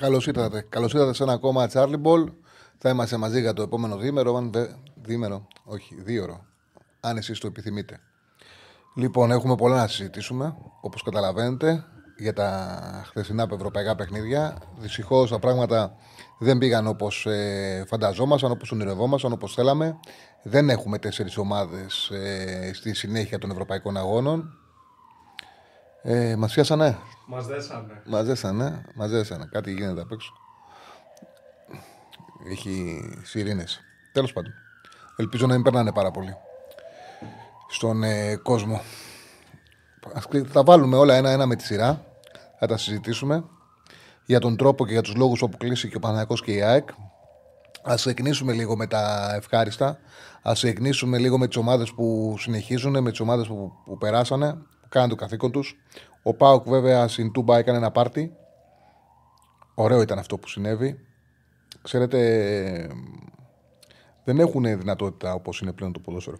Καλώς ήρθατε. Καλώς ήρθατε σε ένα ακόμα Charlie Ball. Θα είμαστε μαζί για το επόμενο διήμερο. Αν δε... Διήμερο, όχι, δίωρο. Αν εσείς το επιθυμείτε. Λοιπόν, έχουμε πολλά να συζητήσουμε. Όπως καταλαβαίνετε, για τα χθεσινά ευρωπαϊκά παιχνίδια. Δυστυχώς τα πράγματα δεν πήγαν όπως ε, φανταζόμασταν, όπως ονειρευόμασταν, όπως θέλαμε. Δεν έχουμε τέσσερις ομάδες ε, στη συνέχεια των ευρωπαϊκών αγώνων. Ε, Μας πιάσανε. Μας δέσανε. Μας δέσανε. Μας δέσανε. Κάτι γίνεται απ' έξω. Έχει σιρήνες. Τέλος πάντων. Ελπίζω να μην περνάνε πάρα πολύ στον ε, κόσμο. Θα βάλουμε όλα ένα-ένα με τη σειρά. Θα τα συζητήσουμε για τον τρόπο και για τους λόγους όπου κλείσει και ο Παναγιακό και η ΑΕΚ. Α εκνήσουμε λίγο με τα ευχάριστα. Α εκνήσουμε λίγο με τις ομάδες που συνεχίζουν, με τις ομάδες που, που περάσανε, που κάνουν το καθήκον τους. Ο Πάουκ, βέβαια, στην Τούμπα έκανε ένα πάρτι. Ωραίο ήταν αυτό που συνέβη. Ξέρετε, δεν έχουν δυνατότητα όπως είναι πλέον το ποδόσφαιρο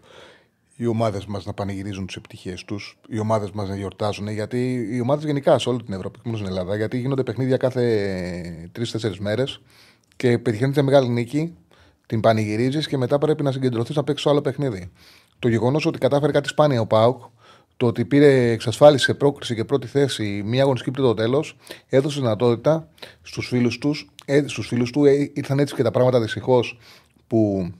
οι ομάδες μας να πανηγυρίζουν τις επιτυχίες τους, οι ομάδες μας να γιορτάζουν, γιατί οι ομάδες γενικά σε όλη την Ευρώπη, μόνο στην Ελλάδα, γιατί γίνονται παιχνίδια κάθε τρει-τέσσερι μέρες και πετυχαίνεις μια μεγάλη νίκη, την πανηγυρίζεις και μετά πρέπει να συγκεντρωθείς να παίξει άλλο παιχνίδι. Το γεγονός ότι κατάφερε κάτι σπάνια ο Πάουκ, το ότι πήρε, εξασφάλισε πρόκριση και πρώτη θέση μία αγωνιστική πριν το τέλος, έδωσε δυνατότητα στους φίλους τους. Ε, στους φίλους του ε, ήρθαν έτσι και τα πράγματα δυστυχώς που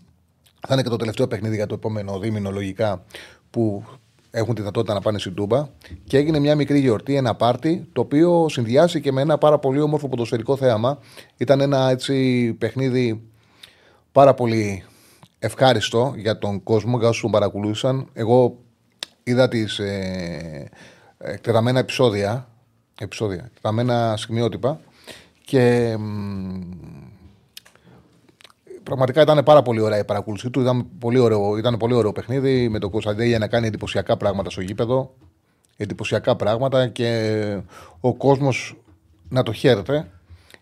θα είναι και το τελευταίο παιχνίδι για το επόμενο δίμηνο λογικά που έχουν τη δυνατότητα να πάνε στην Τούμπα. Και έγινε μια μικρή γιορτή, ένα πάρτι, το οποίο συνδυάστηκε με ένα πάρα πολύ όμορφο ποδοσφαιρικό θέαμα. Ήταν ένα έτσι παιχνίδι πάρα πολύ ευχάριστο για τον κόσμο, για όσους τον παρακολούθησαν. Εγώ είδα τις ε, εκτεταμένα επεισόδια, επεισόδια, εκτεταμένα σημειότυπα και Πραγματικά ήταν πάρα πολύ ωραία η παρακολούθησή του. Ήταν πολύ ωραίο, ήταν πολύ ωραίο παιχνίδι με τον Κωνσταντέλια να κάνει εντυπωσιακά πράγματα στο γήπεδο. Εντυπωσιακά πράγματα και ο κόσμος να το χαίρεται.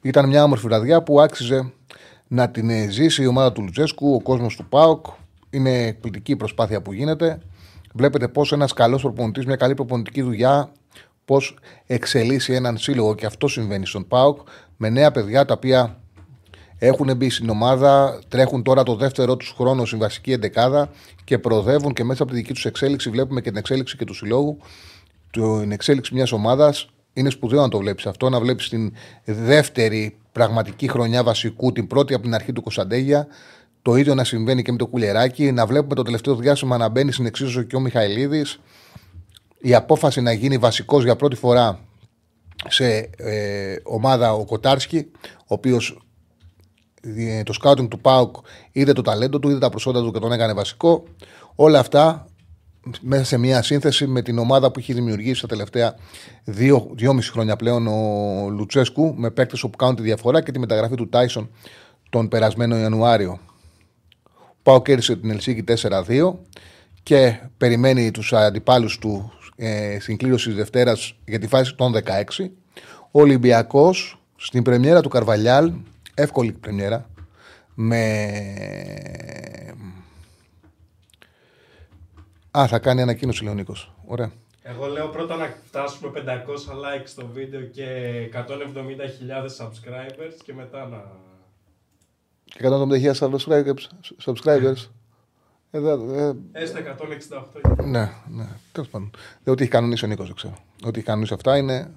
Ήταν μια όμορφη βραδιά που άξιζε να την ζήσει η ομάδα του Λουτζέσκου, ο κόσμος του ΠΑΟΚ. Είναι εκπληκτική η προσπάθεια που γίνεται. Βλέπετε πώ ένας καλός προπονητής, μια καλή προπονητική δουλειά, πώς εξελίσσει έναν σύλλογο και αυτό συμβαίνει στον ΠΑΟΚ με νέα παιδιά τα οποία έχουν μπει στην ομάδα, τρέχουν τώρα το δεύτερο τους χρόνο στην βασική εντεκάδα και προοδεύουν και μέσα από τη δική τους εξέλιξη βλέπουμε και την εξέλιξη και του συλλόγου. Την εξέλιξη μιας ομάδας είναι σπουδαίο να το βλέπεις αυτό, να βλέπεις την δεύτερη πραγματική χρονιά βασικού, την πρώτη από την αρχή του Κωνσταντέγια. Το ίδιο να συμβαίνει και με το κουλεράκι. Να βλέπουμε το τελευταίο διάστημα να μπαίνει στην εξίσωση και ο Μιχαηλίδης. Η απόφαση να γίνει βασικός για πρώτη φορά σε ε, ομάδα ο Κοτάρσκι, ο οποίος το σκάουτινγκ του Πάουκ είδε το ταλέντο του, είδε τα προσόντα του και τον έκανε βασικό. Όλα αυτά μέσα σε μια σύνθεση με την ομάδα που έχει δημιουργήσει τα τελευταία δύο, δυόμιση χρόνια πλέον ο Λουτσέσκου με παίκτες που κάνουν τη διαφορά και τη μεταγραφή του Τάισον τον περασμένο Ιανουάριο. Πάω κέρδισε την Ελσίκη 4-2 και περιμένει τους αντιπάλους του ε, στην κλήρωση της Δευτέρας για τη φάση των 16. Ο Ολυμπιακός στην πρεμιέρα του Καρβαλιάλ εύκολη πρεμιέρα με... Α, θα κάνει ανακοίνωση ο Νίκος. Ωραία. Εγώ λέω πρώτα να φτάσουμε 500 likes στο βίντεο και 170.000 subscribers και μετά να... Και 170.000 subscribers. subscribers. Εδώ, ε, Έστε 168. Ναι, ναι. Τέλος πάντων. Δεν ότι έχει κανονίσει ο Νίκος, δεν ξέρω. Ότι έχει κανονίσει αυτά είναι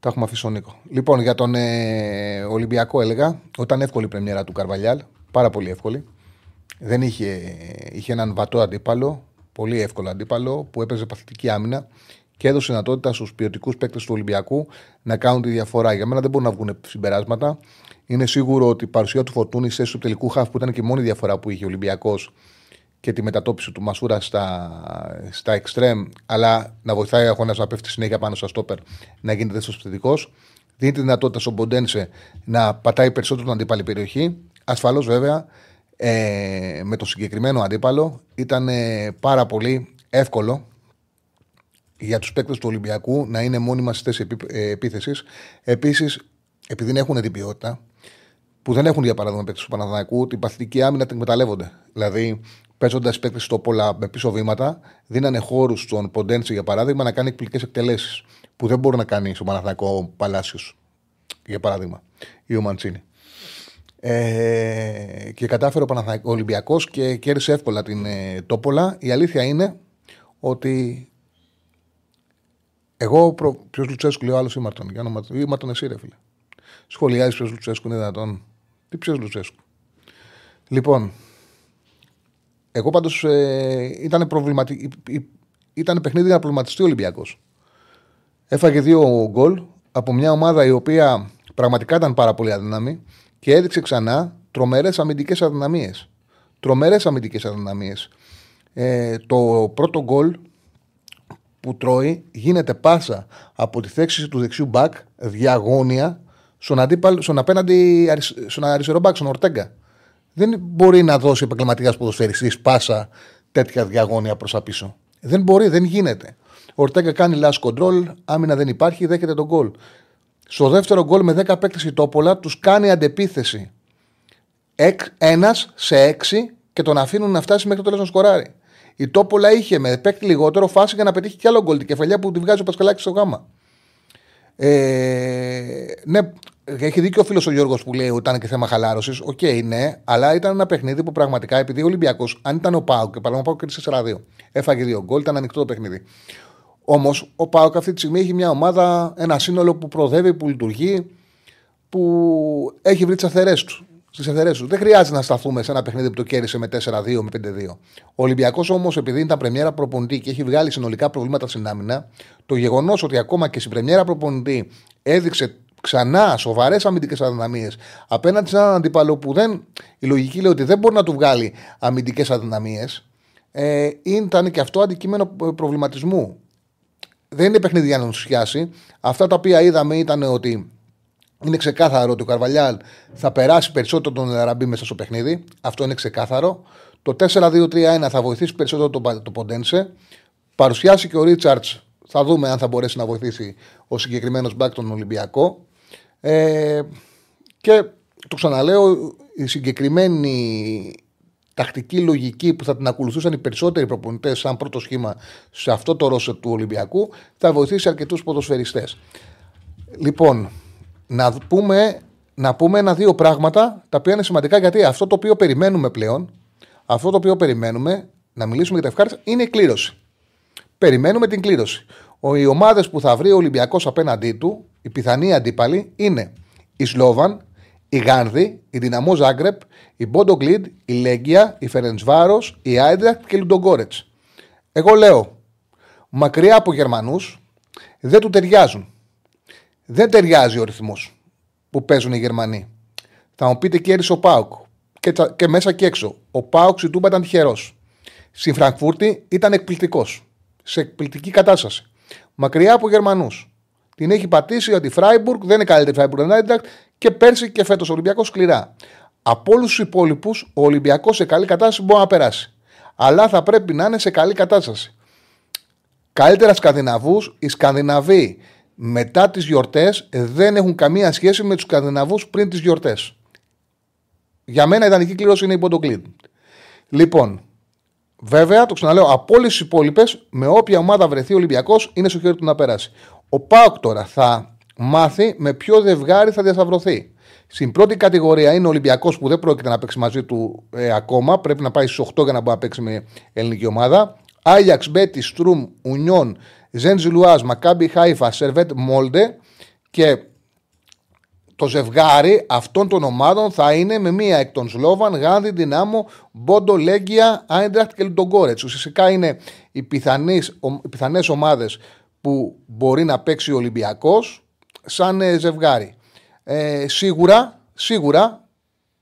τα έχουμε αφήσει ο Νίκο. Λοιπόν, για τον ε, Ολυμπιακό έλεγα, όταν εύκολη η πρεμιέρα του Καρβαλιάλ, πάρα πολύ εύκολη. Δεν είχε, είχε έναν βατό αντίπαλο, πολύ εύκολο αντίπαλο, που έπαιζε παθητική άμυνα και έδωσε δυνατότητα στους ποιοτικούς παίκτες του Ολυμπιακού να κάνουν τη διαφορά. Για μένα δεν μπορούν να βγουν συμπεράσματα. Είναι σίγουρο ότι η παρουσία του Φορτούνη σε του τελικού χαφ που ήταν και η μόνη διαφορά που είχε ο Ολυμπιακός και τη μετατόπιση του Μασούρα στα, στα εξτρέμ, αλλά να βοηθάει ο αγώνας να πέφτει συνέχεια πάνω στα στόπερ, να γίνεται δεύτερος επιθετικός. δίνει τη δυνατότητα στον Ποντένσε να πατάει περισσότερο την αντίπαλη περιοχή. Ασφαλώς βέβαια ε, με το συγκεκριμένο αντίπαλο ήταν ε, πάρα πολύ εύκολο για τους παίκτες του Ολυμπιακού να είναι μόνιμα στις θέσεις επίθεσης. Επίσης, επειδή δεν έχουν την ποιότητα, που δεν έχουν για παράδειγμα παίκτες του Παναδάκου, την παθητική άμυνα την εκμεταλλεύονται. Δηλαδή, παίζοντας παίκτες στο πολλά με πίσω βήματα, δίνανε χώρους στον Ποντέντσι για παράδειγμα να κάνει εκπληκτικές εκτελέσεις που δεν μπορεί να κάνει στο Παναθηναϊκό Παλάσιος. Για παράδειγμα, ή ο Μαντσίνη. Ε, και κατάφερε ο, ο Ολυμπιακός και κέρδισε εύκολα την ε, Τόπολα. Η αλήθεια είναι ότι εγώ προ... ποιος Λουτσέσκου λέει ο άλλος Ήμαρτον. Για όνομα του Ήμαρτον, εσύ ρε φίλε. Σχολιάζεις ποιος Λουτσέσκου είναι δυνατόν. Τι ποιος Λουτσέσκου. Λοιπόν, εγώ πάντως ε, ήταν προβληματικό. Ήταν παιχνίδι να προβληματιστεί ο Ολυμπιακός. Έφαγε δύο γκολ από μια ομάδα η οποία πραγματικά ήταν πάρα πολύ αδύναμη και έδειξε ξανά τρομερές αμυντικές αδυναμίες. Τρομερές αμυντικές αδυναμίες. Ε, το πρώτο γκολ που τρώει γίνεται πάσα από τη θέση του δεξιού μπακ διαγώνια στον, αντίπαλ, στον απέναντι στον αριστερό μπακ, στον Ορτέγκα. Δεν μπορεί να δώσει επαγγελματικά ποδοσφαιριστής πάσα τέτοια διαγώνια προς τα πίσω. Δεν μπορεί, δεν γίνεται. Ο Ορτέγκα κάνει last control, άμυνα δεν υπάρχει, δέχεται τον γκολ. Στο δεύτερο γκολ με 10 παίκτες η Τόπολα τους κάνει αντεπίθεση. Ένας σε έξι και τον αφήνουν να φτάσει μέχρι το τέλος να σκοράρει. Η Τόπολα είχε με παίκτη λιγότερο φάση για να πετύχει κι άλλο γκολ. Την κεφαλιά που τη βγάζει ο Πασκαλάκη στο γάμα. Ε, ναι, έχει δίκιο ο φίλος ο Γιώργος που λέει ότι ήταν και θέμα χαλάρωσης. OK, okay, ναι, αλλά ήταν ένα παιχνίδι που πραγματικά επειδή ο Ολυμπιακός, αν ήταν ο ΠΑΟΚ για παράδειγμα ΠΑΟΚ και 4-2, έφαγε δύο γκολ, ήταν ανοιχτό το παιχνίδι. Όμως ο ΠΑΟΚ αυτή τη στιγμή έχει μια ομάδα, ένα σύνολο που προοδεύει, που λειτουργεί, που έχει βρει τις σταθερές του, τις σταθερές του. Δεν χρειάζεται να σταθούμε σε ένα παιχνίδι που το κέρδισε με 4-2, με 5-2. Ο Ολυμπιακός όμως, επειδή ήταν πρεμιέρα προπονητή και έχει βγάλει συνολικά προβλήματα στην άμυνα, το γεγονός ότι ακόμα και στην πρεμιέρα προπονητή έδειξε ξανά σοβαρές αμυντικές αδυναμίες απέναντι σε έναν αντίπαλο που δεν. Η λογική λέει ότι δεν μπορεί να του βγάλει αμυντικές αδυναμίες. Ε, ήταν και αυτό αντικείμενο προβληματισμού. Δεν είναι παιχνίδι για να ενθουσιάσει. Αυτά τα οποία είδαμε ήταν ότι είναι ξεκάθαρο ότι ο Καρβαλιάλ θα περάσει περισσότερο τον Ραμπί μέσα στο παιχνίδι. Αυτό είναι ξεκάθαρο. Το 4-2-3-1 θα βοηθήσει περισσότερο τον το Ποντένσε. Παρουσιάσει και ο Ρίτσαρτς. Θα δούμε αν θα μπορέσει να βοηθήσει ο συγκεκριμένος μπακ τον Ολυμπιακό. Ε, και το ξαναλέω, η συγκεκριμένη τακτική λογική που θα την ακολουθούσαν οι περισσότεροι προπονητές, σαν πρώτο σχήμα σε αυτό το ρόσο του Ολυμπιακού, θα βοηθήσει αρκετούς ποδοσφαιριστές. Λοιπόν, να πούμε, να πούμε ένα-δύο πράγματα τα οποία είναι σημαντικά γιατί αυτό το οποίο περιμένουμε πλέον, αυτό το οποίο περιμένουμε να μιλήσουμε για τα ευχάριστα είναι η κλήρωση. Περιμένουμε την κλήρωση. Οι ομάδες που θα βρει ο Ολυμπιακός απέναντί του, οι πιθανοί αντίπαλοι είναι η Σλόβαν, η Γάνδη, η Δυναμό Ζάγκρεπ, η Μπόντο Γκλίντ, η Λέγκια, η Φερεντσβάρος, η Άιντρακτ και η Λουντογκόρετς. Εγώ λέω, μακριά από Γερμανούς δεν του ταιριάζουν δεν ταιριάζει ο ρυθμός που παίζουν οι Γερμανοί. Θα μου πείτε κέρδισε ο Πάουκ. Και, και μέσα και έξω. Ο Πάουκ στην Τούμπα ήταν τυχερός. Στη Φραγκφούρτη ήταν εκπληκτικός. Σε εκπληκτική κατάσταση. Μακριά από Γερμανούς. Την έχει πατήσει ότι η Φράιμπουργκ δεν είναι καλύτερη Φράιμπουργκ Νάιντακτ και πέρσι και φέτος ο Ολυμπιακός σκληρά. Από όλους τους υπόλοιπους, ο Ολυμπιακός σε καλή κατάσταση μπορεί να περάσει. Αλλά θα πρέπει να είναι σε καλή κατάσταση. Καλύτερα Σκανδιναβούς, οι Σκανδιναβοί μετά τις γιορτές δεν έχουν καμία σχέση με τους Σκανδιναβού πριν τις γιορτές. Για μένα η ιδανική κλήρωση είναι η Ποντοκλίντ. Λοιπόν, βέβαια, το ξαναλέω, από όλες τις υπόλοιπες, με όποια ομάδα βρεθεί ο Ολυμπιακός, είναι στο χέρι του να περάσει. Ο Πάοκ τώρα θα μάθει με ποιο ζευγάρι θα διασταυρωθεί. Στην πρώτη κατηγορία είναι ο Ολυμπιακός που δεν πρόκειται να παίξει μαζί του ε, ακόμα. Πρέπει να πάει στις 8 για να μπορεί να παίξει με ελληνική ομάδα. Άγιαξ, Μπέτι, Στρουμ, Ουνιόν, Ζέντζι Λουάζ, Μακάμπι Χάιφα, Σερβέτ Μόλντε και το ζευγάρι αυτών των ομάδων θα είναι με μία εκ των Σλόβαν, Γάνδη, Δυνάμο, Μπόντο, Λέγκια, Άιντραχτ και Λντογκόρετ. Ουσιαστικά είναι οι πιθανές ομάδες που μπορεί να παίξει ο Ολυμπιακός σαν ε, ζευγάρι. Ε, σίγουρα, σίγουρα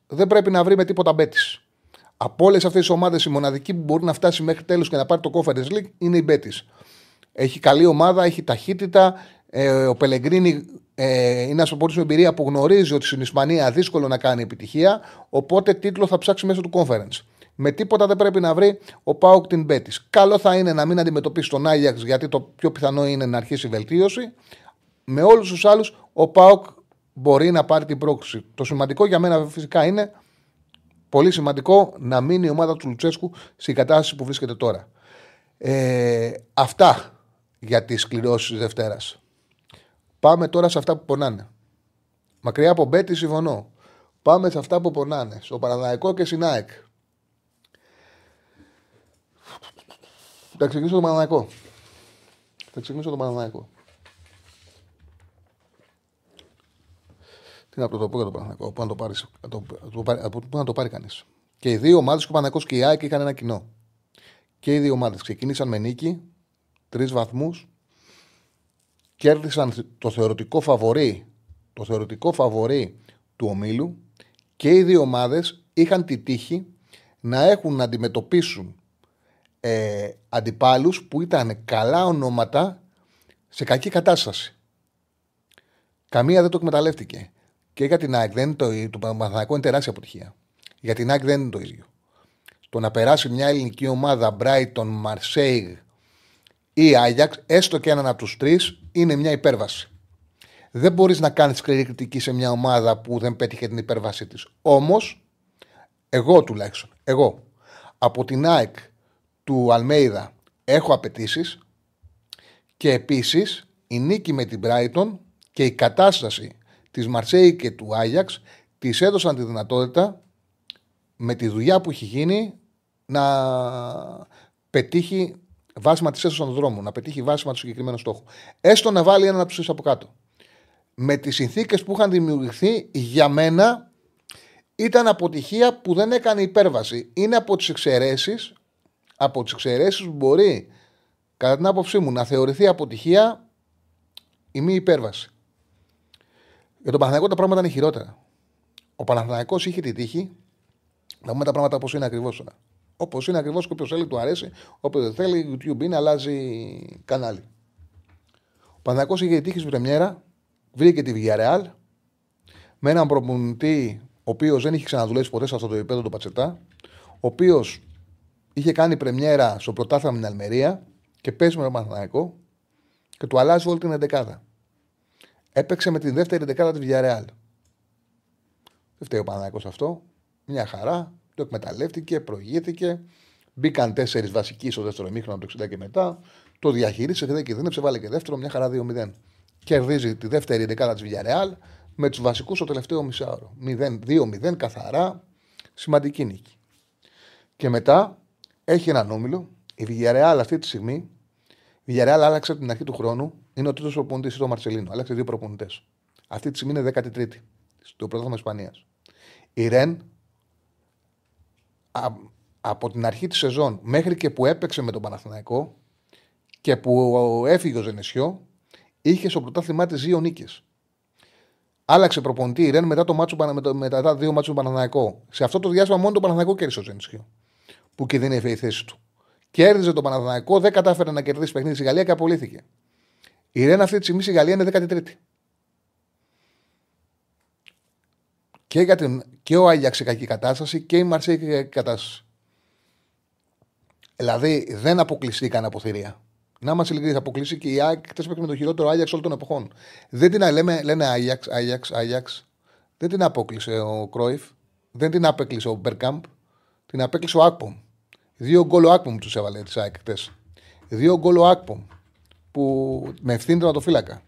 δεν πρέπει να βρει με τίποτα μπέτης. Από όλες αυτές τις ομάδες, η μοναδική που μπορεί να φτάσει μέχρι τέλου και να πάρει το Conference League είναι η Μπέτης. Έχει καλή ομάδα, έχει ταχύτητα. Ε, ο Πελεγκρίνη ε, είναι ένας προπονητή με εμπειρία που γνωρίζει ότι στην Ισπανία δύσκολο να κάνει επιτυχία. Οπότε τίτλο θα ψάξει μέσω του conference. Με τίποτα δεν πρέπει να βρει ο Πάουκ την Πέτη. Καλό θα είναι να μην αντιμετωπίσει τον Άγιαξ, γιατί το πιο πιθανό είναι να αρχίσει η βελτίωση. Με όλους τους άλλους, ο Πάουκ μπορεί να πάρει την πρόκληση. Το σημαντικό για μένα φυσικά είναι πολύ σημαντικό να μείνει η ομάδα του Λουτσέσκου στην κατάσταση που βρίσκεται τώρα. Ε, αυτά για τις κληρώσεις τη Δευτέρας. Πάμε τώρα σε αυτά που πονάνε. Μακριά από Μπέτη συμφωνώ. Πάμε σε αυτά που πονάνε. Στο Παναδαϊκό και στην ΑΕΚ. Θα ξεκινήσω το Παναδαϊκό. Θα ξεκινήσω το Παναδαϊκό. Τι να το πω για το Παναθηναϊκό, πού να το πάρεις, το, το, το, να το πάρει κανείς. Και οι δύο ομάδες, και ο Παναθηναϊκός και η ΑΕΚ, είχαν ένα κοινό. Και οι δύο ομάδες ξεκίνησαν με νίκη, τρεις βαθμούς, κέρδισαν το θεωρητικό φαβορή, το θεωρητικό φαβορή του ομίλου και οι δύο ομάδες είχαν τη τύχη να έχουν να αντιμετωπίσουν ε, αντιπάλους που ήταν καλά ονόματα σε κακή κατάσταση. Καμία δεν το εκμεταλλεύτηκε. Και για την ΑΕΚ δεν είναι το, το Παναθηναϊκό είναι τεράστια αποτυχία. Για την ΑΕΚ δεν είναι το ίδιο. Το να περάσει μια ελληνική ομάδα Brighton, Marseille ή Άγιαξ, έστω και έναν από τους τρεις, είναι μια υπέρβαση. Δεν μπορείς να κάνεις σκληρή κριτική σε μια ομάδα που δεν πέτυχε την υπέρβασή της. Όμως, εγώ τουλάχιστον, εγώ από την ΑΕΚ του Αλμέιδα έχω απαιτήσεις και επίσης η νίκη με την Brighton και η κατάσταση της Μαρσέη και του Άγιαξ της έδωσαν τη δυνατότητα με τη δουλειά που έχει γίνει να πετύχει βάσιμα της έσω στον δρόμο, να πετύχει βάσιμα το συγκεκριμένο στόχο. Έστω να βάλει έναν από του από κάτω. Με τις συνθήκες που είχαν δημιουργηθεί, για μένα ήταν αποτυχία που δεν έκανε υπέρβαση. Είναι από τις εξαιρέσεις από τις εξαιρέσεις που μπορεί, κατά την άποψή μου, να θεωρηθεί αποτυχία η μη υπέρβαση. Για τον Παναθηναϊκό τα πράγματα είναι χειρότερα. Ο Παναθηναϊκός είχε τη τύχη να πούμε τα πράγματα όπως είναι ακριβώς τώρα. Όπως είναι ακριβώς και όποιος θέλει του αρέσει, όποιος δεν θέλει, YouTube είναι, αλλάζει κανάλι. Ο Παναθηναϊκός είχε τη τύχη στην Πρεμιέρα, βρήκε τη Villarreal με έναν προπονητή ο οποίος δεν είχε ξαναδουλέψει ποτέ σε αυτό το επίπεδο του Πατσετά, ο οποίος είχε κάνει πρεμιέρα στο πρωτάθλημα με την Αλμερία και παίζει με τον Παναθηναϊκό και του αλλάζει όλη την εντεκάδα. Έπαιξε με τη δεύτερη δεκάδα της Villarreal. Δεν φταίει ο Παναθηναϊκός αυτό. Μια χαρά. Το εκμεταλλεύτηκε, προηγήθηκε. Μπήκαν τέσσερις βασικοί στο δεύτερο μήχρονο από το 60 και μετά. Το διαχείρισε, δεν κινδύνεψε, βάλε και δεύτερο, μια χαρά 2-0. Κερδίζει τη δεύτερη δεκάδα της Villarreal με τους βασικούς στο τελευταίο μισάωρο. 2-0 καθαρά. Σημαντική νίκη. Και μετά έχει έναν όμιλο. Η Villarreal αυτή τη στιγμή. Η Villarreal άλλαξε από την αρχή του χρόνου. Είναι ο τρίτος προπονητής ο Μαρσελίνο. Άλλαξε δύο προπονητές. Αυτή τη στιγμή είναι 13η στο πρωτάθλημα Ισπανίας. Η Ρεν από την αρχή της σεζόν μέχρι και που έπαιξε με τον Παναθηναϊκό και που έφυγε ο Ζενεσιό, είχε στο πρωτάθλημά της δύο νίκες. Άλλαξε προπονητή η Ρεν μετά, το μάτσο, μετά τα δύο μάτσου του Παναθηναϊκό. Σε αυτό το διάστημα μόνο το Παναθηναϊκό κέρδισε ο Ζενεσιό που κινδύνευε η θέση του. Κέρδιζε το Παναθηναϊκό, δεν κατάφερε να κερδίσει παιχνίδι στη Γαλλία και απολύθηκε. Η Ρένα αυτή τη στιγμή στη Γαλλία είναι 13η. Και, για την, και ο Άγιαξ σε κακή κατάσταση και η Μαρσέη σε κακή κατάσταση. Δηλαδή δεν αποκλειστήκαν από θηρία. Να είμαστε ειλικρινείς, αποκλείσει και η Άγιαξ χτε με το χειρότερο Άγιαξ όλων των εποχών. Δεν την λέμε, λένε Άγιαξ, Άγιαξ, Άγιαξ. Δεν την απόκλεισε ο Κρόιφ. Δεν την απέκλεισε ο Μπερκάμπ. Την απέκλεισε ο Άκπομ. Δύο γκολ ο Άκπομ τους έβαλε της ΑΕΚ χτες. Δύο γκολ ο Άκπομ που με ευθύνη τον ατοφύλακα.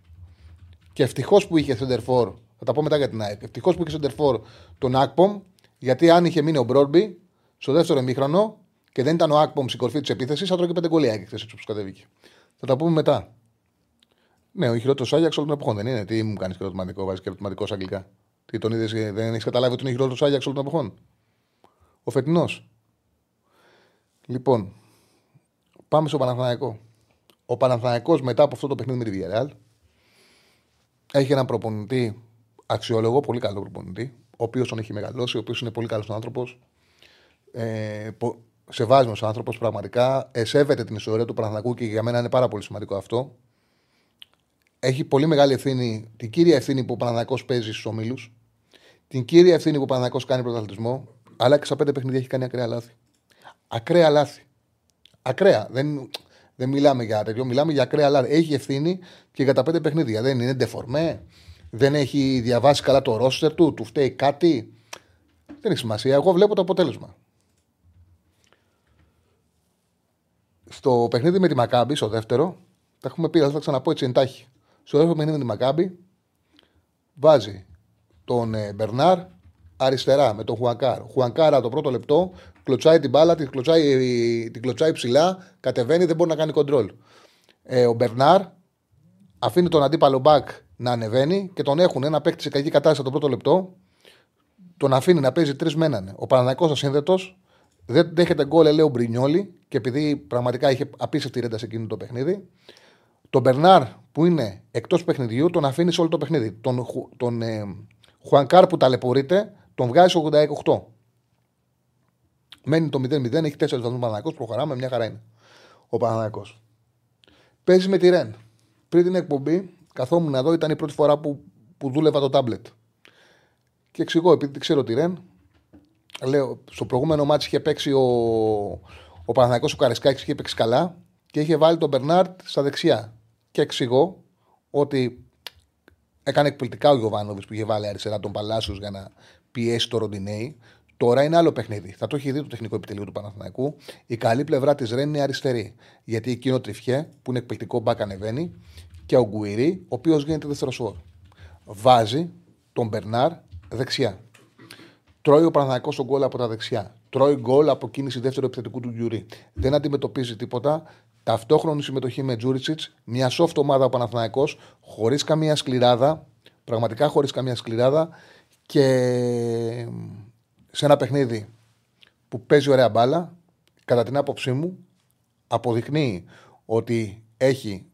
Και ευτυχώς που είχε Σεντερφόρ, θα τα πω μετά για την ΑΕΚ. Ευτυχώς που είχε Σεντερφόρ τον Άκπομ, γιατί αν είχε μείνει ο Μπρόρμπι στο δεύτερο ημίχρονο και δεν ήταν ο Άκπομ στην κορφή της επίθεσης, θα τρώγε πέντε γκολ ΑΕΚ χθες όπως κατέβηκε. Θα τα πούμε μετά. Ναι, ο χειρότερος Άγιαξ όλων των εποχών δεν είναι; Τι μου κάνεις και ερωτηματικό, βάζεις και ερωτηματικός αγγλικά. Τι τον είδες, δεν έχεις καταλάβει ότι είναι ο χειρότερος Άγιαξ όλων των εποχών; Ο φετινός. Λοιπόν, πάμε στο Παναθηναϊκό. Ο Παναθηναϊκός μετά από αυτό το παιχνίδι με τη Villarreal έχει έναν προπονητή αξιόλογο, πολύ καλό προπονητή, ο οποίος τον έχει μεγαλώσει, ο οποίος είναι πολύ καλός άνθρωπος. Ε, σεβάσμιος άνθρωπος, πραγματικά. Εσέβεται την ιστορία του Παναθηναϊκού και για μένα είναι πάρα πολύ σημαντικό αυτό. έχει πολύ μεγάλη ευθύνη, την κύρια ευθύνη που ο Παναθηναϊκός παίζει στους ομίλους, την κύρια ευθύνη που ο Παναθηναϊκός κάνει πρωταθλητισμό, αλλά και στα πέντε παιχνίδια έχει κάνει ακραία λάθη. Ακραία λάθη. Ακραία. Δεν, δεν μιλάμε για τέτοιο, μιλάμε για ακραία λάθη. Έχει ευθύνη και για τα πέντε παιχνίδια. Δεν είναι ντεφορμέ, δεν έχει διαβάσει καλά το ρόστερ του, του φταίει κάτι; Δεν έχει σημασία. Εγώ βλέπω το αποτέλεσμα. Στο παιχνίδι με τη Μακάμπη, στο δεύτερο, τα έχουμε πει, θα τα ξαναπώ έτσι εντάχει. Στο δεύτερο παιχνίδι με τη Μακάμπη, βάζει τον ε, Μπερνάρ αριστερά με τον Χουανκάρ. Χουανκάρα το πρώτο λεπτό κλωτσάει την μπάλα, την κλωτσάει, την κλωτσάει ψηλά, κατεβαίνει, δεν μπορεί να κάνει κοντρόλ. Ε, ο Μπερνάρ αφήνει τον αντίπαλο μπακ να ανεβαίνει και τον έχουν ένα παίκτη σε κακή κατάσταση το πρώτο λεπτό. Τον αφήνει να παίζει τρεις μένανε. Ο Παναναναϊκό ασύνδετος δεν δέχεται γκολ, λέει ο Μπρινιόλη, και επειδή πραγματικά είχε απίστευτη ρέντα σε εκείνο το παιχνίδι. Τον Μπερνάρ που είναι εκτός παιχνιδιού τον αφήνει σε όλο το παιχνίδι. Τον, τον ε, Χουανκάρ που ταλαιπωρείται τον βγάζει 86-8. Μένει το 0-0, έχει 4 βαθμούς Παναναναϊκό, προχωράμε, μια χαρά είναι. Ο Παναναναϊκό. Παίζει με τη Ρεν. Πριν την εκπομπή, καθόμουν εδώ, ήταν η πρώτη φορά που, που δούλευα το τάμπλετ. Και εξηγώ, επειδή ξέρω τη Ρεν, λέω, στο προηγούμενο μάτι είχε παίξει ο, ο Παναθηναϊκός ο Καρεσκάκης είχε παίξει καλά και είχε βάλει τον Μπερνάρτ στα δεξιά. Και εξηγώ ότι έκανε εκπληκτικά ο Γιωβάνοβη που είχε βάλει αριστερά τον Παλάσιος για να πιέσει το Ροντινέι. Τώρα είναι άλλο παιχνίδι. Θα το έχει δει το τεχνικό επιτελείο του Παναθηναϊκού. Η καλή πλευρά της Ρεν είναι αριστερή. Γιατί εκείνο τριφιέ που είναι εκπληκτικό μπακ ανεβαίνει και ο Γκουίρι, ο οποίος γίνεται δεύτερος Βάζει τον Μπερνάρ δεξιά. Τρώει ο Παναθηναϊκός τον γκολ από τα δεξιά. Τρώει γκολ από κίνηση δεύτερου επιθετικού του Γιουρί. Δεν αντιμετωπίζει τίποτα. Ταυτόχρονη συμμετοχή με Τζούριτσιτ, μια soft ομάδα ο Παναθηναϊκός, χωρίς καμία σκληράδα. Πραγματικά χωρίς καμία σκληράδα. Και σε ένα παιχνίδι που παίζει ωραία μπάλα, κατά την άποψή μου, αποδεικνύει ότι έχει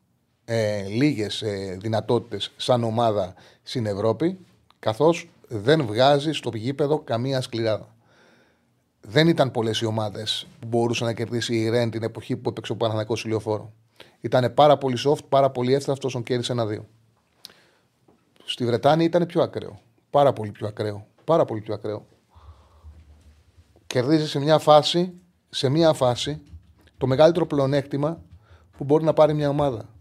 ε, λίγες ε, δυνατότητες σαν ομάδα στην Ευρώπη, καθώς δεν βγάζει στο γήπεδο καμία σκληράδα. Δεν ήταν πολλές οι ομάδες που μπορούσαν να κερδίσει η Ρεν την εποχή που έπαιξε ο Παναθανικό ηλιοφόρο. Ήταν πάρα πολύ soft, πάρα πολύ εύθραυστο όσον κέρδισε ένα-δύο. Στη Βρετάνη ήταν πιο ακραίο. Πάρα πολύ πιο ακραίο. Πάρα πολύ πιο ακραίο. Κερδίζει σε μια φάση, σε μια φάση, το μεγαλύτερο πλεονέκτημα που μπορεί να πάρει μια ομάδα.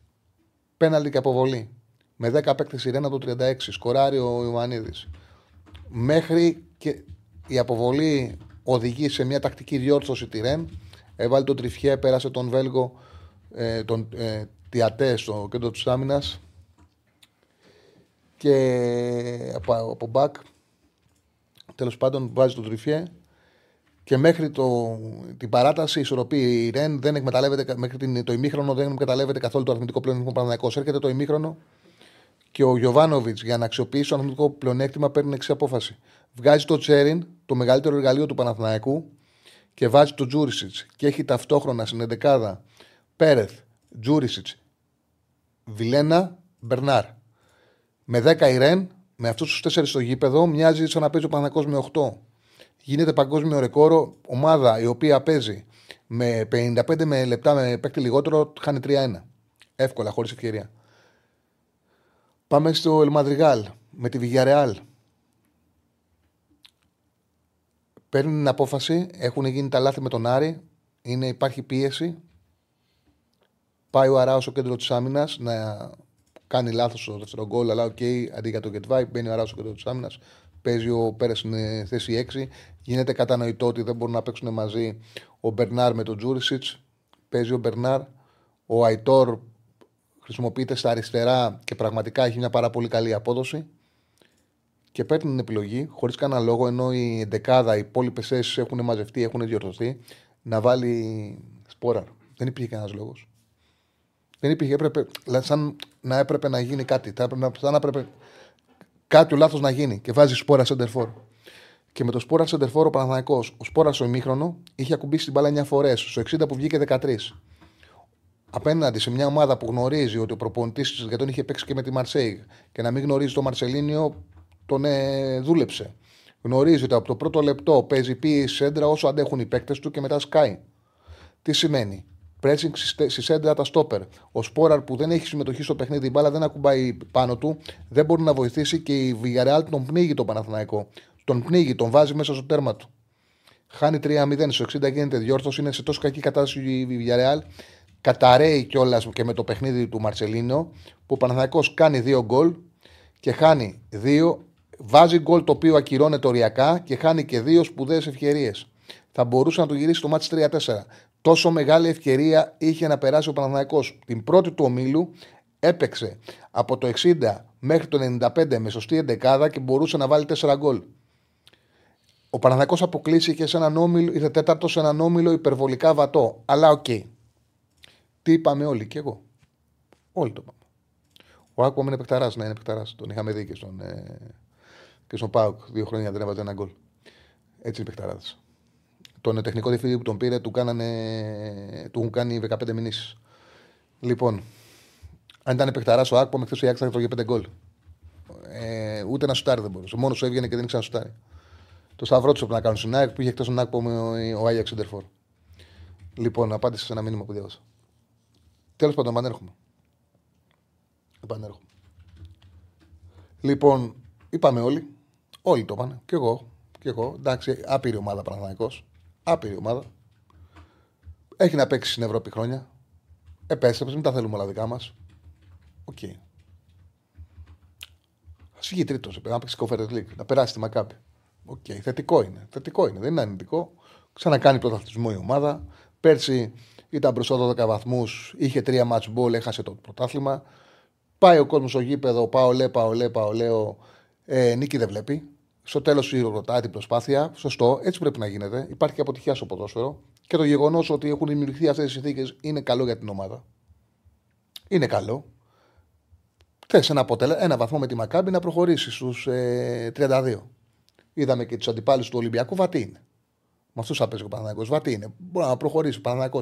Πέναλτι και αποβολή. Με 10 παίκτε η Ρένα το 36. Σκοράρει ο Ιωαννίδης μέχρι και η αποβολή οδηγεί σε μια τακτική διόρθωση τη ΡΕΝ. Έβαλε τον Τριφιέ, πέρασε τον Βέλγο, ε, τον ε, Τιατέ στο κέντρο της άμυνας. Και από, από μπακ, τέλος πάντων, βάζει τον Τριφιέ. Και μέχρι το, την παράταση ισορροπεί η Ρεν δεν εκμεταλλεύεται, μέχρι την, το ημίχρονο δεν εκμεταλλεύεται καθόλου το αρνητικό πλεονέκτημα Παναναναϊκό. Έρχεται το ημίχρονο και ο Γιωβάνοβιτς για να αξιοποιήσει το ανθρωπικό πλεονέκτημα παίρνει εξή απόφαση. Βγάζει το Τσέριν, το μεγαλύτερο εργαλείο του Παναθηναϊκού, και βάζει το Τζούρισιτς. Και έχει ταυτόχρονα στην 11 Πέρεθ, Τζούρισιτς, Βιλένα, Μπερνάρ. Με 10 Ιρέν, με αυτούς τους 4 στο γήπεδο, μοιάζει σαν να παίζει ο Παναθηναϊκός με 8. Γίνεται παγκόσμιο ρεκόρο ομάδα η οποία παίζει με 55 με λεπτά με παίκτη λιγότερο, χάνει 3-1. Εύκολα, χωρίς ευκαιρία. Πάμε στο Ελ Μαδριγάλ με τη Βιγιαρεάλ. Παίρνουν την απόφαση, έχουν γίνει τα λάθη με τον Άρη, είναι, υπάρχει πίεση. Πάει ο Αράο στο κέντρο της άμυνας να κάνει λάθος στο δεύτερο γκολ, αλλά OK, okay, αντί για το Γεντβάι, μπαίνει ο Αράο στο κέντρο της άμυνας. Παίζει ο Πέρες στην θέση 6. Γίνεται κατανοητό ότι δεν μπορούν να παίξουν μαζί ο Μπερνάρ με τον Τζούρισιτς. Παίζει ο Μπερνάρ. Ο Αϊτόρ χρησιμοποιείται στα αριστερά και πραγματικά έχει μια πάρα πολύ καλή απόδοση. Και παίρνει την επιλογή, χωρίς κανένα λόγο, ενώ η δεκάδα, οι υπόλοιπες θέσεις έχουν μαζευτεί, έχουν διορθωθεί, να βάλει σπόρα. Δεν υπήρχε κανένας λόγος. Δεν υπήρχε, έπρεπε, σαν να έπρεπε να γίνει κάτι. Σαν να έπρεπε κάτι λάθος να γίνει και βάζει σπόρα σεντερφόρ. Και με το σπόρα σεντερφόρ ο Παναθανικό, ο σπόρας στο ημίχρονο, είχε ακουμπήσει την μπάλα 9 φορές. Στο 60 που βγήκε 13 απέναντι σε μια ομάδα που γνωρίζει ότι ο προπονητής της, γιατί τον είχε παίξει και με τη Μαρσέη, και να μην γνωρίζει το Μαρσελίνιο, τον ε, δούλεψε. Γνωρίζει ότι από το πρώτο λεπτό παίζει πίεση σέντρα όσο αντέχουν οι παίκτες του και μετά σκάει. Τι σημαίνει; Πρέσινγκ στη σέντρα τα στόπερ. Ο Σπόραρ που δεν έχει συμμετοχή στο παιχνίδι, η μπάλα δεν ακουμπάει πάνω του, δεν μπορεί να βοηθήσει και η Villarreal τον πνίγει το Παναθηναϊκό. Τον πνίγει, τον βάζει μέσα στο τέρμα του. Χάνει 3-0, στο 60 γίνεται διόρθωση, είναι σε τόσο κακή κατάσταση η Villarreal. Καταραίει κιόλας και με το παιχνίδι του Μαρσελίνο, που ο Παναθηναϊκός κάνει δύο γκολ και χάνει δύο. Βάζει γκολ το οποίο ακυρώνεται οριακά και χάνει και δύο σπουδαίες ευκαιρίες. Θα μπορούσε να το γυρίσει το μάτι 3-4. Τόσο μεγάλη ευκαιρία είχε να περάσει ο Παναθηναϊκός. Την πρώτη του ομίλου έπαιξε από το 60 μέχρι το 95 με σωστή εντεκάδα και μπορούσε να βάλει 4 γκολ. Ο Παναθηναϊκός αποκλείστηκε σε έναν όμιλο, ήρθε τέταρτος σε έναν όμιλο υπερβολικά βατό. Αλλά ok. Okay. Τι είπαμε όλοι και εγώ. Όλοι το είπαμε. Ο Άκπομ είναι παικταράς, ναι, είναι παικταράς. Τον είχαμε δει και στον, ε, και στον ΠΑΟΚ. Δύο χρόνια δεν έβαζε ένα γκολ. Έτσι είναι παικταράς. Τον τεχνικό διευθυντή που τον πήρε του, κάνανε, του έχουν κάνει 15 μηνύσεις. Λοιπόν, αν ήταν παιχταράς ο Άκπο, με χθε ο Ιάξα θα 5 γκολ. Ε, ούτε να σουτάρει δεν μπορούσε. Μόνος σου έβγαινε και δεν ήξερα να σουτάρει. Το σταυρό του έπρεπε να κάνουν στην ΑΕΚ που είχε χθε τον Άκπο με ο, ο Άγιαξ Σεντερφόρ. Λοιπόν, απάντησε σε ένα μήνυμα που διάβασα. Τέλος πάντων, επανέρχομαι. Επανέρχομαι. Λοιπόν, είπαμε όλοι. Όλοι το είπαν. Και εγώ. Και εγώ. Εντάξει, άπειρη ομάδα Παναθανικό. Άπειρη ομάδα. Έχει να παίξει στην Ευρώπη χρόνια. Επέστρεψε, μην τα θέλουμε όλα δικά μας. Ok. Okay. Ας φύγει τρίτος, να παίξει Conference League, να περάσει τη Μακάμπι. Ok, okay. θετικό είναι. Θετικό είναι, δεν είναι αρνητικό. Ξανακάνει πρωταθλητισμό η ομάδα. Πέρσι ήταν μπροστά 12 βαθμούς, είχε τρία match ball, έχασε το πρωτάθλημα. Πάει ο κόσμος στο γήπεδο, πάω λέ, πάω λέ, πάω λέω. Ε, νίκη δεν βλέπει. Στο τέλος ρωτάει την προσπάθεια. Σωστό, έτσι πρέπει να γίνεται. Υπάρχει και αποτυχία στο ποδόσφαιρο. Και το γεγονός ότι έχουν δημιουργηθεί αυτές τις συνθήκες είναι καλό για την ομάδα. Είναι καλό. Θες ένα, αποτελε... ένα βαθμό με τη Μακάμπη να προχωρήσεις στους ε, 32. Είδαμε και τους αντιπάλους του Ολυμπιακού. Βατή είναι. Με αυτούς θα παίζει ο Παναγιώ. Βατή είναι. Μπορεί να προχωρήσει ο Παναγιώ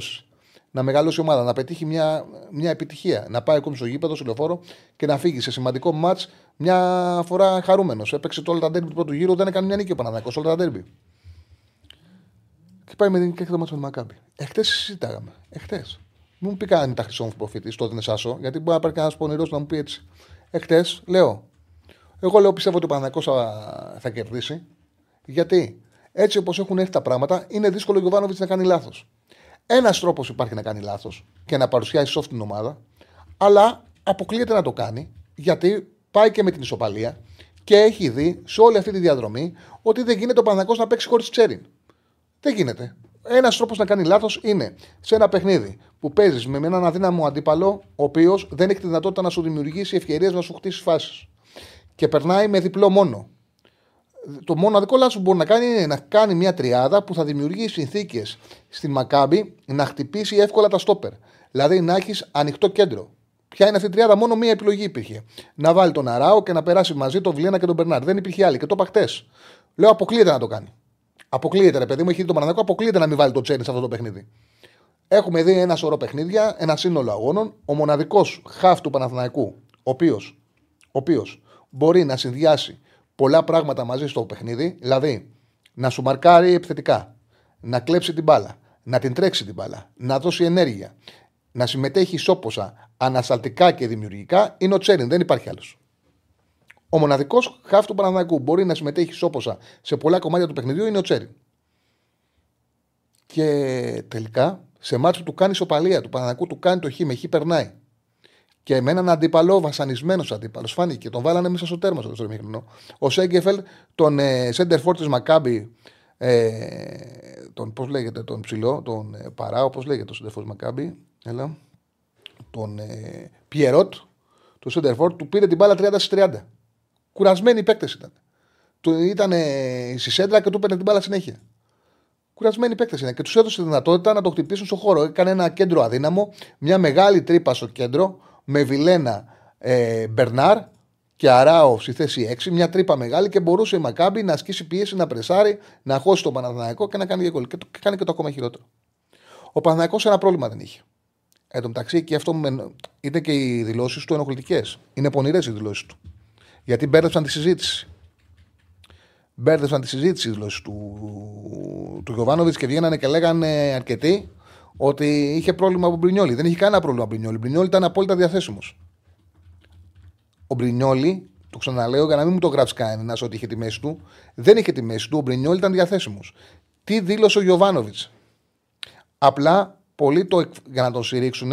να μεγαλώσει η ομάδα, να πετύχει μια, μια επιτυχία. Να πάει ακόμη στο γήπεδο, στο λεωφόρο και να φύγει σε σημαντικό μάτς μια φορά χαρούμενος. Έπαιξε το όλα τα του πρώτου γύρου, δεν έκανε μια νίκη ο Παναναναϊκό, όλα τα ντέρμπι. Και πάει με την και το μάτσο με την Μακάμπη. Εχθές συζητάγαμε. Εχθές. Μην μου πει κανένα τα χρυσό μου προφήτη, τότε είναι Σάσο, γιατί μπορεί να υπάρχει κανένας πονηρός να μου πει έτσι. Εχθές λέω. Εγώ λέω πιστεύω ότι ο Παναναναϊκό θα, θα κερδίσει. Γιατί έτσι όπως έχουν έρθει τα πράγματα, είναι δύσκολο ο Γιωβάνοβιτς να κάνει λάθος. Ένας τρόπος υπάρχει να κάνει λάθος και να παρουσιάσει soft την ομάδα, αλλά αποκλείεται να το κάνει γιατί πάει και με την ισοπαλία και έχει δει σε όλη αυτή τη διαδρομή ότι δεν γίνεται ο Παναγό να παίξει χωρίς τσέριν. Δεν γίνεται. Ένας τρόπος να κάνει λάθος είναι σε ένα παιχνίδι που παίζεις με έναν αδύναμο αντίπαλο, ο οποίος δεν έχει τη δυνατότητα να σου δημιουργήσει ευκαιρίες να σου χτίσει φάσεις. Και περνάει με διπλό μόνο το μοναδικό λάθος που μπορεί να κάνει είναι να κάνει μια τριάδα που θα δημιουργήσει συνθήκες στην Μακάμπη να χτυπήσει εύκολα τα στόπερ. Δηλαδή να έχεις ανοιχτό κέντρο. Ποια είναι αυτή η τριάδα, μόνο μία επιλογή υπήρχε. Να βάλει τον Αράο και να περάσει μαζί τον Βλένα και τον Μπερνάρ. Δεν υπήρχε άλλη. Και το είπα χτες. Λέω αποκλείεται να το κάνει. Αποκλείεται, ρε παιδί μου, έχει δει το Παναναναϊκό, αποκλείεται να μην βάλει το Τσέρι σε αυτό το παιχνίδι. Έχουμε δει ένα σωρό παιχνίδια, ένα σύνολο αγώνων. Ο μοναδικός χάφ του Παναθηναϊκού, ο οποίος μπορεί να συνδυάσει πολλά πράγματα μαζί στο παιχνίδι, δηλαδή να σου μαρκάρει επιθετικά, να κλέψει την μπάλα, να την τρέξει την μπάλα, να δώσει ενέργεια, να συμμετέχει σώποσα ανασταλτικά και δημιουργικά, είναι ο Τσέριν. Δεν υπάρχει άλλος. Ο μοναδικός χάφ του Παναναναϊκού μπορεί να συμμετέχει σώποσα σε πολλά κομμάτια του παιχνιδιού είναι ο Τσέριν. Και τελικά σε μάτσο του κάνει σοπαλία του Παναναναϊκού, του κάνει το χ, με χ περνάει και με έναν αντίπαλο, βασανισμένος αντίπαλος. Φάνηκε, τον βάλανε μέσα στο τέρμα στο δεύτερο Ο Σέγκεφελ, τον ε, Σέντερ της Μακάμπη, ε, τον, πώς λέγεται, τον ψηλό, τον ε, Παρά, όπω λέγεται ο Σέντερ Μακάμπη, έλα, τον ε, Πιερότ, το Σέντερ του πήρε την μπάλα 30 30. Κουρασμένοι παίκτες ήταν. Του ήταν ε, στη σέντρα και του πήρε την μπάλα συνέχεια. Κουρασμένοι παίκτες είναι και τους έδωσε τη δυνατότητα να το χτυπήσουν στο χώρο. Έκανε ένα κέντρο αδύναμο, μια μεγάλη τρύπα στο κέντρο, με Βιλένα ε, Μπερνάρ και Αράο στη θέση 6, μια τρύπα μεγάλη και μπορούσε η Μακάμπη να ασκήσει πίεση, να πρεσάρει, να χώσει τον Παναθηναϊκό και να κάνει και γκολ. Και, το, και κάνει και το ακόμα χειρότερο. Ο Παναθηναϊκός ένα πρόβλημα δεν είχε. Εν τω μεταξύ και αυτό είναι και οι δηλώσεις του ενοχλητικές. Είναι πονηρές οι δηλώσεις του. Γιατί μπέρδεψαν τη συζήτηση. Μπέρδεψαν τη συζήτηση οι δηλώσεις του, του Γιωβάνοβιτς και βγαίνανε και λέγανε αρκετοί ότι είχε πρόβλημα από Μπρινιόλι. Δεν είχε κανένα πρόβλημα από Μπρινιόλι. Ο Μπρινιόλι ήταν απόλυτα διαθέσιμος. Ο Μπρινιόλι, το ξαναλέω για να μην μου το γράψει κανένας ότι είχε τη μέση του, δεν είχε τη μέση του. Ο Μπρινιόλι ήταν διαθέσιμος. Τι δήλωσε ο Γιωβάνοβιτς. Απλά πολλοί το, για να τον στηρίξουν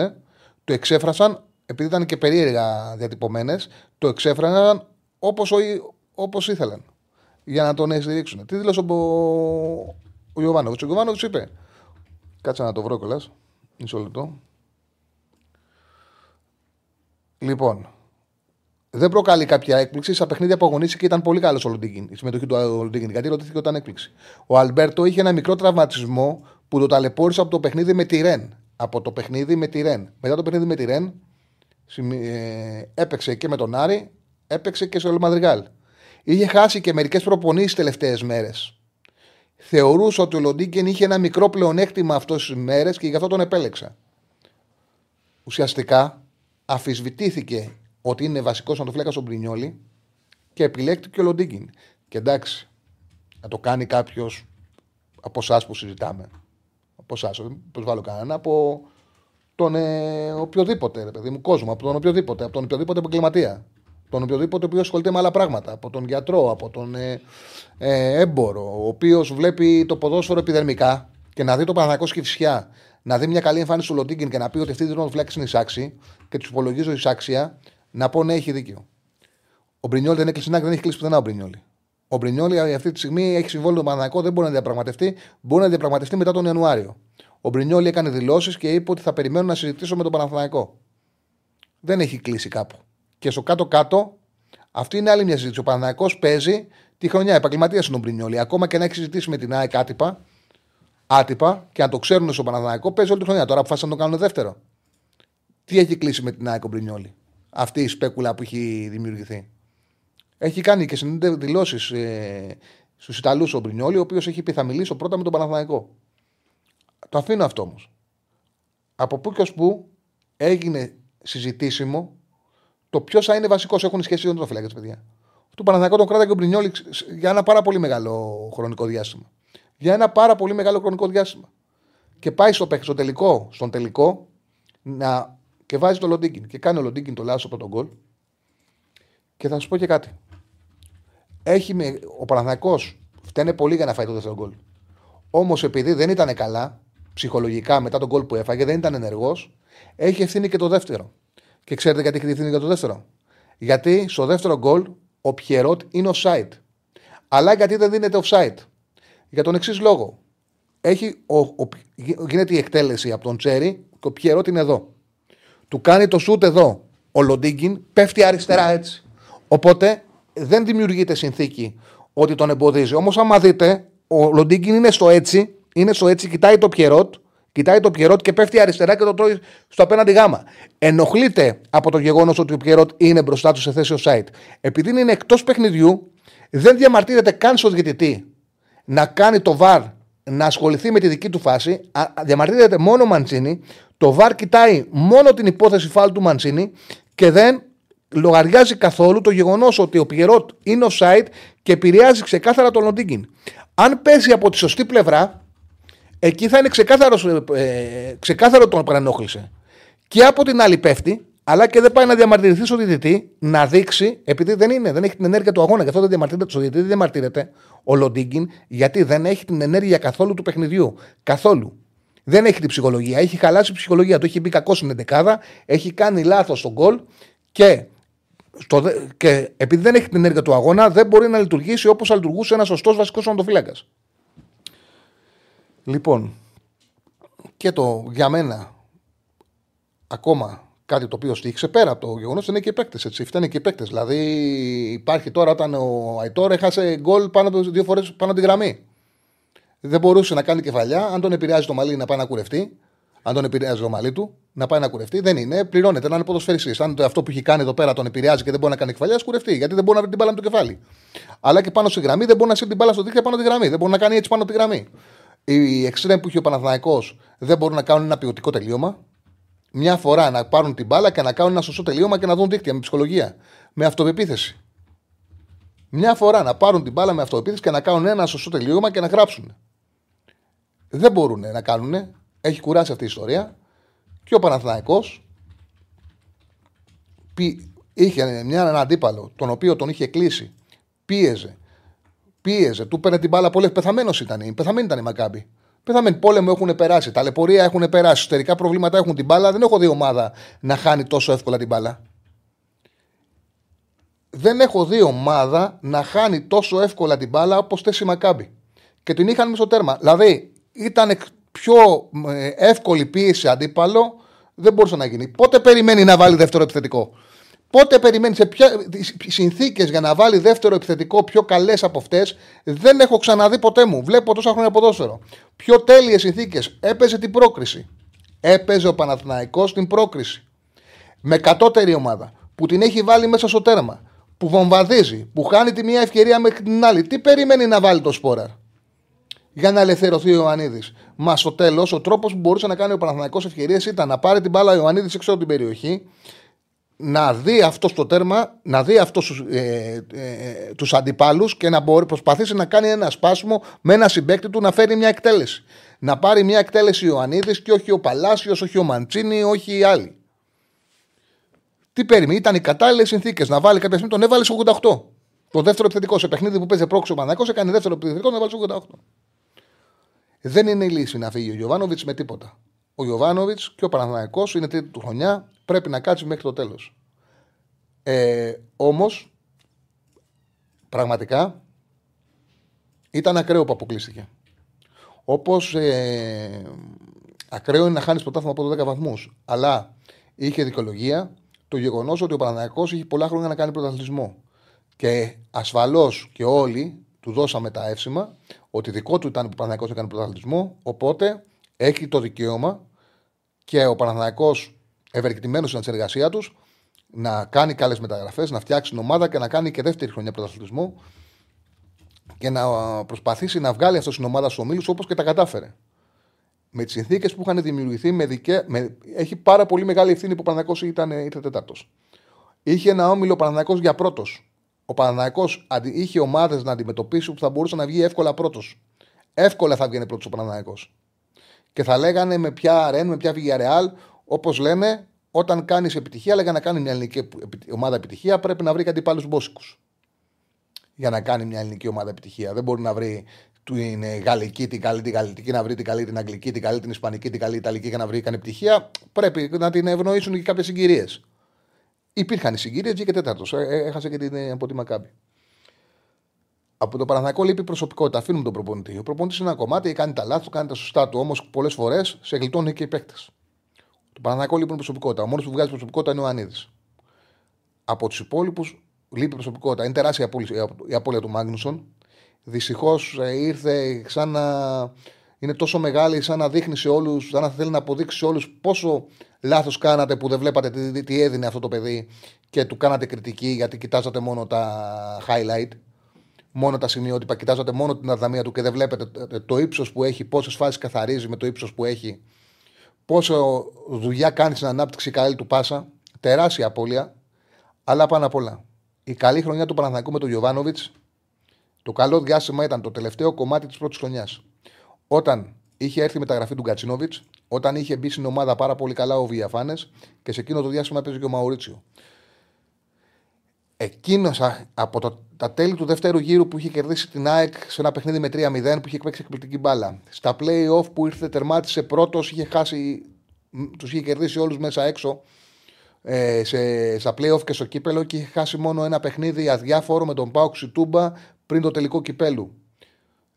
το εξέφρασαν, επειδή ήταν και περίεργα διατυπωμένες, το εξέφρασαν όπως όπως ήθελαν. Για να τον στηρίξουν. Τι δήλωσε ο, ο Γιωβάνοβιτς. Ο Γιωβάνοβιτς είπε. Κάτσε να το βρω κιόλας. Μισό λεπτό. Λοιπόν, δεν προκαλεί κάποια έκπληξη. Στα παιχνίδια που αγωνίστηκε ήταν πολύ καλός ο Λοντίγκιν. Η συμμετοχή του Λοντίγκιν. Γιατί ρωτήθηκε όταν έκπληξη. Ο Αλμπέρτο είχε ένα μικρό τραυματισμό που το ταλαιπώρησε από το παιχνίδι με τη Ρεν. Από το παιχνίδι με τη Ρεν. Μετά το παιχνίδι με τη Ρεν ε, έπαιξε και με τον Άρη, έπαιξε και στο Ελμαδριγάλ. Είχε χάσει και μερικές προπονήσεις τελευταίες μέρες. Θεωρούσε ότι ο Λοντίγκεν είχε ένα μικρό πλεονέκτημα αυτές τις μέρες και γι' αυτό τον επέλεξα. Ουσιαστικά αφισβητήθηκε ότι είναι βασικός φλέκα στον Πρινιόλη και επιλέκτηκε ο Λοντίγκιν. Και εντάξει, να το κάνει κάποιος από εσάς που συζητάμε. Από εσάς, δεν προσβάλλω κανένα, από τον ε, οποιοδήποτε, ρε παιδί μου, κόσμο, από τον οποιοδήποτε, από τον οποιοδήποτε επαγγελματία. Τον οποιοδήποτε ο ασχολείται με άλλα πράγματα. Από τον γιατρό, από τον ε, ε, έμπορο, ο οποίος βλέπει το ποδόσφαιρο επιδερμικά και να δει το Παναγιακό Σκυφσιά, να δει μια καλή εμφάνιση του Λοντίγκιν και να πει ότι αυτή η δρόμο είναι εισάξη και τους υπολογίζω εισάξια, να πω ναι, έχει δίκιο. Ο Μπρινιόλ δεν έκλεισε δεν έχει κλείσει πουθενά ο Μπρινιόλ. Ο Μπρινιόλ αυτή τη στιγμή έχει συμβόλαιο το Παναγιακό, δεν μπορεί να διαπραγματευτεί, μπορεί να διαπραγματευτεί μετά τον Ιανουάριο. Ο Μπρινιόλ έκανε δηλώσεις και είπε ότι θα περιμένω να συζητήσω με τον Παναθηναϊκό. Δεν έχει κλείσει κάπου. Και στο κάτω-κάτω, αυτή είναι άλλη μια συζήτηση. Ο Παναθηναϊκός παίζει τη χρονιά. Επαγγελματία είναι ο Μπρινιόλη. Ακόμα και να έχει συζητήσει με την ΑΕΚ άτυπα, άτυπα και αν το ξέρουν στο Παναθηναϊκό, παίζει όλη τη χρονιά. Τώρα αποφάσισαν να το κάνουν δεύτερο. Τι έχει κλείσει με την ΑΕΚ ο Μπρινιόλη. Αυτή η σπέκουλα που έχει δημιουργηθεί; Έχει κάνει και δηλώσεις ε, στους Ιταλούς ο Μπρινιόλη, ο οποίος έχει πει θα μιλήσω πρώτα με τον Παναθηναϊκό. Το αφήνω αυτό όμως. Από πού και ως πού έγινε συζητήσιμο το ποιος θα είναι βασικός. Έχουν σχέση με το φυλάκια, παιδιά. Του Παναθηναϊκό τον κράταγε ο Μπρινιόλη για ένα πάρα πολύ μεγάλο χρονικό διάστημα. Για ένα πάρα πολύ μεγάλο χρονικό διάστημα. Και πάει στο, στο τελικό, στον τελικό να, και βάζει το Λοντίγκιν. Και κάνει ο Λοντίγκιν το λάθος από τον γκολ. Και θα σου πω και κάτι. Έχει με, ο Παναθηναϊκός φταίνε πολύ για να φάει το δεύτερο γκολ. Όμως επειδή δεν ήταν καλά, ψυχολογικά μετά τον γκολ που έφαγε, δεν ήταν ενεργός, έχει ευθύνη και το δεύτερο. Και ξέρετε γιατί έχει ευθύνη για το δεύτερο; Γιατί στο δεύτερο γκολ ο Πιερότ είναι offside. Αλλά γιατί δεν δίνεται offside; Για τον εξής λόγο. Έχει ο, ο, γίνεται η εκτέλεση από τον Τσέρι και ο Πιερότ είναι εδώ. Του κάνει το σούτ εδώ. Ο Λοντίγκιν πέφτει αριστερά έτσι. Οπότε δεν δημιουργείται συνθήκη ότι τον εμποδίζει. Όμως, άμα δείτε, ο Λοντίγκιν είναι στο έτσι είναι στο έτσι, κοιτάει το Πιερότ, κοιτάει το Πιερότ και πέφτει αριστερά και το τρώει στο απέναντι γάμα. Ενοχλείται από το γεγονός ότι ο Πιερότ είναι μπροστά του σε θέση ο site. Επειδή είναι εκτός παιχνιδιού, δεν διαμαρτύρεται καν στο διαιτητή να κάνει το βαρ να ασχοληθεί με τη δική του φάση. Διαμαρτύρεται μόνο ο Μαντσίνη. Το βαρ κοιτάει μόνο την υπόθεση φάλ του Μαντσίνη και δεν λογαριάζει καθόλου το γεγονός ότι ο Πιερότ είναι site και επηρεάζει ξεκάθαρα τον Λοντίγκιν. Αν πέσει από τη σωστή πλευρά, εκεί θα είναι ξεκάθαρος, ε, ξεκάθαρο τον παρενόχλησε. Και από την άλλη πέφτει, αλλά και δεν πάει να διαμαρτυρηθεί στο διαιτητή να δείξει, επειδή δεν είναι, δεν έχει την ενέργεια του αγώνα, γι' αυτό δεν διαμαρτύρεται στο διαιτητή, δεν διαμαρτύρεται ο Λοντίγκιν, γιατί δεν έχει την ενέργεια καθόλου του παιχνιδιού. Καθόλου. Δεν έχει την ψυχολογία. Έχει χαλάσει η ψυχολογία του. Έχει μπει κακός στην εντεκάδα, έχει κάνει λάθος στον γκολ και, στο, και επειδή δεν έχει την ενέργεια του αγώνα, δεν μπορεί να λειτουργήσει όπως θα λειτουργούσε ένας σωστός βασικός ονοτοφύλακα. Λοιπόν, και το για μένα ακόμα κάτι το οποίο στήχησε πέρα από το γεγονός είναι και οι παίκτες. Έτσι, φταίνε και οι παίκτες. Δηλαδή, υπάρχει τώρα όταν ο Αϊτόρ έχασε γκολ πάνω από δύο φορές πάνω από τη γραμμή. Δεν μπορούσε να κάνει κεφαλιά. Αν τον επηρεάζει το μαλλί να πάει να κουρευτεί, αν τον επηρεάζει το μαλλί του, να πάει να κουρευτεί, δεν είναι. Πληρώνεται να είναι ποδοσφαιριστής. Αν αυτό που έχει κάνει εδώ πέρα τον επηρεάζει και δεν μπορεί να κάνει κεφαλιά, κουρευτεί. Γιατί δεν μπορεί να βρει την μπάλα με το κεφάλι. Αλλά και πάνω στη γραμμή δεν μπορεί να σύρει την μπάλα στο δίκτυο πάνω τη γραμμή. Δεν μπορεί να κάνει έτσι πάνω από τη γραμμή οι εξτρέμ που έχει ο Παναθηναϊκός δεν μπορούν να κάνουν ένα ποιοτικό τελείωμα. Μια φορά να πάρουν την μπάλα και να κάνουν ένα σωστό τελείωμα και να δουν δίκτυα με ψυχολογία. Με αυτοπεποίθηση. Μια φορά να πάρουν την μπάλα με αυτοπεποίθηση και να κάνουν ένα σωστό τελείωμα και να γράψουν. Δεν μπορούν να κάνουν. Έχει κουράσει αυτή η ιστορία. Και ο Παναθηναϊκός είχε μια, έναν αντίπαλο τον οποίο τον είχε κλείσει. Πίεζε. Πίεζε. Του παίρνε την μπάλα πολλές. Πεθαμένος ήταν. Πεθαμένη ήταν η Μακάμπη. Πεθαμένοι πόλεμο έχουν περάσει. Ταλαιπωρία έχουν περάσει. Εσωτερικά προβλήματα έχουν την μπάλα. Δεν έχω δει ομάδα να χάνει τόσο εύκολα την μπάλα. Δεν έχω δει ομάδα να χάνει τόσο εύκολα την μπάλα όπως τέσσερι Μακάμπη. Και την είχαν στο τέρμα. Δηλαδή ήταν πιο ε, εύκολη πίεση αντίπαλο. Δεν μπορούσε να γίνει. Πότε περιμένει να βάλει δεύτερο επιθετικό; Πότε περιμένεις σε ποια συνθήκες για να βάλει δεύτερο επιθετικό πιο καλές από αυτές, δεν έχω ξαναδεί ποτέ μου. Βλέπω τόσα χρόνια ποδόσφαιρο. Πιο τέλειες συνθήκες. Έπαιζε την πρόκριση. Έπαιζε ο Παναθηναϊκός την πρόκριση. Με κατώτερη ομάδα. Που την έχει βάλει μέσα στο τέρμα. Που βομβαδίζει. Που χάνει τη μία ευκαιρία μέχρι την άλλη. Τι περιμένει να βάλει το σπόρα. Για να ελευθερωθεί ο Ιωαννίδης. Μα στο τέλος, ο τρόπος που μπορούσε να κάνει ο Παναθηναϊκός ευκαιρίες ήταν να πάρει την μπάλα ο Ιωαννίδης έξω από την περιοχή να δει αυτό το τέρμα, να δει αυτό ε, ε, τους αντιπάλους και να μπορεί, προσπαθήσει να κάνει ένα σπάσιμο με ένα συμπέκτη του να φέρει μια εκτέλεση. Να πάρει μια εκτέλεση ο Ιωαννίδης και όχι ο Παλάσιος, όχι ο Μαντσίνη, όχι οι άλλοι. Τι περίμενε, ήταν οι κατάλληλες συνθήκες να βάλει κάποια στιγμή, τον έβαλε σε 88. Το δεύτερο επιθετικό σε παιχνίδι που παίζει πρόξο ο έκανε δεύτερο επιθετικό, τον έβαλε σε 88. Δεν είναι η λύση να φύγει ο Γιωβάνοβιτς με τίποτα. Ο Γιωβάνοβιτς και ο Παναθανικό είναι τρίτη του χρονιά πρέπει να κάτσει μέχρι το τέλος. Ε, Όμως, πραγματικά ήταν ακραίο που αποκλείστηκε. Όπως ε, ακραίο είναι να χάνεις πρωτάθλημα από 12 βαθμούς. Αλλά είχε δικαιολογία το γεγονός ότι ο Παναναναϊκό είχε πολλά χρόνια να κάνει πρωταθλητισμό. Και ασφαλώς και όλοι του δώσαμε τα εύσημα ότι δικό του ήταν που ο Παναναναϊκό έκανε πρωταθλητισμό. Οπότε έχει το δικαίωμα και ο Παναθηναϊκός ευεργετημένο στην συνεργασία τους, να κάνει καλές μεταγραφές, να φτιάξει την ομάδα και να κάνει και δεύτερη χρονιά πρωταθλητισμού και να προσπαθήσει να βγάλει αυτός την ομάδα στους ομίλους όπως και τα κατάφερε. Με τις συνθήκες που είχαν δημιουργηθεί, με δικαι... με... έχει πάρα πολύ μεγάλη ευθύνη που ο Παναναναϊκό ήταν ήρθε τέταρτος. Είχε ένα όμιλο ο Παναναναϊκό για πρώτος. Ο Παναναναϊκό είχε ομάδες να αντιμετωπίσει που θα μπορούσε να βγει εύκολα πρώτος. Εύκολα θα βγαίνει πρώτος ο Παναναναϊκό. Και θα λέγανε με ποια Ρεν, με ποια Villarreal, Όπως λένε, όταν κάνεις επιτυχία, αλλά για να κάνει μια ελληνική ομάδα επιτυχία πρέπει να βρει κάτι πάλι μπόσικους. Για να κάνει μια ελληνική ομάδα επιτυχία. Δεν μπορεί να βρει την γαλλική, την καλή, την γαλλική, να βρει την καλή, την αγγλική, την καλή, την ισπανική, την καλή, ιταλική για να βρει κάνει επιτυχία. Πρέπει να την ευνοήσουν και κάποιες συγκυρίες. Υπήρχαν οι συγκυρίες, βγήκε τέταρτος. Ε, ε, έχασε και την ε, από τη Μακάμπη. Από το Παναθανικό λείπει προσωπικότητα. Αφήνουμε τον προπονητή. Ο προπονητής είναι ένα κομμάτι, κάνει τα λάθη, κάνει τα σωστά του. Όμως πολλές φορές σε γλιτώνει και οι παίκτες. Το Παναθηναϊκό λείπει προσωπικότητα. Ο μόνος που βγάζει προσωπικότητα είναι ο Ανίδης. Από τους υπόλοιπους λείπει προσωπικότητα. Είναι τεράστια η απώλεια του Μάγνουσον. Δυστυχώς ε, ήρθε σαν να είναι τόσο μεγάλη, σαν να δείχνει σε όλους, σαν να θέλει να αποδείξει σε όλους πόσο λάθος κάνατε που δεν βλέπατε τι, τι έδινε αυτό το παιδί και του κάνατε κριτική γιατί κοιτάζατε μόνο τα highlight, μόνο τα σημειότυπα, κοιτάζατε μόνο την αδαμία του και δεν βλέπετε το ύψος που έχει, πόσες φάσεις καθαρίζει με το ύψος που έχει πόσο δουλειά κάνει στην ανάπτυξη καλή του Πάσα. Τεράστια απώλεια. Αλλά πάνω απ' όλα. Η καλή χρονιά του Παναθανικού με τον Γιωβάνοβιτς. Το καλό διάστημα ήταν το τελευταίο κομμάτι της πρώτης χρονιάς. Όταν είχε έρθει η μεταγραφή του Γκατσίνοβιτ, όταν είχε μπει στην ομάδα πάρα πολύ καλά ο Βιαφάνες και σε εκείνο το διάστημα παίζει και ο Μαουρίτσιο. Εκείνος από το, τα τέλη του δεύτερου γύρου που είχε κερδίσει την ΑΕΚ σε ένα παιχνίδι με 3-0 που είχε παίξει εκπληκτική μπάλα. Στα play-off που ήρθε, τερμάτισε πρώτος, είχε χάσει, τους είχε κερδίσει όλους μέσα έξω ε, σε, στα play-off και στο κύπελο και είχε χάσει μόνο ένα παιχνίδι αδιάφορο με τον Πάο Ξιτούμπα πριν το τελικό κυπέλου.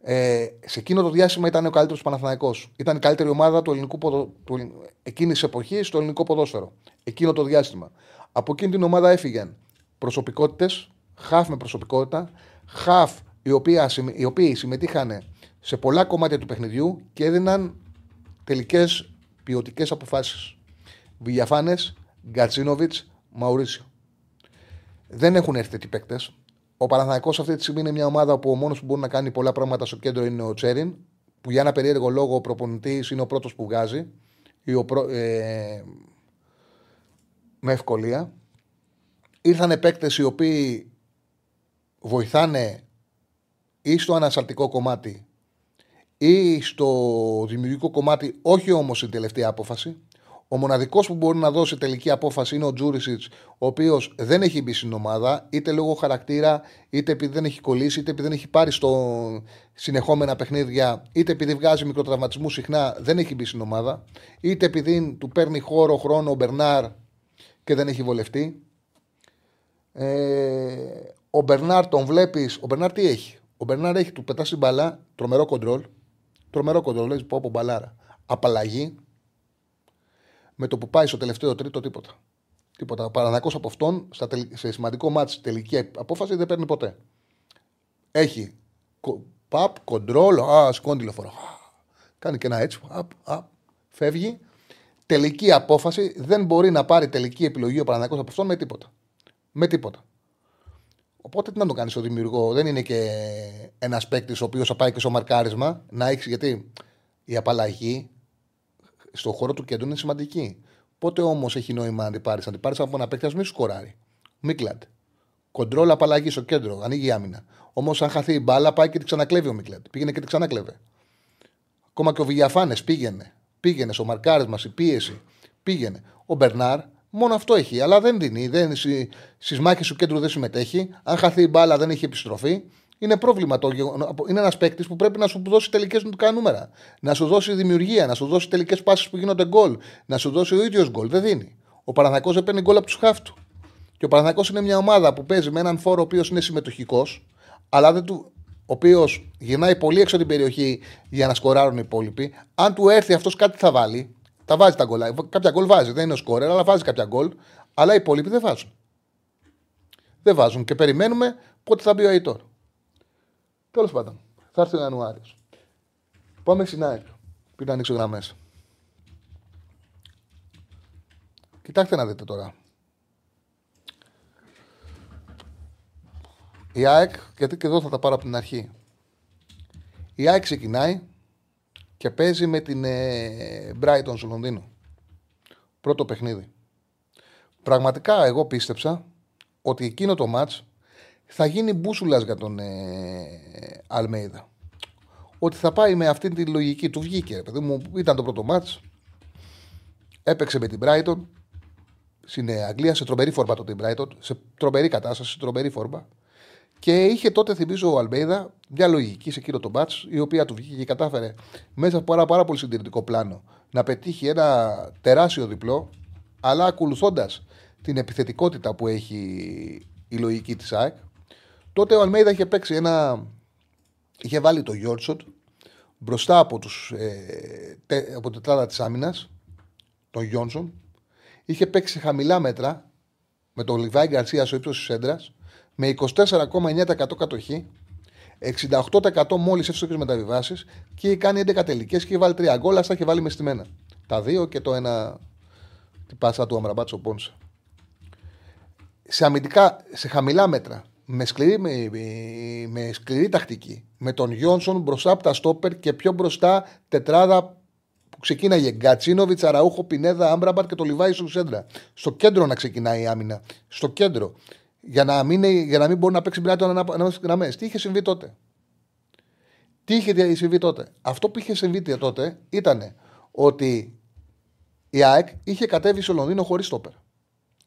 Ε, σε εκείνο το διάστημα ήταν ο καλύτερος Παναθανικό. Ήταν η καλύτερη ομάδα του ελληνικού ποδο... του... εκείνης τη εποχής στο ελληνικό ποδόσφαιρο. Εκείνο το διάστημα. Από εκείνη την ομάδα έφυγαν προσωπικότητες, χαφ με προσωπικότητα, χαφ οι, οι οποίοι συμμετείχαν σε πολλά κομμάτια του παιχνιδιού και έδιναν τελικές ποιοτικές αποφάσεις. Βιλιαφάνε, Γκατσίνοβιτς, Μαουρίσιο. Δεν έχουν έρθει τέτοιοι παίκτες. Ο Παναθηναϊκός αυτή τη στιγμή είναι μια ομάδα που ο μόνος που μπορεί να κάνει πολλά πράγματα στο κέντρο είναι ο Τσέριν, που για ένα περίεργο λόγο ο προπονητής είναι ο πρώτος που βγάζει. Ή ο προ... ε... με ευκολία. Ήρθαν παίκτες οι οποίοι βοηθάνε ή στο ανασταλτικό κομμάτι ή στο δημιουργικό κομμάτι, όχι όμως η τελευταία απόφαση. Ο μοναδικός που μπορεί να δώσει τελική απόφαση είναι ο Τζούρισιτς, ο οποίος δεν έχει μπει στην ομάδα, είτε λόγω χαρακτήρα, είτε επειδή δεν έχει κολλήσει, είτε επειδή δεν έχει πάρει στο συνεχόμενα παιχνίδια, είτε επειδή βγάζει μικροτραυματισμούς συχνά, δεν έχει μπει στην ομάδα, είτε επειδή του παίρνει χώρο, χρόνο ο Μπερνάρ και δεν έχει βολευτεί. Ε, ο Μπερνάρ τον βλέπεις. Ο Μπερνάρ τι έχει; Ο Μπερνάρ έχει του πετάς την μπαλά, τρομερό κοντρόλ. Τρομερό κοντρόλ, λέει πω από μπαλάρα. Απαλλαγή. Με το που πάει στο τελευταίο τρίτο, τίποτα. Τίποτα. Ο Παναναναϊκός από αυτόν σε σημαντικό μάτι τελική απόφαση δεν παίρνει ποτέ. Έχει παπ, κοντρόλ, α, σκόντι λεωφορώ. Κάνει και ένα έτσι, απ, απ, φεύγει. Τελική απόφαση δεν μπορεί να πάρει τελική επιλογή ο Παναναναϊκός από αυτόν με τίποτα. Με τίποτα. Οπότε τι να το κάνεις στο δημιουργό. Δεν είναι και ένας παίκτης ο οποίος θα πάει και στο μαρκάρισμα να έχεις. Γιατί η απαλλαγή στον χώρο του κέντρου είναι σημαντική. Πότε όμως έχει νόημα να την πάρεις. Να την πάρεις από ένα παίκτη, ας μην σκοράρει. Μίκλαντ. Κοντρόλ απαλλαγής στο κέντρο, ανοίγει η άμυνα. Όμως αν χαθεί η μπάλα, πάει και την ξανακλέβει ο Μίκλαντ. Πήγαινε και την ξανακλέβε. Ακόμα και ο Βηγιαφάνε πήγαινε. Πήγαινε στο μαρκάρισμα, η πίεση. Πήγαινε. Ο Μπερνάρ Μόνο αυτό έχει. Αλλά δεν δίνει. Δεν, στις μάχες του κέντρου δεν συμμετέχει. Αν χαθεί η μπάλα, δεν έχει επιστροφή. Είναι πρόβλημα. Το, είναι ένας παίκτης που πρέπει να σου δώσει τελικές νούμερα. Να σου δώσει δημιουργία, να σου δώσει τελικές πάσει που γίνονται γκολ. Να σου δώσει ο ίδιος γκολ. Δεν δίνει. Ο Παναθακό δεν παίρνει γκολ από τους χάφτου. Και ο Παναθακό είναι μια ομάδα που παίζει με έναν φόρο ο οποίος είναι συμμετοχικός, αλλά δεν του, ο οποίος γυρνάει πολύ έξω την περιοχή για να σκοράρουν οι υπόλοιποι. Αν του έρθει αυτός κάτι θα βάλει, τα βάζει τα γκολ. Κάποια γκολ βάζει. Δεν είναι ο σκόρερ, αλλά βάζει κάποια γκολ. Αλλά οι υπόλοιποι δεν βάζουν. Δεν βάζουν και περιμένουμε πότε θα μπει ο Αϊτόρ. Τέλος πάντων, θα έρθει ο Ιανουάριος. Πάμε στην ΑΕΚ. Πριν να ανοίξω γραμμές. Κοιτάξτε να δείτε τώρα. Η ΑΕΚ, γιατί και εδώ θα τα πάρω από την αρχή. Η ΑΕΚ ξεκινάει και παίζει με την ε, Brighton στο Λονδίνο. Πρώτο παιχνίδι. Πραγματικά εγώ πίστεψα ότι εκείνο το μάτς θα γίνει μπούσουλας για τον ε, Αλμέιδα. Ότι θα πάει με αυτή τη λογική. Του βγήκε, παιδί μου, ήταν το πρώτο μάτς. Έπαιξε με την Brighton στην Αγγλία σε τρομερή φόρμα το την Brighton. Σε τρομερή κατάσταση, σε τρομερή φόρμα. Και είχε τότε, θυμίζω, ο Αλμπέιδα μια λογική σε εκείνο το μπάτ, η οποία του βγήκε και κατάφερε μέσα από ένα πάρα πολύ συντηρητικό πλάνο να πετύχει ένα τεράστιο διπλό, αλλά ακολουθώντας την επιθετικότητα που έχει η λογική της ΑΕΚ. Τότε ο Αλμέιδα είχε παίξει ένα. είχε βάλει το Γιόρτσοτ μπροστά από, τους, ε, τε, από τετράδα της άμυνας, τον Γιόνσον. Είχε παίξει χαμηλά μέτρα με τον Λιβάη Γκαρσίας στο ύψο της έντρας με 24,9% κατοχή, 68% μόλις εύστοχε μεταβιβάσεις και έχει κάνει 11 τελικές και έχει βάλει 3 γκολ, αλλά έχει βάλει μες στημένα. Τα δύο και το ένα. Την πάσα του Αμραμπάτσο Πόνσε. Σε αμυντικά, σε χαμηλά μέτρα, με σκληρή, με, με σκληρή τακτική, με τον Γιόνσον μπροστά από τα στόπερ και πιο μπροστά τετράδα που ξεκίναγε Γκατσίνοβιτς, Αραούχο, Πινέδα, Άμραμπατ και το Λιβάι στο σέντρα. Στο κέντρο να ξεκινάει η άμυνα. Στο κέντρο για να μην, για να μην μπορεί να παίξει Μπράιτον ανάμεσα γραμμές. Τι είχε συμβεί τότε; Τι είχε συμβεί τότε; Αυτό που είχε συμβεί τότε ήταν ότι η ΑΕΚ είχε κατέβει στο Λονδίνο χωρίς στόπερ.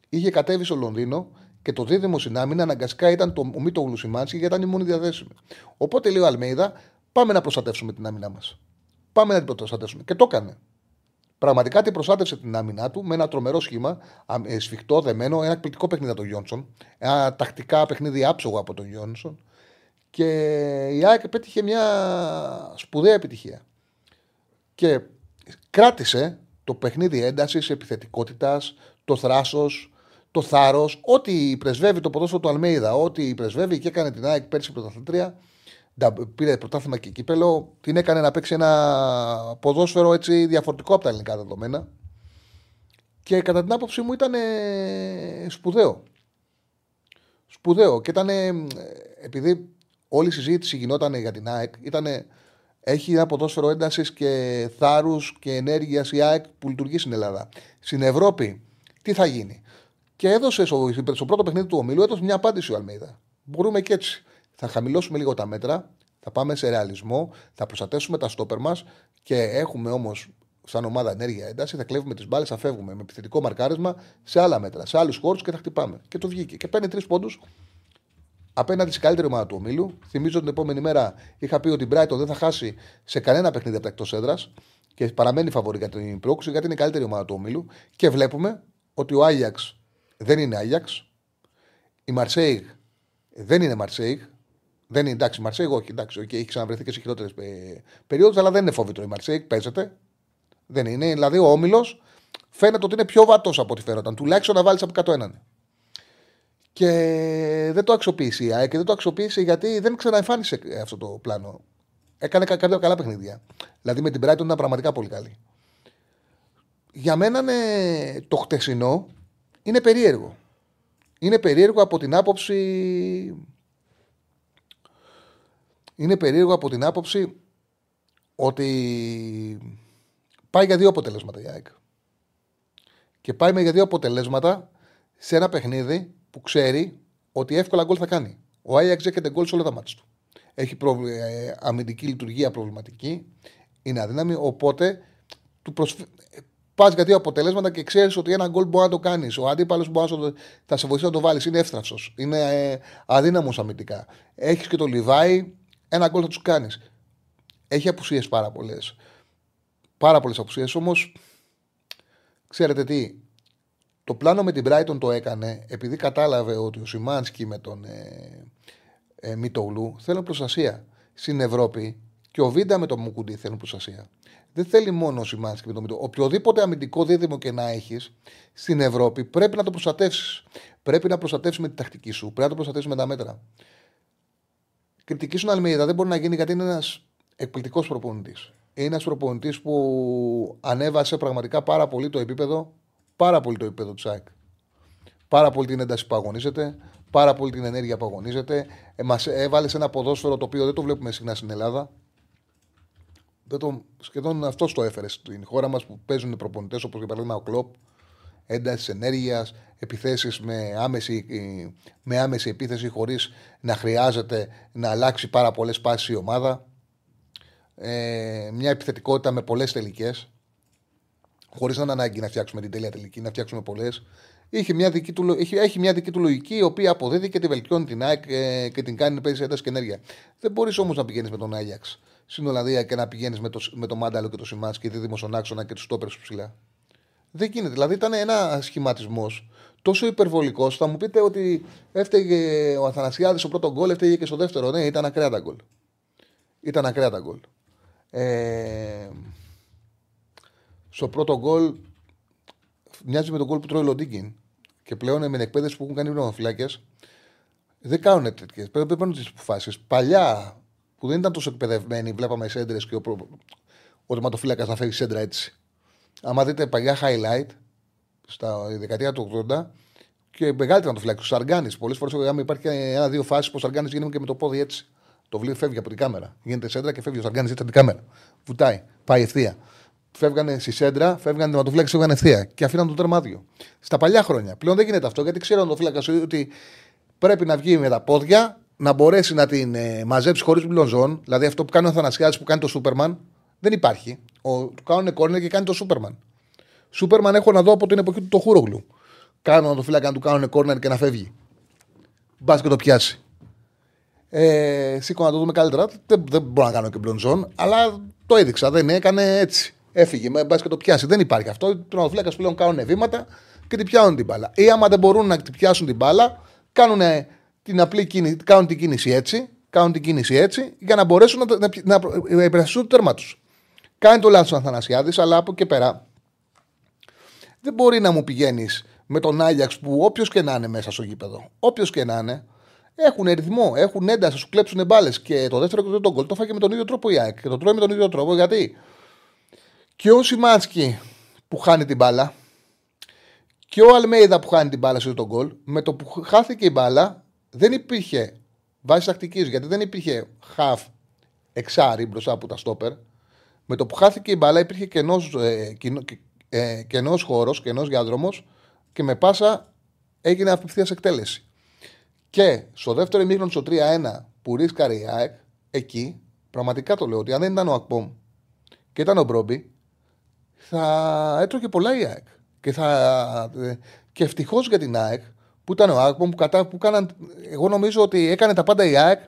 Είχε κατέβει στο Λονδίνο και το δίδυμο στην άμυνα αναγκαστικά ήταν το Μήτογλου Σιμάνσκι γιατί ήταν η μόνη διαθέσιμη. Οπότε λέει ο Αλμέιδα, πάμε να προστατεύσουμε την άμυνά μας. Πάμε να την προστατεύσουμε. Και το έκανε. Πραγματικά την προστάτευσε την άμυνά του με ένα τρομερό σχήμα, ε, σφιχτό, δεμένο, ένα εκπληκτικό παιχνίδι από τον Γιόνσον. Ένα τακτικά παιχνίδι άψογο από τον Γιόνσον. Και η ΑΕΚ πέτυχε μια σπουδαία επιτυχία. Και κράτησε το παιχνίδι έντασης, επιθετικότητας, το θράσος, το θάρρος, ό,τι πρεσβεύει το ποδόσφαιρο του Αλμέιδα, ό,τι πρεσβεύει και έκανε την ΑΕΚ πέρσι πρωταθλητρία, πήρε πρωτάθλημα και κύπελο, την έκανε να παίξει ένα ποδόσφαιρο έτσι διαφορετικό από τα ελληνικά δεδομένα. Και κατά την άποψή μου ήταν σπουδαίο. Σπουδαίο. Και ήταν, επειδή όλη η συζήτηση γινόταν για την ΑΕΚ, ήταν, έχει ένα ποδόσφαιρο έντασης και θάρρους και ενέργειας η ΑΕΚ που λειτουργεί στην Ελλάδα. Στην Ευρώπη, τι θα γίνει; Και έδωσε στο, στο πρώτο παιχνίδι του ομίλου έδωσε μια απάντηση ο Αλμέιδα. Μπορούμε και έτσι θα χαμηλώσουμε λίγο τα μέτρα, Θα πάμε σε ρεαλισμό, θα προστατεύσουμε τα στόπερ μας και έχουμε όμως σαν ομάδα ενέργεια ένταση, θα κλέβουμε τις μπάλες, θα φεύγουμε με επιθετικό μαρκάρισμα σε άλλα μέτρα, σε άλλους χώρους και θα χτυπάμε. Και το βγήκε. Και παίρνει τρεις πόντους απέναντι στην καλύτερη ομάδα του ομίλου. Θυμίζω την επόμενη μέρα είχα πει ότι η Brighton δεν θα χάσει σε κανένα παιχνίδι από τα εκτός έδρας και παραμένει φαβορή για την πρόκληση γιατί είναι η καλύτερη ομάδα του ομίλου. Και βλέπουμε ότι ο Άγιαξ δεν είναι Άγιαξ. Η Μαρσέιγ δεν είναι Μαρσέιγ. Δεν είναι εντάξει, Μαρσέιγ, όχι εντάξει, okay, έχει ξαναβρεθεί και σε χειρότερες περιόδους, αλλά δεν είναι φόβητρο η Μαρσέιγ. Παίζεται. Δεν είναι. Δηλαδή ο όμιλος φαίνεται ότι είναι πιο βατός από ό,τι φαίνονταν. Τουλάχιστον να βάλεις από κάτω έναν. Και δεν το αξιοποίησε η ΑΕΚ και δεν το αξιοποίησε γιατί δεν ξαναεμφάνισε αυτό το πλάνο. Έκανε κάποια καλά παιχνίδια. Δηλαδή με την Brighton ήταν πραγματικά πολύ καλή. Για μένα ναι, το χτεσινό είναι περίεργο. Είναι περίεργο από την άποψη. Είναι περίεργο από την άποψη ότι πάει για δύο αποτελέσματα η ΑΕΚ. Και πάει με για δύο αποτελέσματα σε ένα παιχνίδι που ξέρει ότι εύκολα γκολ θα κάνει. Ο Άγιαξ έκανε γκολ σε όλα τα μάτια του. Έχει ε, αμυντική λειτουργία προβληματική, είναι αδύναμη, οπότε του προσφ... πας για δύο αποτελέσματα και ξέρεις ότι ένα γκολ μπορεί να το κάνεις. Ο αντίπαλος μπορεί θα σε βοηθήσει να το βάλεις. Είναι εύθραυστος. Είναι ε, αδύναμος αμυντικά. Έχεις και το Λιβάη, ένα γκολ θα τους κάνεις. Έχει απουσίες πάρα πολλές. Πάρα πολλές απουσίες όμως. Ξέρετε τι, το πλάνο με την Brighton το έκανε επειδή κατάλαβε ότι ο Σιμάνσκι με τον ε, ε, Μητογλου θέλουν προστασία. Στην Ευρώπη και ο Βίντα με τον Μουκουντή θέλουν προστασία. Δεν θέλει μόνο ο Σιμάνσκι με τον Μητογλου. Οποιοδήποτε αμυντικό δίδυμο και να έχεις στην Ευρώπη πρέπει να το προστατεύσεις. Πρέπει να προστατεύσεις με τη τακτική σου, πρέπει να το προστατεύσεις με τα μέτρα. Κριτική σου Αλμίδα δεν μπορεί να γίνει γιατί είναι ένας εκπληκτικός προπονητής. Είναι ένας προπονητής που ανέβασε πραγματικά πάρα πολύ το επίπεδο πάρα πολύ το επίπεδο του ΑΕΚ. Πάρα πολύ την ένταση που αγωνίζεται, πάρα πολύ την ενέργεια που αγωνίζεται. Ε, Μας έβαλε σε ένα ποδόσφαιρο το οποίο δεν το βλέπουμε συχνά στην Ελλάδα. Δεν το, σχεδόν αυτό το έφερε στην χώρα μας που παίζουν προπονητές όπως για παράδειγμα ο Κλοπ. Έντασης ενέργειας, επιθέσεις με άμεση, με άμεση επίθεση χωρίς να χρειάζεται να αλλάξει πάρα πολλές πάσεις η ομάδα. Ε, μια επιθετικότητα με πολλές τελικές χωρίς να είναι ανάγκη να φτιάξουμε την τέλεια τελική, να φτιάξουμε πολλές. Έχει μια, δική του, έχει, έχει μια δική του λογική, η οποία αποδίδει και τη βελτιώνει την ΑΕΚ ε, και την κάνει να παίζεις ένταση και ενέργεια. Δεν μπορείς όμως να πηγαίνεις με τον Άγιαξ στην Ολλανδία και να πηγαίνεις με το, με το Μάνταλο και το Σιμάτ και τη Δημοσονάξονα και τους Τόπερς ψηλά. Δεν γίνεται. Δηλαδή ήταν ένα σχηματισμός τόσο υπερβολικός. Θα μου πείτε ότι έφταιγε ο Αθανασιάδης στο πρώτο γκολ, έφταιγε και στο δεύτερο. Ναι, ήταν ακραία τα γκολ. Ήταν ακραία τα γκολ. Ε, στο πρώτο γκολ μοιάζει με τον γκολ που τρώει ο Λοντίγκιν. Και πλέον με εκπαίδευση που έχουν κάνει οι πνευματοφυλάκε δεν κάνουν τέτοιες. Πρέπει να παίρνουν τις αποφάσεις. Παλιά που δεν ήταν τόσο εκπαιδευμένοι, βλέπαμε σέντρες και ο, προ... ο τερματοφύλακας να φέρει σέντρα έτσι. Άμα δείτε παλιά highlight στα δεκαετία του 80 και μεγάλη τερματοφύλακα, ο Σαργάνης. Πολλές φορές υπάρχει ένα-δύο φάσεις που ο Σαργάνης γίνεται και με το πόδι έτσι. Το βλέπει, φεύγει από την κάμερα. Γίνεται σέντρα και φεύγει ο Σαργάνης έτσι από την κάμερα. Βουτάει, πάει ευθεία φεύγανε στη σέντρα, φεύγανε τερματοφύλακα και φεύγανε ευθεία και αφήναν το τερμάδιο. Στα παλιά χρόνια. Πλέον δεν γίνεται αυτό γιατί ξέρει ο φύλακα ότι πρέπει να βγει με τα πόδια, να μπορέσει να την ε, μαζέψει χωρίς μπλονζόν. Δηλαδή αυτό που κάνει ο Θανασιάδη που κάνει το Σούπερμαν δεν υπάρχει. Ο, του κάνουν κόρνερ και κάνει το Σούπερμαν. Σούπερμαν έχω να δω από την εποχή του το Χούρογλου. Κάνω το φύλακα να του κάνουν κόρνερ και να φεύγει. Μπας και το πιάσει. Ε, σήκω να το δούμε καλύτερα. Δεν, δεν μπορώ να κάνω και μπλονζόν, αλλά το έδειξα. Δεν έκανε έτσι. Έφυγε, με μπας και το πιάσει. Δεν υπάρχει αυτό. Οι τερματοφύλακε πλέον κάνουν βήματα και την πιάνουν την μπάλα. Ή άμα δεν μπορούν να την πιάσουν την μπάλα, κάνουν την απλή κίνηση, κάνουν την κίνηση έτσι, κάνουν την κίνηση έτσι, για να μπορέσουν να, να, να υπερασπιστούν το τέρμα τους. Κάνει το λάθος ο Αθανασιάδης, αλλά από και πέρα δεν μπορεί να μου πηγαίνεις με τον Άγιαξ που όποιος και να είναι μέσα στο γήπεδο, όποιος και να είναι, έχουν ρυθμό, έχουν ένταση, σου κλέψουν μπάλες. Και το δεύτερο και το γκολ το φάγε με τον ίδιο τρόπο η ΑΕΚ. Και το τρώει με τον ίδιο τρόπο γιατί και ο Σιμάνσκι που χάνει την μπάλα και ο Αλμέιδα που χάνει την μπάλα σε τον γκολ, με το που χάθηκε η μπάλα δεν υπήρχε βάσης τακτικής γιατί δεν υπήρχε χαφ εξάρι μπροστά από τα στόπερ. Με το που χάθηκε η μπάλα υπήρχε κενός ε, ε, κενός χώρος, κενός διάδρομος και με πάσα έγινε απευθείας εκτέλεση. Και στο δεύτερο ημίχρονο στο 3-1 που ρίσκαρε η ΑΕΚ, εκεί, πραγματικά το λέω, ότι αν δεν ήταν ο Ακπομ και ήταν ο Μπρόμπι, θα έτρωγε πολλά η ΑΕΚ. Και, θα... και ευτυχώς για την ΑΕΚ που ήταν ο Ακπομ που, κατά... που κάναν... Εγώ νομίζω ότι έκανε τα πάντα η ΑΕΚ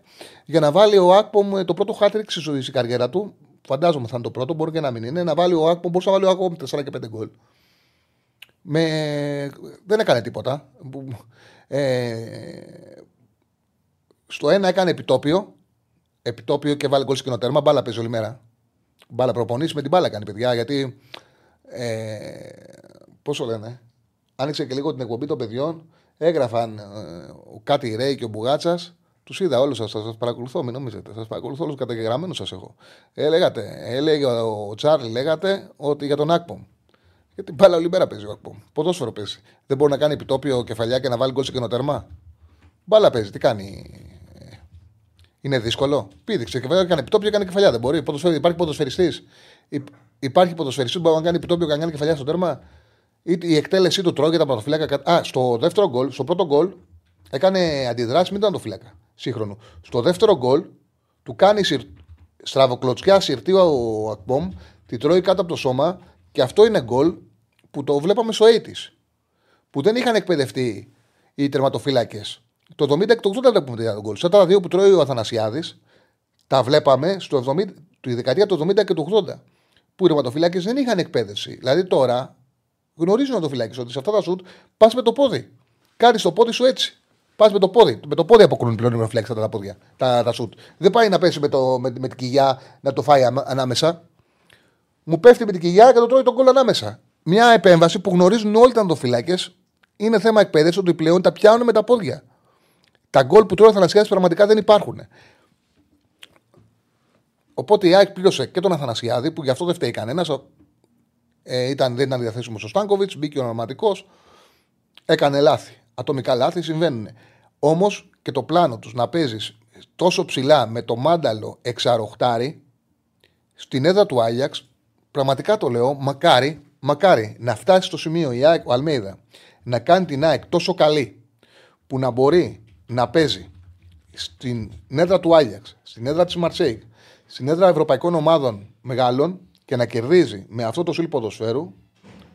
για να βάλει ο Ακπομ το πρώτο χάτρικ στη ζωή καριέρα του. Φαντάζομαι θα είναι το πρώτο, μπορεί και να μην είναι. Να βάλει ο Ακπομ, μπορούσε να βάλει ο Ακπομ 4 και 5 γκολ. Με... Δεν έκανε τίποτα. Ε... Στο ένα έκανε επιτόπιο. Επιτόπιο και βάλει γκολ στο τέρμα. Μπάλα παίζει όλη μέρα. Μπάλα προπονήσει με την μπάλα κάνει παιδιά. Γιατί. Ε... Πόσο λένε. Άνοιξε και λίγο την εκπομπή των παιδιών. Έγραφαν ε, ο Κάτι Ρέι και ο Μπουγάτσας. Τους είδα όλους σας. Σας παρακολουθώ, μην νομίζετε. Σας παρακολουθώ όλους καταγεγραμμένους σας έχω. Ε, λέγατε, έλεγε ο Τσάρλι, λέγατε ότι για τον Άκπομ. Γιατί μπάλα όλη μέρα παίζει ο Άκπομ. Ποδόσφαιρο παίζει. Δεν μπορεί να κάνει επιτόπιο κεφαλιά και να βάλει γκολ σε καινοτέρμα. Μπάλα παίζει. Τι κάνει; Είναι δύσκολο; Πήδηξε και έκανε επιτόπιο και έκανε κεφαλιά. Δεν μπορεί. Ποδοσφαιρι... Υπάρχει ποδοσφαιριστής. Υπάρχει ποδοσφαιριστής που μπορεί να κάνει επιτόπιο και να κάνει κεφαλιά στο τέρμα. Η εκτέλεσή του τρώγεται από το φύλακα. Α, στο δεύτερο γκολ, στο πρώτο γκολ, έκανε αντιδράσεις, μην ήταν το φύλακα. Σύγχρονο. Στο δεύτερο γκολ, του κάνει συρ... στραβοκλωτσιά συρτή ο Ακπομ, τη τρώει κάτω από το σώμα και αυτό είναι γκολ που το βλέπαμε στο 80 Που δεν είχαν εκπαιδευτεί οι τερματοφύλακες. Το 70 και το 80 βλέπουμε τον γκολ. Στα τα δύο που τρώει ο Αθανασιάδης, τα βλέπαμε στο 70, τη δεκαετία του 70 και του 80. Που οι τερματοφύλακες δεν είχαν εκπαίδευση. Δηλαδή τώρα γνωρίζουν το φυλάκι ότι σε αυτά τα σουτ πας με το πόδι. Κάνεις το πόδι σου έτσι. Πας με το πόδι. Με το πόδι αποκρούν πλέον οι ρεφλέξ τα, πόδια, τα, τα σουτ. Δεν πάει να πέσει με, το, με, με την κοιλιά να το φάει ανάμεσα. Μου πέφτει με την κοιλιά και το τρώει τον κόλλο ανάμεσα. Μια επέμβαση που γνωρίζουν όλοι τα φυλάκε είναι θέμα εκπαίδευσης ότι πλέον τα πιάνουν με τα πόδια. Τα γκολ που τρώει ο Αθανασιάδη πραγματικά δεν υπάρχουν. Οπότε η ΑΕΚ πλήρωσε και τον Αθανασιάδη που γι' αυτό δεν φταίει κανένας. Ε, ήταν, δεν ήταν διαθέσιμος ο Στάνκοβιτς, μπήκε ο ονομματικό. Έκανε λάθη. Ατομικά λάθη συμβαίνουν. Όμως και το πλάνο τους να παίζεις τόσο ψηλά με το μάνταλο εξαροχτάρι στην έδρα του Άγιαξ, πραγματικά το λέω, μακάρι, μακάρι να φτάσει στο σημείο η ΑΕΚ, ο Αλμέιδα να κάνει την ΑΕΚ τόσο καλή που να μπορεί να παίζει στην έδρα του Άγιαξ, στην έδρα της Μαρσέικ, στην έδρα ευρωπαϊκών ομάδων μεγάλων και να κερδίζει με αυτό το στυλ ποδοσφαίρου,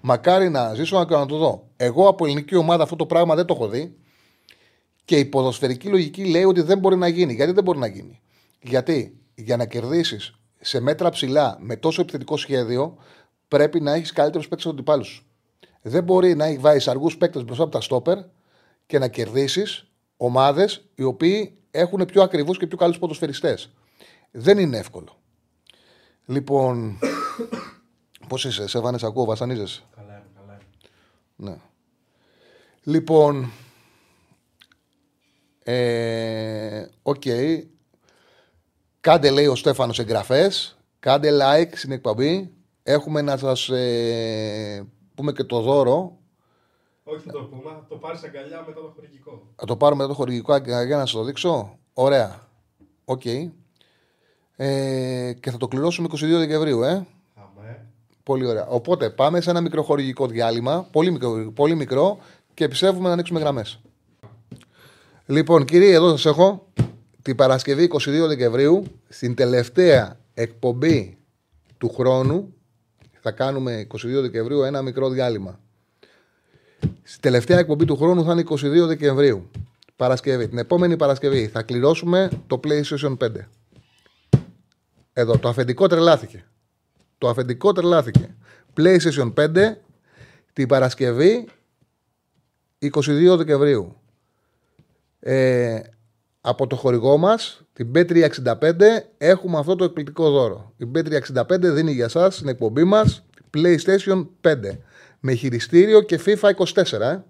μακάρι να ζήσω να το δω. Εγώ από ελληνική ομάδα αυτό το πράγμα δεν το έχω δει και η ποδοσφαιρική λογική λέει ότι δεν μπορεί να γίνει. Γιατί δεν μπορεί να γίνει; Γιατί για να κερδίσεις σε μέτρα ψηλά με τόσο επιθετικό σχέδιο πρέπει να έχεις καλύτερους παίκτες από αντιπάλου σου. Δεν μπορεί να έχεις βάλει αργούς παίκτες μπροστά από τα στόπερ και να κερδίσεις ομάδες οι οποίοι έχουν πιο ακριβούς και πιο καλούς ποδοσφαιριστές. Δεν είναι εύκολο. Λοιπόν. Πώς είσαι, σε βάνε, ακούω, βασανίζεσαι; Καλά, καλά. Ναι. Λοιπόν. Ε, ok. Okay. Κάντε, λέει ο Στέφανος, εγγραφές. Κάντε like στην εκπομπή. Έχουμε να σας ε, πούμε και το δώρο. Όχι θα το πούμε, θα το πάρεις αγκαλιά μετά το χορηγικό. Θα το πάρω μετά το χορηγικό για να σας το δείξω. Ωραία. Ok. Okay. Ε, και θα το κληρώσουμε 22 Δεκεμβρίου, ε. Αμέ. Πολύ ωραία. Οπότε πάμε σε ένα μικρό χορηγικό διάλειμμα, πολύ μικρό, πολύ μικρό και επιστρέφουμε να ανοίξουμε γραμμές. Λοιπόν, κύριε, εδώ σας έχω την Παρασκευή 22 Δεκεμβρίου, στην τελευταία εκπομπή του χρόνου. Θα κάνουμε 22 Δεκεμβρίου ένα μικρό διάλειμμα. Στην τελευταία εκπομπή του χρόνου θα είναι 22 Δεκεμβρίου. Παρασκευή. Την επόμενη Παρασκευή θα κληρώσουμε το PlayStation 5. Εδώ, το αφεντικό τρελάθηκε. Το αφεντικό τρελάθηκε. PlayStation 5 την Παρασκευή 22 Δεκεμβρίου. Ε, από το χορηγό μας, την B365, έχουμε αυτό το εκπληκτικό δώρο. Η B365 δίνει για σας στην εκπομπή μας PlayStation 5 με χειριστήριο και FIFA 24. Ε.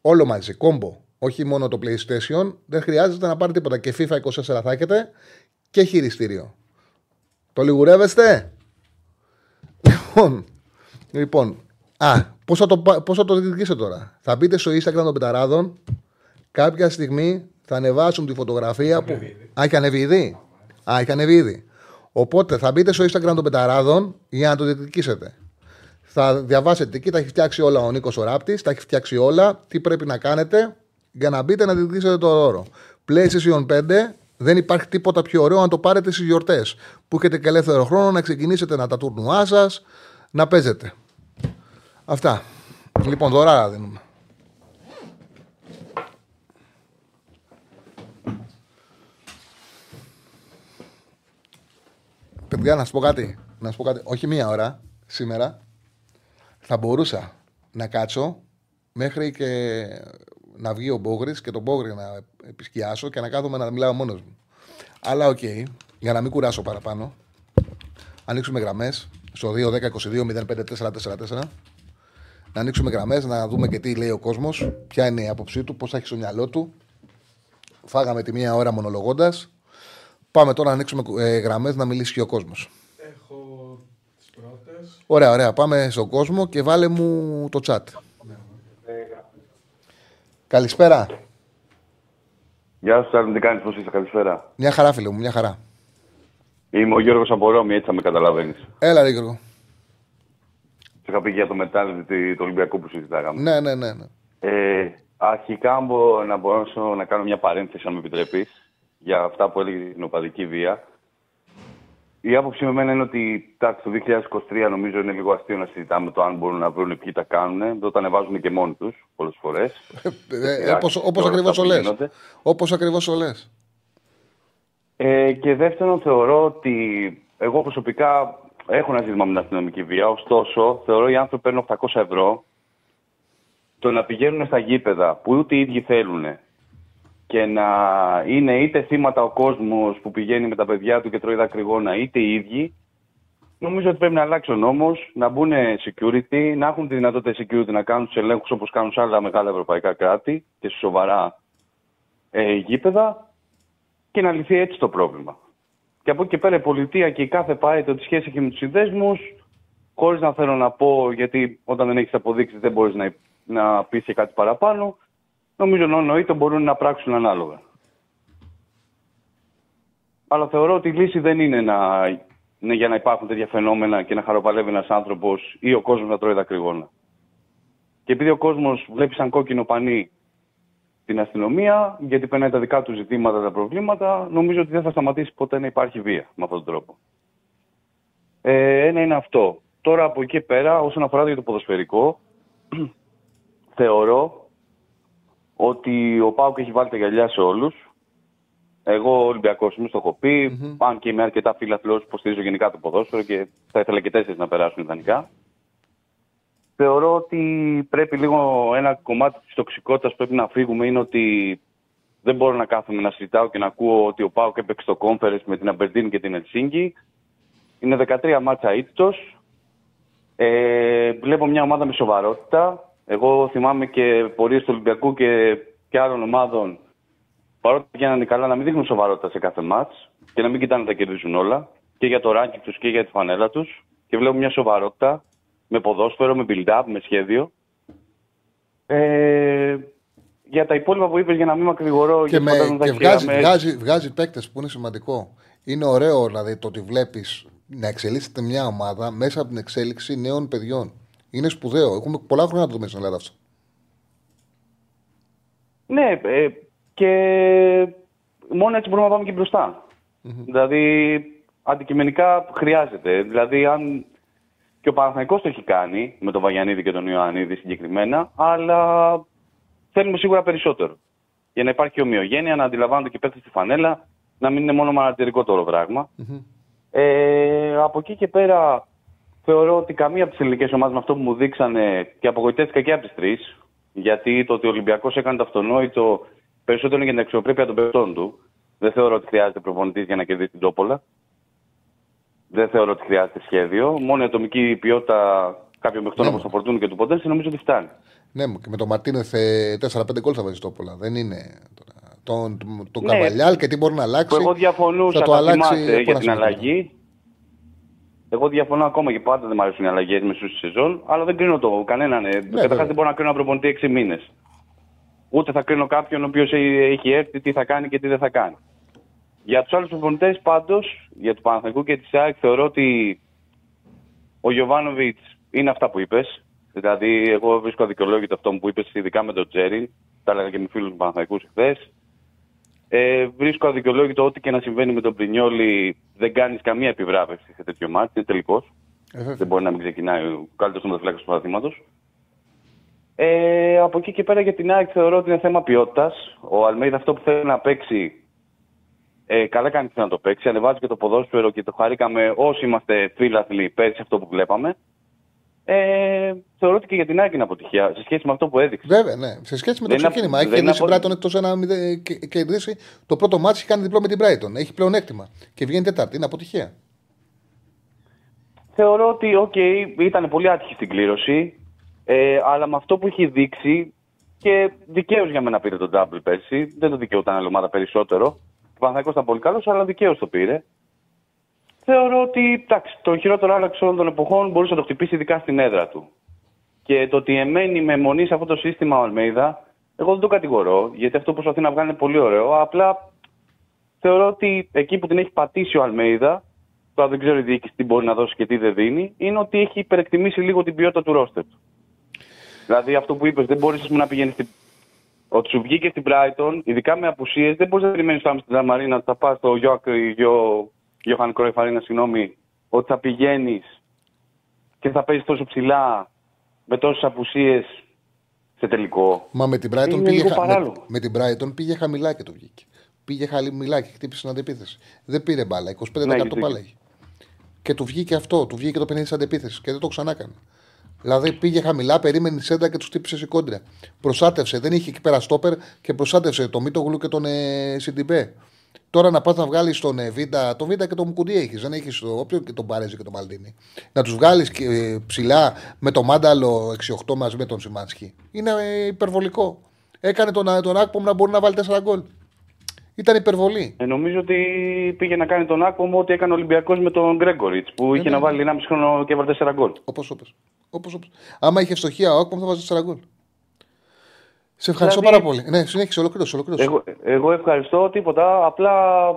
Όλο μαζί, κόμπο. Όχι μόνο το PlayStation, δεν χρειάζεται να πάρετε τίποτα. Και FIFA 24 θα έχετε και χειριστήριο. Το λιγουρεύεστε; Λοιπόν, λοιπόν α, πώς θα το, πώς θα το διεκδικήσετε τώρα; Θα μπείτε στο Instagram των Πεταράδων, κάποια στιγμή θα ανεβάσουν τη φωτογραφία που... Α, έχει ανεβεί ήδη; Α, έχει ανεβεί ήδη. Οπότε θα μπείτε στο Instagram των Πεταράδων για να το διεκδικήσετε. Θα διαβάσετε εκεί, τα έχει φτιάξει όλα ο Νίκος Ράπτης, τα έχει φτιάξει όλα. Τι πρέπει να κάνετε για να μπείτε να διεκδικήσετε το δώρο. PlayStation 5 Δεν υπάρχει τίποτα πιο ωραίο να το πάρετε στις γιορτές. Που έχετε και ελεύθερο χρόνο να ξεκινήσετε να τα τουρνουά σας, να παίζετε. Αυτά. Λοιπόν, δωράρα δίνουμε. Παιδιά, να σου πω κάτι. Να σου πω κάτι. Όχι μία ώρα σήμερα. Θα μπορούσα να κάτσω μέχρι και να βγει ο Μπόγρη και τον Μπόγρη να επισκιάσω και να κάθομαι να μιλάω μόνος μου. Αλλά οκ, για να μην κουράσω παραπάνω, ανοίξουμε γραμμές στο 2-10-22-05-444. Να ανοίξουμε γραμμές, να δούμε και τι λέει ο κόσμος, ποια είναι η άποψή του, πώς θα έχει στο μυαλό του. Φάγαμε τη μία ώρα μονολογώντας. Πάμε τώρα να ανοίξουμε ε, γραμμές να μιλήσει και ο κόσμος. Έχω τις πρώτες. Ωραία, ωραία. Πάμε στον κόσμο και βάλε μου το chat. Καλησπέρα. Γεια σου, Σάρλ, τι κάνεις, πώς είσαι, καλησπέρα. Μια χαρά, φίλε μου, μια χαρά. Είμαι ο Γιώργος από Ρώμη, έτσι θα με καταλαβαίνεις. Έλα, ρε Γιώργο. Σε είχα πει για το μετάλλιο του Ολυμπιακού που συζητάγαμε. Ναι, ναι, ναι. ναι. Ε, αρχικά μπο, να μπορέσω να κάνω μια παρένθεση, αν με επιτρέπεις, για αυτά που έλεγε την οπαδική βία. Η άποψή με εμένα είναι ότι εντάξει, το 2023 νομίζω είναι λίγο αστείο να συζητάμε το αν μπορούν να βρουν ποιοι τα κάνουν. Δεν το ανεβάζουν και μόνοι τους πολλές φορές. Ε, Όπως ακριβώς το λες. Όπως ακριβώς το λες. Ε, και δεύτερον, θεωρώ ότι εγώ προσωπικά έχω ένα ζήτημα με την αστυνομική βία. Ωστόσο, θεωρώ οι άνθρωποι παίρνουν 800 ευρώ. Το να πηγαίνουν στα γήπεδα που ούτε οι ίδιοι θέλουν και να είναι είτε θύματα ο κόσμος που πηγαίνει με τα παιδιά του και τρώει δακρυγόνα, είτε οι ίδιοι, νομίζω ότι πρέπει να αλλάξει ο νόμος, να μπουν security, να έχουν τη δυνατότητα security να κάνουν τους ελέγχους όπως κάνουν σε άλλα μεγάλα ευρωπαϊκά κράτη και σε σοβαρά ε, γήπεδα και να λυθεί έτσι το πρόβλημα. Και από εκεί και πέρα η πολιτεία και η κάθε πάρει ότι σχέση έχει με τους συνδέσμους, χωρίς να θέλω να πω, γιατί όταν δεν έχεις αποδείξεις δεν μπορείς να, να πεις και κάτι παραπάνω, νομίζω εννοείται μπορούν να πράξουν ανάλογα. Αλλά θεωρώ ότι η λύση δεν είναι, να, είναι για να υπάρχουν τέτοια φαινόμενα και να χαροπαλεύει ένας άνθρωπος ή ο κόσμος να τρώει δακρυγόνα. Και επειδή ο κόσμος βλέπει σαν κόκκινο πανί την αστυνομία, γιατί περνάει τα δικά του ζητήματα, τα προβλήματα, νομίζω ότι δεν θα σταματήσει ποτέ να υπάρχει βία με αυτόν τον τρόπο. Ε, ένα είναι αυτό. Τώρα από εκεί πέρα, όσον αφορά το ποδοσφαιρικό, θεωρώ ότι ο Πάουκ έχει βάλει τα γυαλιά σε όλους. Εγώ Ολυμπιακός είμαι, το έχω πει. Mm-hmm. Αν και είμαι αρκετά φίλαθλο, υποστηρίζω γενικά το ποδόσφαιρο και θα ήθελα και τέσσερις να περάσουν ιδανικά. Θεωρώ ότι πρέπει λίγο ένα κομμάτι της τοξικότητας που πρέπει να φύγουμε είναι ότι δεν μπορώ να κάθομαι να συζητάω και να ακούω ότι ο Πάουκ έπαιξε το κόμφερε με την Αμπερντίν και την Ελσίνκη. Είναι 13 μάτσα ήττος. Ε, βλέπω μια ομάδα με σοβαρότητα. Εγώ θυμάμαι και πορείες του Ολυμπιακού και, και άλλων ομάδων παρότι πηγαίνανε καλά να μην δείχνουν σοβαρότητα σε κάθε μάτς και να μην κοιτάνε να τα κερδίζουν όλα και για το ράγκι τους και για τη φανέλα τους. Και βλέπω μια σοβαρότητα με ποδόσφαιρο, με build-up, με σχέδιο. Ε, για τα υπόλοιπα που είπες, για να μην μακρηγορώ. Και, με, και βγάζει, με... βγάζει, βγάζει παίκτες που είναι σημαντικό. Είναι ωραίο δηλαδή το ότι βλέπεις να εξελίσσεται μια ομάδα μέσα από την εξέλιξη νέων παιδιών. Είναι σπουδαίο. Έχουμε πολλά χρόνια να το δούμε στην Ελλάδα αυτό. Ναι, ε, και μόνο έτσι μπορούμε να πάμε και μπροστα Δηλαδή, αντικειμενικά χρειάζεται. Δηλαδή, αν και ο Παναθηναϊκός το έχει κάνει με τον Βαγιανίδη και τον Ιωαννίδη συγκεκριμένα, αλλά θέλουμε σίγουρα περισσότερο. Για να υπάρχει ομοιογένεια, να αντιλαμβάνονται και πέφτει στη φανέλα, να μην είναι μόνο μαρατερικό το πράγμα. Ε, από εκεί και πέρα, θεωρώ ότι καμία από τις ελληνικές ομάδες με αυτό που μου δείξανε και απογοητεύτηκα και από τις τρεις, γιατί το ότι ο Ολυμπιακός έκανε το αυτονόητο περισσότερο είναι για την αξιοπρέπεια των παιχτών του. Δεν θεωρώ ότι χρειάζεται προπονητής για να κερδίσει την Τόπολα. Δεν θεωρώ ότι χρειάζεται σχέδιο. Μόνο η ατομική ποιότητα κάποιων παιχτών ναι. όπως το Φορτούνου και του Ποντένση νομίζω ότι φτάνει. Ναι, και με τον Μαρτίνεθ 4-5 γκολ θα βάζει Τόπολα. Δεν είναι. Τον, τον ναι. Καβαλιάλ και τι μπορεί να αλλάξει. Εγώ διαφωνούσα, θα το αλλάξει για την αλλαγή. Εγώ διαφωνώ ακόμα και πάντα δεν μου αρέσουν οι αλλαγές μεσούς στη σεζόν, αλλά δεν κρίνω το κανέναν. Ναι, Καταρχάς δεν μπορώ να κρίνω ένα προπονητή 6 μήνες. Ούτε θα κρίνω κάποιον ο οποίος έχει έρθει τι θα κάνει και τι δεν θα κάνει. Για τους άλλους προπονητές πάντως, για του Παναθηνικού και της ΣΑΕΚ, θεωρώ ότι ο Γιωβάνοβιτς είναι αυτά που είπες. Δηλαδή, εγώ βρίσκω αδικαιολόγητο αυτό που είπες, ειδικά με τον Τζέρι. Τα έλεγα και με φίλους του Παναθηνικού χθες. Ε, βρίσκω αδικαιολόγητο ό,τι και να συμβαίνει με τον Πρινιόλη. Δεν κάνεις καμία επιβράβευση σε τέτοιο μάτι. Είναι τελικός. Ε, βέβαια. Δεν μπορεί να μην ξεκινάει ο καλύτερος τερματοφύλακα του παραδείγματο. Ε, από εκεί και πέρα για την ΑΕΚ θεωρώ ότι είναι θέμα ποιότητας. Ο Αλμέιδα αυτό που θέλει να παίξει, ε, καλά κάνει και να το παίξει. Ανεβάζει και το ποδόσφαιρο και το χαρήκαμε όσοι είμαστε φίλαθλοι πέρσι αυτό που βλέπαμε. Ε, θεωρώ ότι και για την ΑΕΚ είναι αποτυχία σε σχέση με αυτό που έδειξε. Βέβαια, ναι. Σε σχέση με το Δεν είναι ξεκίνημα. απο- Έχει δεν είναι κερδίσει απο- Brighton εκτός ένα μηδέ- και- κερδίσει. Το πρώτο μάτι έχει κάνει διπλό με την Brighton. Έχει πλεονέκτημα. Και βγαίνει Τετάρτη. Είναι αποτυχία. Θεωρώ ότι οκ, ήταν πολύ άτυχη στην κλήρωση, ε, αλλά με αυτό που έχει δείξει και δικαίως για μένα πήρε το double πέρσι. Δεν το δικαιούταν άλλη ομάδα περισσότερο. Ο Παναθηναϊκός ήταν πολύ καλός, αλλά δικαίως το πήρε. Θεωρώ ότι εντάξει, το χειρότερο Άγιαξ όλων των εποχών μπορούσε να το χτυπήσει ειδικά στην έδρα του. Και το ότι επιμένει με εμμονή σε αυτό το σύστημα ο Αλμέιδα, εγώ δεν το κατηγορώ, γιατί αυτό που προσπαθεί να βγάλει είναι πολύ ωραίο. Απλά θεωρώ ότι εκεί που την έχει πατήσει ο Αλμέιδα, τώρα δεν ξέρω η διοίκηση τι μπορεί να δώσει και τι δεν δίνει, είναι ότι έχει υπερεκτιμήσει λίγο την ποιότητα του ρόστερ του. Δηλαδή αυτό που είπες, δεν μπορείς να πηγαίνεις στην. Ότι σου βγήκε στην Brighton, ειδικά με απουσίες, δεν μπορείς να περιμένεις στο Άμστερνταμ Μαρίνας ότι θα πας στο Γιώχαν Κρόιφ Αρίνα, συγγνώμη, ότι θα πηγαίνεις και θα παίζεις τόσο ψηλά με τόσες απουσίες σε τελικό. Μα με την Brighton, Είναι πήγε, λίγο χα- παράλογο. με, με την Brighton πήγε χαμηλά και το βγήκε. Πήγε χαμηλά και χτύπησε την αντεπίθεση. Δεν πήρε μπάλα. 25% Ναι, έχεις μπάλα έχει. Και του βγήκε αυτό. Του βγήκε το 50% της αντεπίθεσης και δεν το ξανά έκανε. Δηλαδή πήγε χαμηλά, περίμενε η σέντα και τους χτύπησε η κόντρα. Προστάτευσε. Δεν είχε εκεί πέρα στόπερ και προστάτευσε το Μίτογλου και τον ε, Σιντιμπέ. Τώρα να πας να βγάλεις τον ε, Βίντα, τον Βίντα και τον Μουκουντή έχεις. Δεν έχεις το όποιον και τον Παρέζη και τον Μαλτίνη. Να τους βγάλεις ε, ψηλά με το Μάνταλο 6-8 μαζί με τον Σιμάνσκι. Είναι ε, υπερβολικό. Έκανε τον, τον Άκπομ να μπορεί να βάλει 4 γκολ. Ήταν υπερβολή. Ε, νομίζω ότι πήγε να κάνει τον άκομο ό,τι έκανε ο Ολυμπιακός με τον Γκρέγκοριτς που είχε ναι. να βάλει 1,5 χρόνο και έβαλε 4 γκολ. Όπως όπως. Όπως, όπως. Άμα είχε ευστοχία ο Άκπομ θα βάζει 4 γκολ. Σε ευχαριστώ Δηλαδή- πάρα πολύ. Ναι, συνέχισε, ολοκλήρωσε. ολοκλήρωσε. Εγώ, εγώ ευχαριστώ τίποτα. Απλά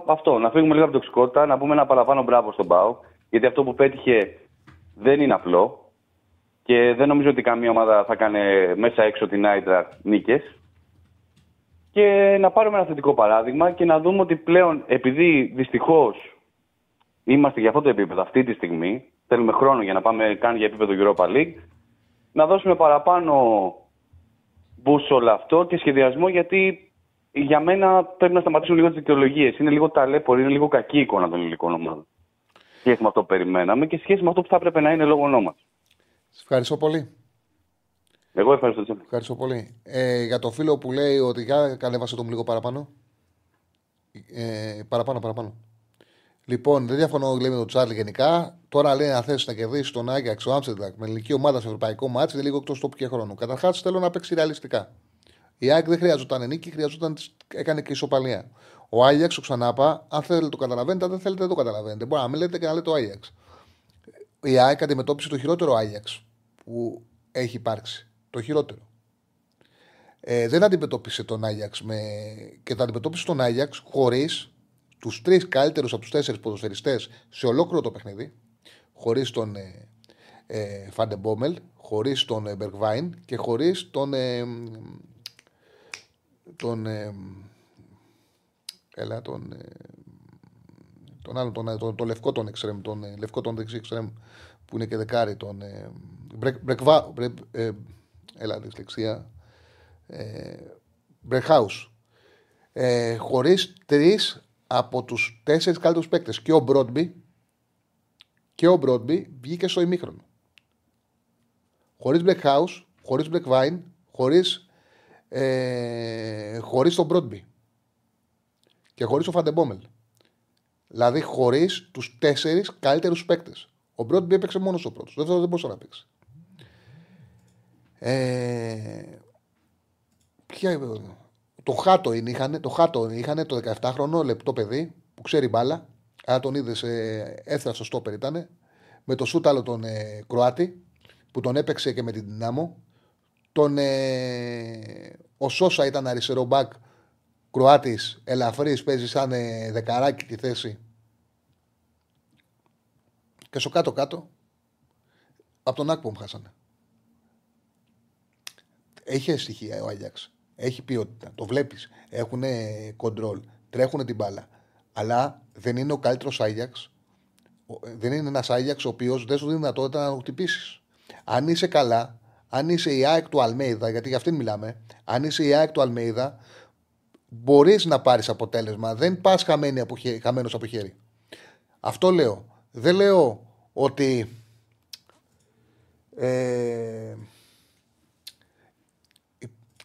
αυτό. Να φύγουμε λίγο από την τοξικότητα, να πούμε ένα παραπάνω μπράβο στον Πάο. Γιατί αυτό που πέτυχε δεν είναι απλό. Και δεν νομίζω ότι καμία ομάδα θα κάνει μέσα έξω την Άιντρα νίκες. Και να πάρουμε ένα θετικό παράδειγμα και να δούμε ότι πλέον επειδή δυστυχώς είμαστε για αυτό το επίπεδο αυτή τη στιγμή, θέλουμε χρόνο για να πάμε καν για επίπεδο Europa League, να δώσουμε παραπάνω boost σε όλο αυτό και σχεδιασμό γιατί για μένα πρέπει να σταματήσουν λίγο τις δικαιολογίες. Είναι λίγο ταλέπορη, είναι λίγο κακή η εικόνα των ελληνικών ομάδων. Σχέση με αυτό που περιμέναμε και σχέση με αυτό που θα έπρεπε να είναι λόγω ονόμα. Σε ευχαριστώ πολύ. Εγώ ευχαριστώ. Τσέπη. Ευχαριστώ πολύ. Ε, για το φίλο που λέει ότι για κανέβασε τον λίγο παραπάνω. Ε, παραπάνω, παραπάνω. Λοιπόν, δεν διαφωνώ λέει, με τον Τσάρλι γενικά. Τώρα λέει να θέσει να κερδίσεις τον Άγιαξ, ο Άμστερνταμ με ελληνική ομάδα σε ευρωπαϊκό μάτσο είναι λίγο εκτός τόπου και χρόνου. Καταρχάς θέλω να παίξει ρεαλιστικά. Η ΑΕΚ δεν χρειαζόταν νίκη, χρειαζόταν. έκανε και ισοπαλία. Ο Άγιαξ, το ξανάπα, αν θέλετε το καταλαβαίνετε, αν δεν θέλετε δεν το καταλαβαίνετε. Μπορεί να μην λέτε και να λέτε ο Άγιαξ. Η ΑΕΚ αντιμετώπισε το χειρότερο Άγιαξ που έχει υπάρξει. Το χειρότερο. Ε, δεν αντιμετώπισε τον Άγιαξ με... και τα αντιμετώπισε τον Άγιαξ χωρίς τους τρεις καλύτερους από τους τέσσερις ποδοσφαιριστές σε ολόκληρο το παιχνίδι. Χωρίς τον ε, ε, Φαντεμπόμελ, χωρίς τον ε, Μπεργκβάιν και χωρίς τον. Ε, τον ε, έλα, τον. Ε, τον άλλο, τον, τον, τον λευκό τον εξτρέμ, τον ε, λευκό τον δεξί εξτρέμ που είναι και δεκάρι, τον. Ε, Μπρεκ, Μπρεκβά, Μπρε, ε, έλα, δυσλεξία. Ε, Μπρεχάους. Ε, Χωρίς τρεις από τους τέσσερις καλύτερους παίκτες. Και ο Μπρόντμπι και ο Μπρόντμπι βγήκε στο ημίχρονο. Χωρίς Μπρεκχάου, χωρίς Μπρεκβάιν, χωρίς ε, χωρίς τον Μπρόντμπι και χωρίς τον Φαντεμπόμελ. Δηλαδή χωρίς τους τέσσερις καλύτερους παίκτες. Ο Μπρόντμπι έπαιξε μόνος ο πρώτος. Δεύτερο δεν μπορούσε να παίξει. Ε, ποια, το Χάτο είναι, είχανε, το Χάτο είχανε το 17χρονο λεπτό παιδί που ξέρει μπάλα. Αν τον είδες, ε, έφτασε στο στόπερ ήταν. Με το Σούταλο τον ε, Κροάτη που τον έπαιξε και με την Δυνάμω. Τον, ε, ο Σόσα ήταν αριστερό μπακ Κροάτης, ελαφρύς, παίζει σαν ε, δεκαράκι τη θέση. Και στο κάτω-κάτω, από τον Άκπομ χάσανε. Έχεις στοιχεία ο Άγιαξ; Έχει ποιότητα. Το βλέπεις. Έχουν κοντρόλ. τρέχουν την μπάλα. Αλλά δεν είναι ο καλύτερος Άγιαξ. Δεν είναι ένας Άγιαξ ο οποίος δεν σου δίνει δυνατότητα να το χτυπήσεις. Αν είσαι καλά, αν είσαι η ΑΕΚ του Αλμέιδα, γιατί για αυτήν μιλάμε, αν είσαι η ΑΕΚ του Αλμέιδα, μπορείς να πάρεις αποτέλεσμα. Δεν πας χαμένος από χέρι. Αυτό λέω. Δεν λέω ότι. Ε,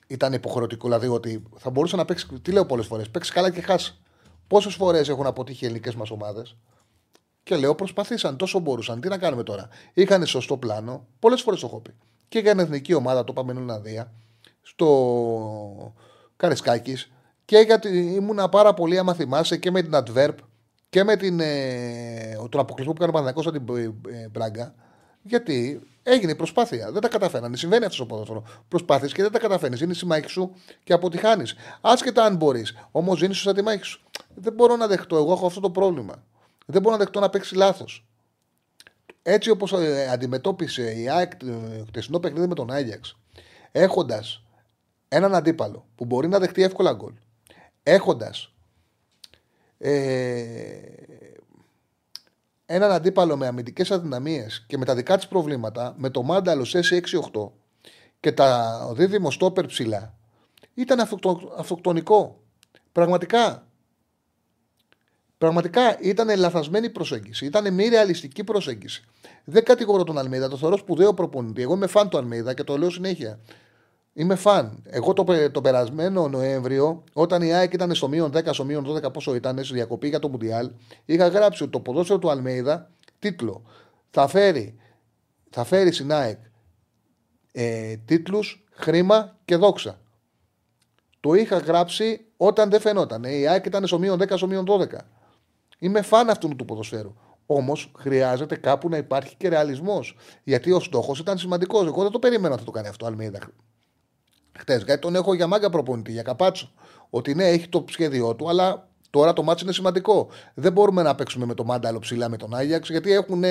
ήταν υποχρεωτικό, δηλαδή ότι θα μπορούσε να παίξει. Τι λέω πολλές φορές, παίξει καλά και χάσει. Πόσες φορές έχουν αποτύχει οι ελληνικές μας ομάδες; Και λέω προσπαθήσαν τόσο μπορούσαν. Τι να κάνουμε τώρα; Είχαν σωστό πλάνο. Πολλές φορές το έχω πει. Και για την εθνική ομάδα, το είπαμε Ολλανδία, στο Καρεσκάκη. Και γιατί ήμουνα πάρα πολύ, άμα θυμάσαι, και με την Adverb και με την, ε, τον αποκλεισμό που έκανε ο Παναγιώ από την ε, Μπράγκα. Γιατί έγινε η προσπάθεια. Δεν τα καταφέρανε. Συμβαίνει αυτός ο ποδόσφαιρο. Προσπάθει και δεν τα καταφέρνεις. Είναι στη μάχη σου και αποτυχάνεις. Άσχετα αν μπορείς. Όμως δίνει σου τη μάχη σου. Δεν μπορώ να δεχτώ. Εγώ έχω αυτό το πρόβλημα. Δεν μπορώ να δεχτώ να παίξει λάθος. Έτσι όπως ε, αντιμετώπισε η ΑΕΚ το ε, χτεσινό παιχνίδι με τον Άγιαξ, έχοντας έναν αντίπαλο που μπορεί να δεχτεί εύκολα γκολ, έχοντας ε, έναν αντίπαλο με αμυντικές αδυναμίες και με τα δικά της προβλήματα, με το μάνταλο σε 6-8 και τα δίδυμο στόπερ ψηλά, ήταν αυτοκτονικό. Πραγματικά. Πραγματικά ήταν λαθασμένη προσέγγιση. Ήταν μη ρεαλιστική προσέγγιση. Δεν κατηγορώ τον Αλμίδα, το θεωρώ σπουδαίο προπονητή. Εγώ είμαι φαν του Αλμίδα και το λέω συνέχεια. Είμαι φαν. Εγώ το, το περασμένο Νοέμβριο, όταν η ΑΕΚ ήταν στο μείον 10, στο μείον 12, πόσο ήταν, στη διακοπή για το Μουντιάλ, είχα γράψει ότι το ποδόσφαιρο του Αλμέιδα, τίτλο, θα φέρει, θα φέρει στην ΑΕΚ ε, τίτλους, χρήμα και δόξα. Το είχα γράψει όταν δεν φαινόταν. Η ΑΕΚ ήταν στο μείον 10, στο μείον 12. Είμαι φαν αυτού του ποδοσφαίρου. Όμως χρειάζεται κάπου να υπάρχει και ρεαλισμός. Γιατί ο στόχος ήταν σημαντικός. Εγώ δεν το περίμενα να το κάνει αυτό ο Αλμίδα χτες. Γιατί τον έχω για μάγκα προπονητή, για καπάτσο. Ότι ναι, έχει το σχέδιό του, αλλά τώρα το μάτσο είναι σημαντικό. Δεν μπορούμε να παίξουμε με το μάνταλο ψηλά με τον Άγιαξ, γιατί έχουν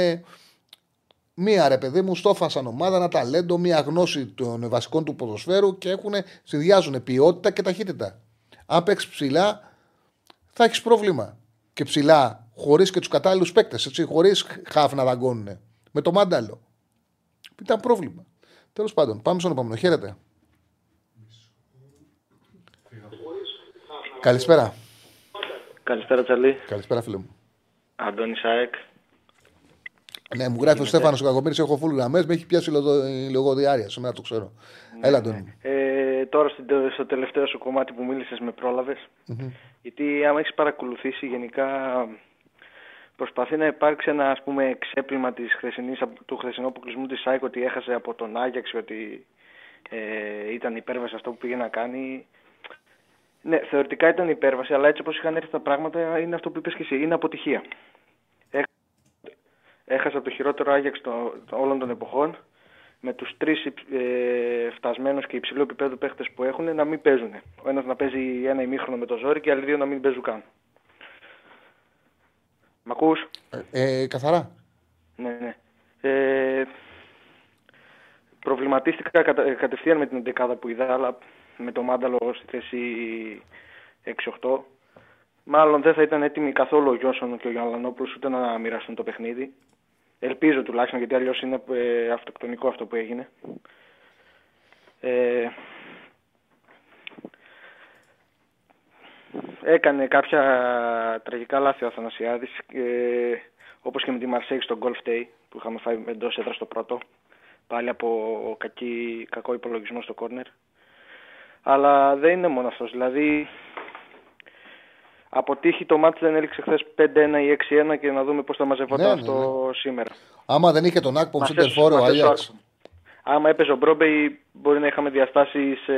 μία ρε παιδί μου στόφα σαν ομάδα, ένα ταλέντο, μία γνώση των βασικών του ποδοσφαίρου και έχουν, συνδυάζουν ποιότητα και ταχύτητα. Αν παίξεις ψηλά, θα έχεις πρόβλημα. Και ψηλά, χωρίς και τους κατάλληλους παίκτες, χωρίς χάφ να δαγκώνουν. Με το μάνταλο. Ήταν πρόβλημα. Τέλος πάντων, πάμε στον επόμενο. Χαίρετε. Καλησπέρα. Καλησπέρα, Τσαλή. Καλησπέρα, φίλε μου. Αντώνη Σάεκ. Ναι, μου γράφει ο Στέφανος ο Κακομίρη. Έχω φούλου γραμμές. Με έχει πιάσει η λογοδιάρεια. Σήμερα το ξέρω. Ναι, Έλα, Αντώνη. Ναι. Ε, τώρα στο τελευταίο σου κομμάτι που μίλησες, με πρόλαβες. Mm-hmm. Γιατί άμα έχεις παρακολουθήσει γενικά προσπαθεί να υπάρξει ένα ας πούμε ξέπλυμα της χρεσινής, του χρεσινού αποκλεισμού της ΣΑΙΚ ότι έχασε από τον Άγιαξ ότι ε, ήταν υπέρβαση αυτό που πήγε να κάνει ναι, θεωρητικά ήταν υπέρβαση, αλλά έτσι όπως είχαν έρθει τα πράγματα είναι αυτό που είπες και εσύ. Είναι αποτυχία. Έχασα το χειρότερο Άγιαξ όλων των εποχών με τους τρεις ε, φτασμένους και υψηλού επίπεδου παίχτες που έχουν να μην παίζουν. Ο ένας να παίζει ένα ημίχρονο με το ζόρι και οι άλλοι δύο να μην παίζουν καν. Μ' ακούς; Ε, ε, καθαρά. Ναι, ναι. Ε, προβληματίστηκα κατα, κατευθείαν με την δεκάδα που είδα, αλλά με το Μάνταλο στη θέση 6-8. Μάλλον δεν θα ήταν έτοιμοι καθόλου ο Γιώσον και ο Γιάννη ούτε να μοιραστούν το παιχνίδι. Ελπίζω τουλάχιστον γιατί αλλιώς είναι ε, αυτοκτονικό αυτό που έγινε. Ε, έκανε κάποια τραγικά λάθη ο Αθανασιάδης ε, όπως και με τη Μαρσέη στο Golf Day που είχαμε φάει εντός έδρας στο πρώτο πάλι από κακή, κακό υπολογισμό στο κόρνερ αλλά δεν είναι μόνο αυτός. Δηλαδή, αποτύχει το μάτι δεν έληξε χθες 5-1 ή 6-1 και να δούμε πώς θα μαζευόταν ναι, ναι, αυτό ναι. σήμερα. Άμα δεν είχε τον Άκπομ Σέντερ Φόρο, Αγιάξ. Άμα έπαιζε ο Μπρόμπεϊ, μπορεί να είχαμε διαστάσει σε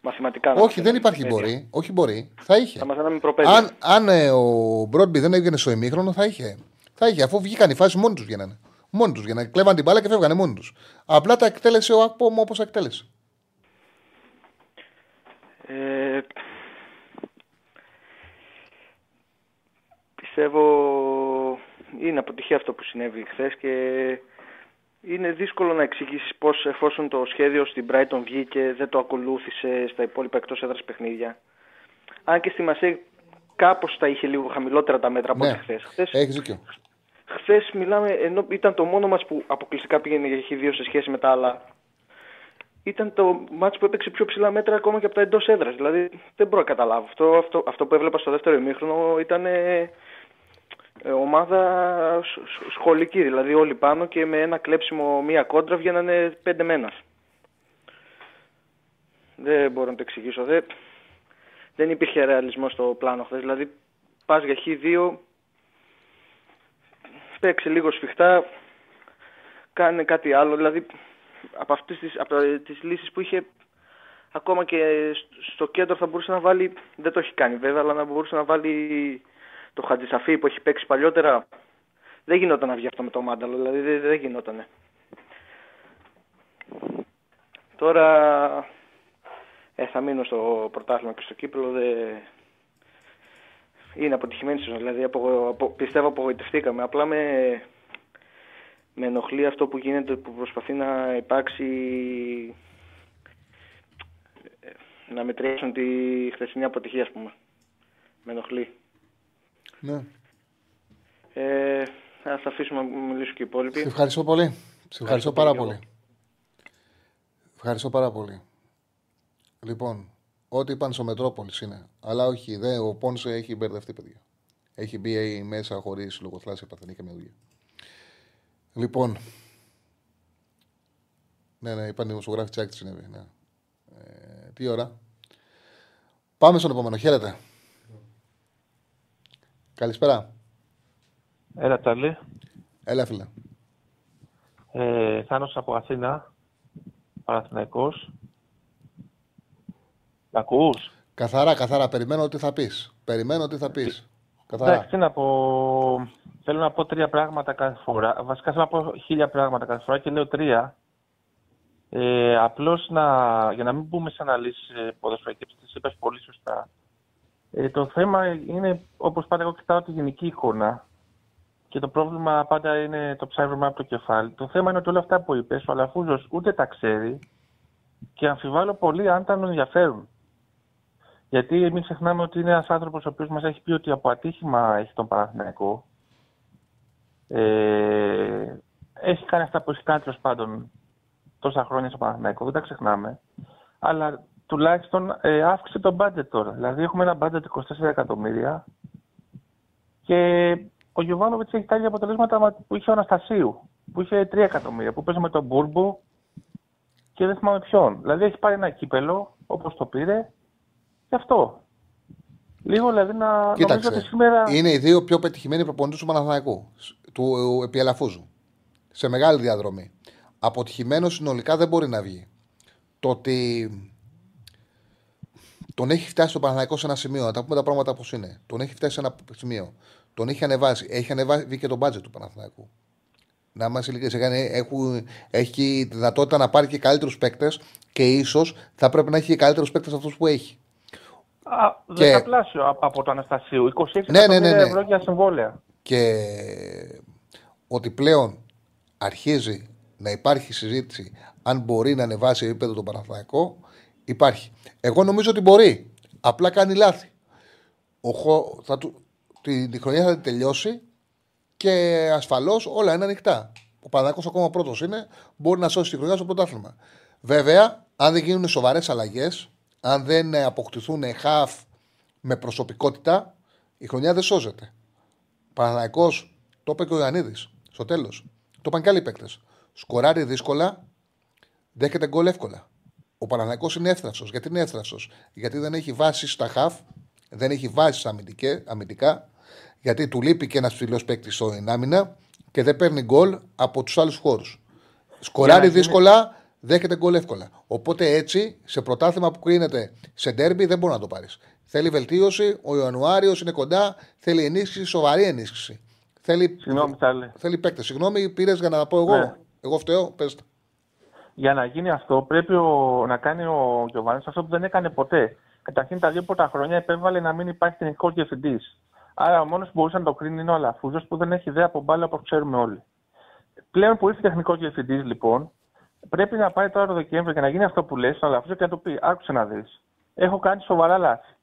μαθηματικά. Όχι, δεν υπάρχει μπορεί. Όχι μπορεί. Θα είχε. Θα μαθαίναμε αν, αν ε, ο Μπρόμπεϊ δεν έβγαινε στο ημίχρονο, θα είχε. Θα είχε, αφού βγήκαν οι φάσεις μόνοι τους γίνανε. Μόνοι τους γίνανε. Κλέβαν την μπάλα και φεύγανε μόνοι τους. Απλά τα εκτέλεσε ο Άκπομ όπως εκτέλεσε. Ε, πιστεύω είναι αποτυχία αυτό που συνέβη χθες και είναι δύσκολο να εξηγήσεις πώς εφόσον το σχέδιο στην Brighton βγήκε δεν το ακολούθησε στα υπόλοιπα εκτός έδρας παιχνίδια. Αν και στη Μασέ κάπως τα είχε λίγο χαμηλότερα τα μέτρα από Ναι. ό,τι χθες. Χθες, Έχεις δίκιο. χθες μιλάμε, ενώ ήταν το μόνο μας που αποκλειστικά πήγαινε για χ2 σε σχέση με τα άλλα. Ήταν το μάτς που έπαιξε πιο ψηλά μέτρα ακόμα και από τα εντός έδρας. Δηλαδή δεν μπορώ να καταλάβω. Αυτό, αυτό, αυτό που έβλεπα στο δεύτερο ημίχρονο ήταν ε, ε, ομάδα σ- σ- σχολική. Δηλαδή όλοι πάνω και με ένα κλέψιμο μία κόντρα βγαίνανε πέντε μένας. Δεν μπορώ να το εξηγήσω. Δεν, δεν υπήρχε ρεαλισμός στο πλάνο χθες. Δηλαδή πας για χ2, παίξει λίγο σφιχτά, κάνε κάτι άλλο. Δηλαδή από αυτές τις, από τις λύσεις που είχε ακόμα και σ- στο κέντρο θα μπορούσε να βάλει, δεν το έχει κάνει βέβαια, αλλά να μπορούσε να βάλει το Χατζησαφή που έχει παίξει παλιότερα. Δεν γινόταν να βγει αυτό με το Μάνταλο, δηλαδή δεν, δεν γινότανε. Τώρα ε, θα μείνω στο πρωτάθλημα και στο Κύπρο. Δε... Είναι αποτυχημένη σεζόν, δηλαδή απο, απο, πιστεύω απογοητευτήκαμε. Απλά με, με ενοχλεί αυτό που γίνεται, που προσπαθεί να υπάρξει ε, να μετριάσουν τη χθεσινή αποτυχία, ας πούμε. Με ενοχλεί. Ναι. Ε, ας αφήσουμε να μιλήσουν και οι υπόλοιποι. Σε ευχαριστώ πολύ. Σε ευχαριστώ Ευχαριστώ πάρα πολύ πολύ. Ευχαριστώ πάρα πολύ. Λοιπόν, ό,τι είπαν στο Μετρόπολης είναι. Αλλά όχι, δε, ο Πόνσε έχει μπερδευτεί, παιδιά. Έχει μπει μέσα χωρίς λογοθλάσια παθενή και με δουλειά. Λοιπόν. Ναι, ναι, είπαν οι δημοσιογράφοι τσάκ τι συνέβη. Ναι. Ε, τι ώρα. Πάμε στον επόμενο. Χαίρετε. Καλησπέρα. Έλα, Τσάρλι. Έλα, φίλε. Ε, Θάνος από Αθήνα, Παναθηναϊκός. Μ' ακούς; Καθαρά, καθαρά. Περιμένω τι θα πεις. Περιμένω τι θα πεις. Καθαρά. Εντάξει, τι να πω. Θέλω να πω τρία πράγματα κάθε φορά. Βασικά θέλω να πω χίλια πράγματα κάθε φορά και λέω τρία. Ε, απλώς να, για να μην μπούμε σε αναλύσεις ε, ποδοσφαιρικές, τις είπες πολύ σωστά. Ε, το θέμα είναι, όπως πάντα, εγώ κοιτάω τη γενική εικόνα και το πρόβλημα πάντα είναι το ψάχνουμε από το κεφάλι. Το θέμα είναι ότι όλα αυτά που είπες, ο Αλαφούζος ούτε τα ξέρει και αμφιβάλλω πολύ αν τα ενδιαφέρουν. Γιατί μην ξεχνάμε ότι είναι ένας άνθρωπος ο οποίος μας έχει πει ότι από ατύχημα έχει τον Παναθηναϊκό. Ε, έχει κάνει αυτά που έχει κάνει τέλος πάντων τόσα χρόνια στο Παναθηναϊκό, δεν τα ξεχνάμε. Αλλά τουλάχιστον ε, αύξησε το budget τώρα. Δηλαδή έχουμε ένα budget 24 εκατομμύρια και ο Γιωβάνοβιτς έχει τα ίδια αποτελέσματα που είχε ο Αναστασίου, που είχε 3 εκατομμύρια, που παίζει με τον Μπούρμπου και δεν θυμάμαι ποιον. Δηλαδή έχει πάρει ένα κύπελο, όπως το πήρε, Γι' αυτό. Λίγο δηλαδή να νομίζω Κοίταξε. ότι σήμερα. Είναι οι δύο πιο πετυχημένοι προπονητές του Παναθηναϊκού. Του ε, Επιελαφούζου. Σε μεγάλη διαδρομή. Αποτυχημένο συνολικά δεν μπορεί να βγει. Το ότι τον έχει φτάσει το Παναθηναϊκό σε ένα σημείο, να τα πούμε τα πράγματα όπως είναι. Τον έχει φτάσει σε ένα σημείο. Τον έχει ανεβάσει. Έχει ανεβάσει και το μπάτζετ του Παναθηναϊκού. Να είμαστε ειλικρινείς, έχει, έχει τη δυνατότητα να πάρει και καλύτερους παίκτες και ίσως θα πρέπει να έχει και καλύτερους παίκτες από αυτούς που έχει. Α, Και- δεκαπλάσιο από, από το Αναστασίου. 26 Ναι, ναι, ναι, εκατομμύρια ναι. ευρώ για συμβόλαια. Και ότι πλέον αρχίζει να υπάρχει συζήτηση αν μπορεί να ανεβάσει επίπεδο το Παναθηναϊκό, υπάρχει. Εγώ νομίζω ότι μπορεί. Απλά κάνει λάθη. Ο, Χο- θα του, τη, τη χρονιά θα την τελειώσει και ασφαλώς όλα είναι ανοιχτά. Ο Παναθηναϊκός ακόμα πρώτος είναι, μπορεί να σώσει τη χρονιά στο πρωτάθλημα. Βέβαια, αν δεν γίνουν σοβαρές αλλαγές, αν δεν ε, αποκτηθούν χαφ με προσωπικότητα, η χρονιά δεν σώζεται. Παναναϊκό, το είπε και ο Ιωαννίδης στο τέλος. Το είπαν και άλλοι παίκτες. Σκοράρει δύσκολα, δέχεται γκολ εύκολα. Ο Παναναϊκό είναι εύθραυστος. Γιατί είναι εύθραυστος, Γιατί δεν έχει βάσει στα χαφ, δεν έχει βάσει αμυντικά, γιατί του λείπει και ένας ψηλός παίκτη στην άμυνα και δεν παίρνει γκολ από τους άλλους χώρους. Σκοράρει γίνει- δύσκολα, δέχεται γκολ εύκολα. Οπότε έτσι, σε πρωτάθλημα που κρίνεται σε ντέρμπι, δεν μπορεί να το πάρεις. Θέλει βελτίωση, ο Ιανουάριος είναι κοντά, θέλει ενίσχυση, σοβαρή ενίσχυση. Θέλει, Συγγνώμη, Τσάρλι. θέλει παίκτες. Συγγνώμη, πήρες για να τα πω εγώ. Ναι. Εγώ φταίω, πες τα. Για να γίνει αυτό, πρέπει ο, να κάνει ο Γιωβάνης αυτό που δεν έκανε ποτέ. Καταρχήν, τα δύο πρώτα χρόνια επέβαλε να μην υπάρχει τεχνικό διευθυντής. Άρα, ο μόνος που μπορούσε να το κρίνει είναι ο Αλαφούζος που δεν έχει ιδέα από μπάλα όπως ξέρουμε όλοι. Πλέον που ήρθε τεχνικό διευθυντής, λοιπόν, πρέπει να πάει τώρα το Δεκέμβριο και να γίνει αυτό που λες στον Αλαφούζος και να του πει: Άκουσε να δεις. Έχω κάνει σοβαρά λάθη.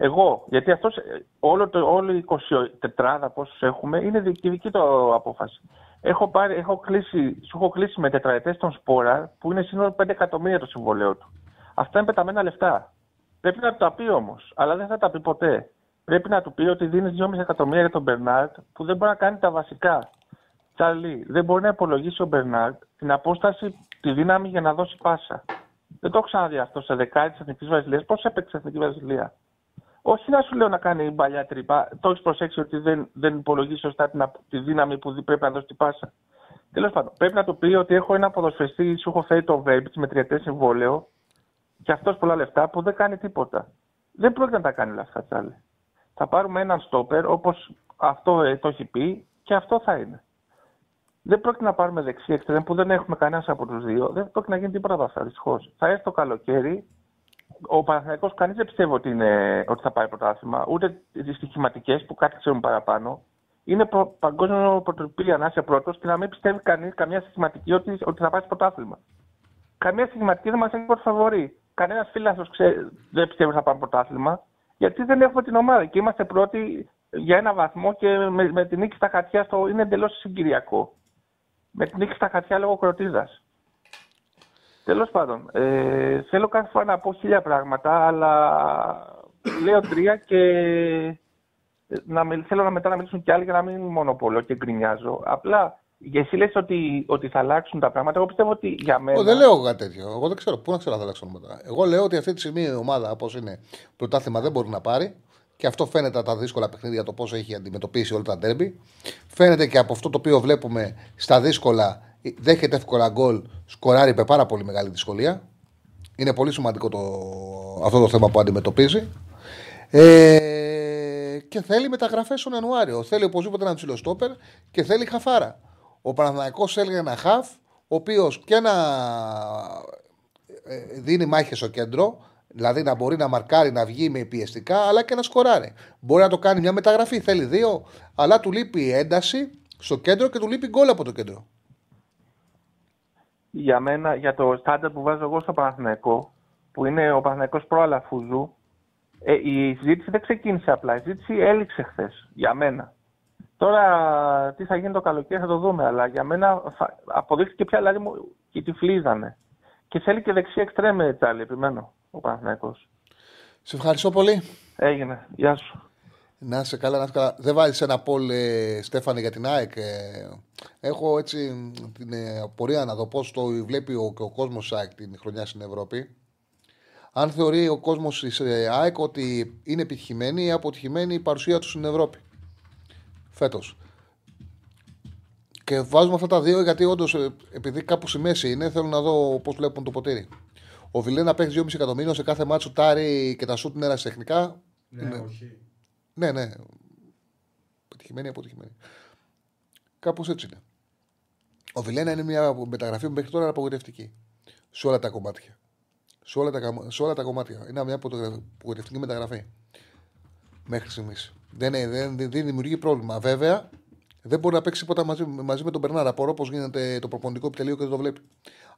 Εγώ, γιατί αυτός, ε, όλο το, όλη η 24 πόσους έχουμε είναι δική, δική το απόφαση. Έχω, πάρει, έχω κλείσει, σου έχω κλείσει με τετραετές τον Σπόρα που είναι σύνολο 5 εκατομμύρια το συμβολέο του. Αυτά είναι πεταμένα λεφτά. Πρέπει να τα πει όμως, αλλά δεν θα τα πει ποτέ. Πρέπει να του πει ότι δίνεις 2,5 εκατομμύρια για τον Μπερνάρτ που δεν μπορεί να κάνει τα βασικά. Τσαρλί, δεν μπορεί να υπολογίσει ο Μπερνάρτ την απόσταση, τη δύναμη για να δώσει πάσα. Δεν το έχω ξαναδεί αυτό σε δεκάδες τη Εθνική Βασιλεία. Πώς έπαιξε η Εθνική Βασιλεία; Όχι να σου λέω να κάνει παλιά τρύπα. Το έχεις προσέξει ότι δεν, δεν υπολογίζει σωστά την, τη δύναμη που πρέπει να δώσει την πάσα. Τέλος πάντων, πρέπει να του πει ότι έχω ένα ποδοσφαιστή, σου έχω φέρει το Βέιμπιτ με τριετές συμβόλαιο και αυτός πολλά λεφτά που δεν κάνει τίποτα. Δεν πρόκειται να τα κάνει όλα αυτά, Τσάλι. Θα πάρουμε έναν στόπερ όπως αυτό ε, το έχει πει και αυτό θα είναι. Δεν πρόκειται να πάρουμε δεξί εξτρέμ που δεν έχουμε κανένας από τους δύο. Δεν πρόκειται να γίνει τίποτα από αυτά, δυστυχώς. Θα έρθει το καλοκαίρι. Ο Παναθηναϊκός κανείς δεν πιστεύει ότι, είναι, ότι θα πάρει πρωτάθλημα, ούτε τις στοιχηματικές που κάτι ξέρουν παραπάνω. Είναι προ, παγκόσμιο πρωτοτυπία να είσαι πρώτος και να μην πιστεύει κανείς καμία στοιχηματική ότι, ότι θα πάρει πρωτάθλημα. Καμία στοιχηματική δεν μας έχει πρώτο φαβορή. Κανένας φίλο δεν πιστεύει ότι θα πάρει πρωτάθλημα, γιατί δεν έχουμε την ομάδα και είμαστε πρώτοι για ένα βαθμό και με, με την νίκη στα χαρτιά στο, είναι εντελώς συγκυριακό με την νίκη στα χαρτιά λόγω κροτίδας. Τέλος πάντων, ε, θέλω κάθε φορά να πω χίλια πράγματα, αλλά λέω τρία και να, θέλω να μετά να μιλήσουν κι άλλοι για να μην μονοπολώ και γκρινιάζω. Απλά για εσύ λες ότι, ότι θα αλλάξουν τα πράγματα. Εγώ πιστεύω ότι για μένα. Εγώ δεν λέω κάτι τέτοιο. Εγώ δεν ξέρω πού να ξέρω να θα αλλάξουν μετά. Εγώ λέω ότι αυτή τη στιγμή η ομάδα, όπως είναι, πρωτάθλημα δεν μπορεί να πάρει. Και αυτό φαίνεται από τα δύσκολα παιχνίδια, το πόσο έχει αντιμετωπίσει όλα τα ντέρμπι. Φαίνεται και από αυτό το οποίο βλέπουμε στα δύσκολα, δέχεται εύκολα γκολ, σκοράρει με πάρα πολύ μεγάλη δυσκολία. Είναι πολύ σημαντικό το, αυτό το θέμα που αντιμετωπίζει. Ε, και θέλει μεταγραφές τον Ιανουάριο. Θέλει οπωσδήποτε ένα ψηλό στόπερ και θέλει χαφάρα. Ο Παναθηναϊκός έλεγε ένα χαφ, ο οποίος και να ε, δίνει μάχες στο κέντρο, Δηλαδή να μπορεί να μαρκάρει, να βγει με πιεστικά, αλλά και να σκοράρει. Μπορεί να το κάνει μια μεταγραφή, θέλει δύο, αλλά του λείπει ένταση στο κέντρο και του λείπει γκολ από το κέντρο. Για μένα, για το στάνταρ που βάζω εγώ στο Παναθηναϊκό, που είναι ο Παναθηναϊκός προαλαφούζου, ε, η συζήτηση δεν ξεκίνησε απλά. Η συζήτηση έληξε χθες. Για μένα. Τώρα τι θα γίνει το καλοκαίρι θα το δούμε. Αλλά για μένα αποδείχθηκε πια δηλαδή και τη φλίζανε. Και θέλει και δεξί εξτρέμε τσάλι, επιμένω ο Παναθηναϊκός. Σε ευχαριστώ πολύ. Έγινε. Γεια σου. Να είσαι καλά, να είσαι καλά. Δεν βάζεις ένα πόλ, ε, Στέφανη, για την ΑΕΚ. Ε, έχω έτσι την ε, απορία να δω πώς το βλέπει ο, ο κόσμος ΑΕΚ την χρονιά στην Ευρώπη. Αν θεωρεί ο κόσμος της ε, ΑΕΚ ότι είναι επιτυχημένη ή αποτυχημένη η παρουσία του στην Ευρώπη. Φέτος. Και βάζουμε αυτά τα δύο γιατί όντως, επειδή κάπου στη μέση είναι, θέλω να δω πώς βλέπουν το ποτήρι. Ο Βιλένα παίζει 2,5 εκατομμύρια σε κάθε μάτσο τάρι και τα σουτ είναι τεχνικά. Ναι, ναι, όχι. Ναι, ναι. Πετυχημένη, αποτυχημένη. Κάπως έτσι είναι. Ο Βιλένα είναι μια μεταγραφή που μέχρι τώρα είναι απογοητευτική. Σε όλα τα κομμάτια. Σε όλα τα, σε όλα τα κομμάτια. Είναι μια απογοητευτική μεταγραφή. Μέχρι στιγμής. Δεν, δεν, δεν, δεν δημιουργεί πρόβλημα. Βέβαια, δεν μπορεί να παίξει τίποτα μαζί, μαζί με τον Μπερνάρ. Απορώ πώς γίνεται το προπονητικό επιτελείο και δεν το βλέπει.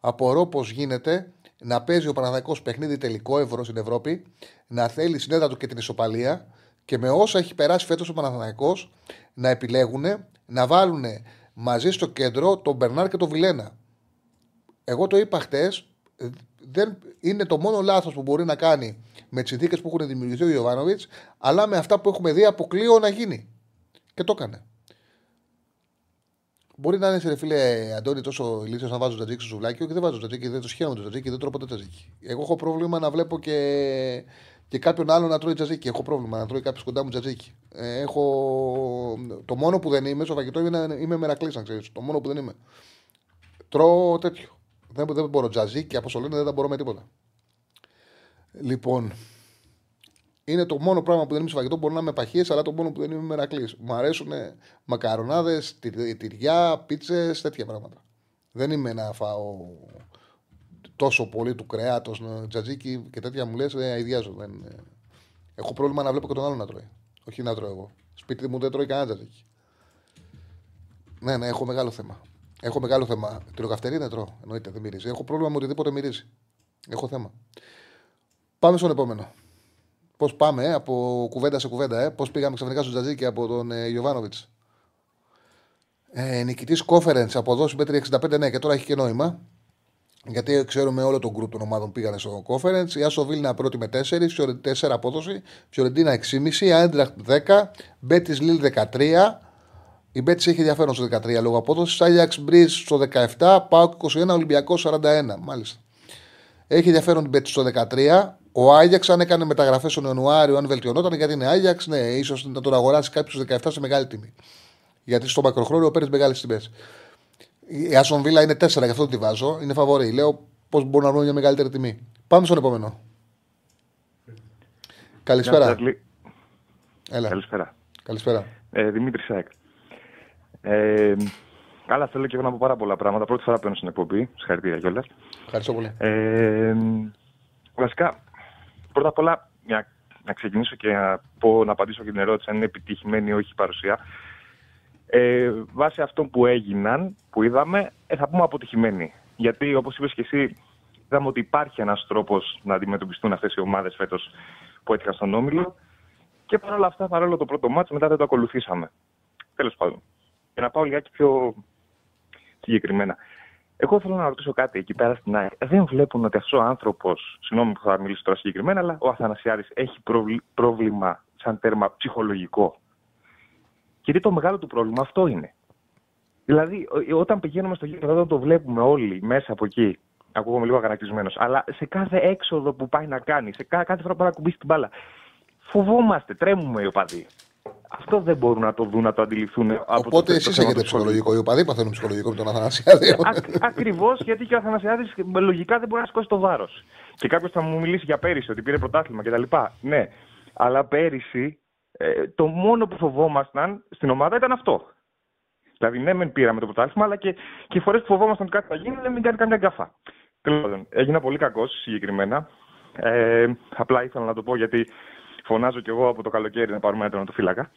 Απορώ πώς γίνεται να παίζει ο Παναθαϊκό παιχνίδι τελικό ευρώ στην Ευρώπη, να θέλει συνέδρα του και την ισοπαλία και με όσα έχει περάσει φέτος ο Παναθαϊκό να επιλέγουν να βάλουν μαζί στο κέντρο τον Μπερνάρ και τον Βιλένα. Εγώ το είπα χτες, δεν είναι το μόνο λάθος που μπορεί να κάνει με τις συνθήκες που έχουν δημιουργηθεί ο Ιωβάνοβιτς, αλλά με αυτά που έχουμε δει αποκλείω να γίνει. Και το έκανε. Μπορεί να είναι σε φίλε Αντώνη τόσο ηλίθιος να βάζω τζατζίκι στο σουβλάκι, και δεν βάζω τζατζίκι, δεν το σχέδιο το τζατζίκι, δεν τρώω ποτέ τζατζίκι. Εγώ έχω πρόβλημα να βλέπω και, και κάποιον άλλο να τρώει τζατζίκι. Έχω πρόβλημα να τρώει κάποιος κοντά μου τζατζίκι. Ε, έχω... Το μόνο που δεν είμαι στο φαγητό είναι να είμαι μερακλή, αν ξέρεις. Το μόνο που δεν είμαι. Τρώω τέτοιο. Δεν, δεν μπορώ τζατζίκι, όπω λένε, δεν τα μπορώ με τίποτα. Λοιπόν, είναι το μόνο πράγμα που δεν είμαι σε φαγητό. Μπορεί να είμαι παχύ, αλλά το μόνο που δεν είμαι μερακλή. Μου αρέσουν μακαρονάδες, τυριά, πίτσες, τέτοια πράγματα. Δεν είμαι να φάω τόσο πολύ του κρέατος, τζατζίκι και τέτοια μου λες, ε, αειδιάζω. Δεν... Έχω πρόβλημα να βλέπω και τον άλλο να τρώει. Όχι να τρώω εγώ. Σπίτι μου δεν τρώει κανένα τζατζίκι. Ναι, ναι, έχω μεγάλο θέμα. Έχω μεγάλο θέμα. Τυροκαυτερή δεν τρώω. Εννοείται, δεν μυρίζει. Έχω πρόβλημα με οτιδήποτε μυρίζει. Έχω θέμα. Πάμε στον επόμενο. Πώς πάμε ε, από κουβέντα σε κουβέντα, ε. πώς πήγαμε ξαφνικά στο Τζατζίκι από τον ε, Ιωβάνοβιτς. Ε, Νικητής Conference, αποδόση μέτρη 65, ναι, και τώρα έχει και νόημα. Γιατί ξέρουμε όλο τον γκρουπ των ομάδων πήγανε στο conference. Η Άσο Βίλνα πρώτη με 4, 4 απόδοση. Φιωρεντίνα 6,5, Άιντραχτ 10, Μπέτη Λίλ 13. Η Μπέτη έχει ενδιαφέρον στο 13 λόγω απόδοσης. Άγιαξ Μπριζ στο 17, ΠΑΟΚ 21, Ολυμπιακός 41. Μάλιστα. Έχει ενδιαφέρον την Μπέτις στο 13. Ο Άγιαξ, αν έκανε μεταγραφές τον Ιανουάριο, αν βελτιωνόταν, γιατί είναι Άγιαξ, ναι, ίσως να τον αγοράσει κάποιος στο 17 σε μεγάλη τιμή. Γιατί στο μακροχρόνιο παίρνεις μεγάλες τιμές. Η Άστον Βίλα είναι 4, γι' αυτό τη βάζω. Είναι φαβορή. Λέω πώς μπορούν να βρουν μια μεγαλύτερη τιμή. Πάμε στον επόμενο. Καλησπέρα. Έλα. Καλησπέρα. Καλησπέρα. Ε, Δημήτρη Σάικ. Ε, καλά, θέλω και εγώ να πω πάρα πολλά πράγματα. Πρώτη φορά παίρνω στην εκπομπή. Συγχαρητήρια κιόλας. Ευχαριστώ πολύ. Ε, βασικά, πρώτα απ' όλα, για να ξεκινήσω και να, πω, να απαντήσω και την ερώτηση αν είναι επιτυχημένη ή όχι η παρουσία. Ε, βάσει αυτών που έγιναν, που είδαμε, ε, θα πούμε αποτυχημένοι. Γιατί, όπως είπες και εσύ, είδαμε ότι υπάρχει ένας τρόπος να αντιμετωπιστούν αυτές οι ομάδες φέτος που έτυχαν στον Όμιλο. Και παρόλα αυτά, παρόλο το πρώτο μάτσο, μετά δεν το ακολουθήσαμε. Τέλος πάντων. Για να πάω λιγάκι πιο συγκεκριμένα. Εγώ θέλω να ρωτήσω κάτι εκεί πέρα στην ΑΕΚ. Δεν βλέπουν ότι αυτός ο άνθρωπος, συγγνώμη που θα μιλήσω τώρα συγκεκριμένα, αλλά ο Αθανασιάδης έχει πρόβλημα σαν τέρμα ψυχολογικό; Γιατί το μεγάλο του πρόβλημα αυτό είναι. Δηλαδή, όταν πηγαίνουμε στο γήπεδο, το βλέπουμε όλοι μέσα από εκεί. Ακούγομαι λίγο αγανακτισμένος. Αλλά σε κάθε έξοδο που πάει να κάνει, σε κάθε φορά που πάει να κουμπίσει την μπάλα, φοβόμαστε, τρέμουμε οι οπαδοί. Αυτό δεν μπορούν να το δουν, να το αντιληφθούν. Από Οπότε εσείς έχετε ψυχολογικό. Οι οπαδοί παθαίνουν ψυχολογικό με τον Αθανασιάδη. Ακριβώς γιατί και ο Αθανασιάδης λογικά δεν μπορεί να σηκώσει το βάρος. Και κάποιος θα μου μιλήσει για πέρυσι ότι πήρε πρωτάθλημα κτλ. Ναι, αλλά πέρυσι ε, το μόνο που φοβόμασταν στην ομάδα ήταν αυτό. Δηλαδή, ναι, μεν πήραμε το πρωτάθλημα, αλλά και, και οι φορές που φοβόμασταν ότι κάτι θα γίνει, δεν μην κάνει καμιά γκάφα. Τέλος πάντων, έγινα πολύ κακός συγκεκριμένα. Ε, απλά ήθελα να το πω γιατί φωνάζω κι εγώ από το καλοκαίρι να πάρουμε ένα το φύλακα.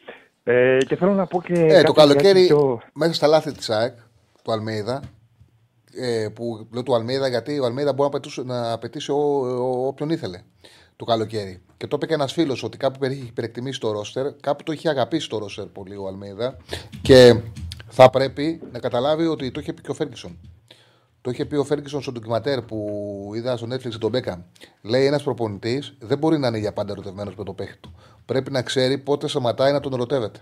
Ε, και θέλω να πω και. Ε, το καλοκαίρι, πιο... μέσα στα λάθη της ΑΕΚ, του Αλμέιδα, ε, που λέω του Αλμέιδα γιατί ο Αλμέιδα μπορεί να απαιτήσει, να όποιον ήθελε το καλοκαίρι. Και το είπε και ένας φίλος ότι κάπου είχε υπερεκτιμήσει το ρόστερ, κάπου το είχε αγαπήσει το ρόστερ πολύ ο Αλμέιδα. Και θα πρέπει να καταλάβει ότι το είχε πει και ο Φέργκισον. Το είχε πει ο Φέργκισον στο ντοκιματέρ που είδα στο Netflix τον Μπέκα. Λέει ένας προπονητής δεν μπορεί να είναι για πάντα ερωτευμένος με το παίχτη του. Πρέπει να ξέρει πότε σταματάει να τον ερωτεύεται.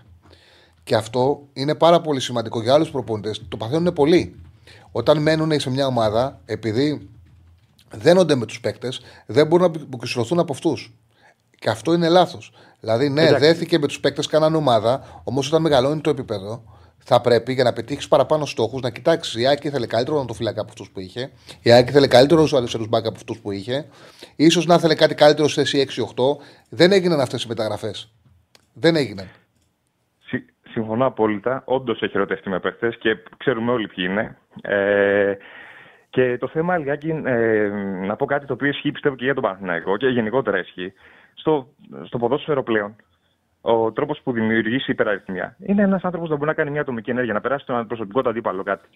Και αυτό είναι πάρα πολύ σημαντικό για άλλους προπονητές. Το παθαίνουν πολλοί. Όταν μένουν σε μια ομάδα, επειδή δένονται με τους παίκτες, δεν μπορούν να αποκριστρωθούν από αυτούς. Και αυτό είναι λάθος. Δηλαδή, ναι, Εντάξει. δέθηκε με τους παίκτες, κάνανε ομάδα, όμως όταν μεγαλώνει το επίπεδο, θα πρέπει για να πετύχεις παραπάνω στόχους να κοιτάξεις. Η Άκη ήθελε καλύτερο να το φυλακά από αυτούς που είχε. Η Άκη ήθελε καλύτερο στου αριστερού μπακ από αυτούς που είχε. σω να ήθελε κάτι καλύτερο σε θέση 6-8. Δεν έγιναν αυτές οι μεταγραφές. Δεν έγιναν. Συμφωνώ απόλυτα. Όντως έχει ερωτευτεί με παίχτε και ξέρουμε όλοι ποιοι είναι. Ε, και το θέμα, λιγάκι, ε, να πω κάτι το οποίο ισχύει πιστεύω και για τον Παναθηναϊκό και γενικότερα ισχύει. Στο, στο ποδόσφαιρο πλέον, ο τρόπος που δημιουργήσει υπεραριθμία είναι ένας άνθρωπος που μπορεί να κάνει μια ατομική ενέργεια, να περάσει τον προσωπικό του αντίπαλο κάτι.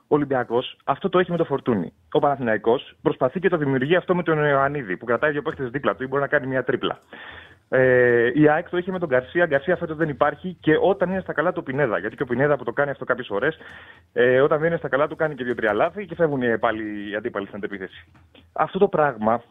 Ο Ολυμπιακός αυτό το έχει με το φορτούνι. Ο Παναθηναϊκός προσπαθεί και το δημιουργεί αυτό με τον Ιωαννίδη που κρατάει δύο παίχτε δίπλα του ή μπορεί να κάνει μια τρίπλα. Ε, η ΑΕΚ το είχε με τον Γκαρσία. Γκαρσία φέτος δεν υπάρχει και όταν είναι στα καλά του Πινέδα. Γιατί και ο Πινέδα που το κάνει αυτό κάποιες φορές, ε, όταν δεν είναι στα καλά του κάνει και δύο-τρία λάθη και φεύγουν πάλι οι αντίπαλοι στην αντεπίθεση. Αυτό το πράγμα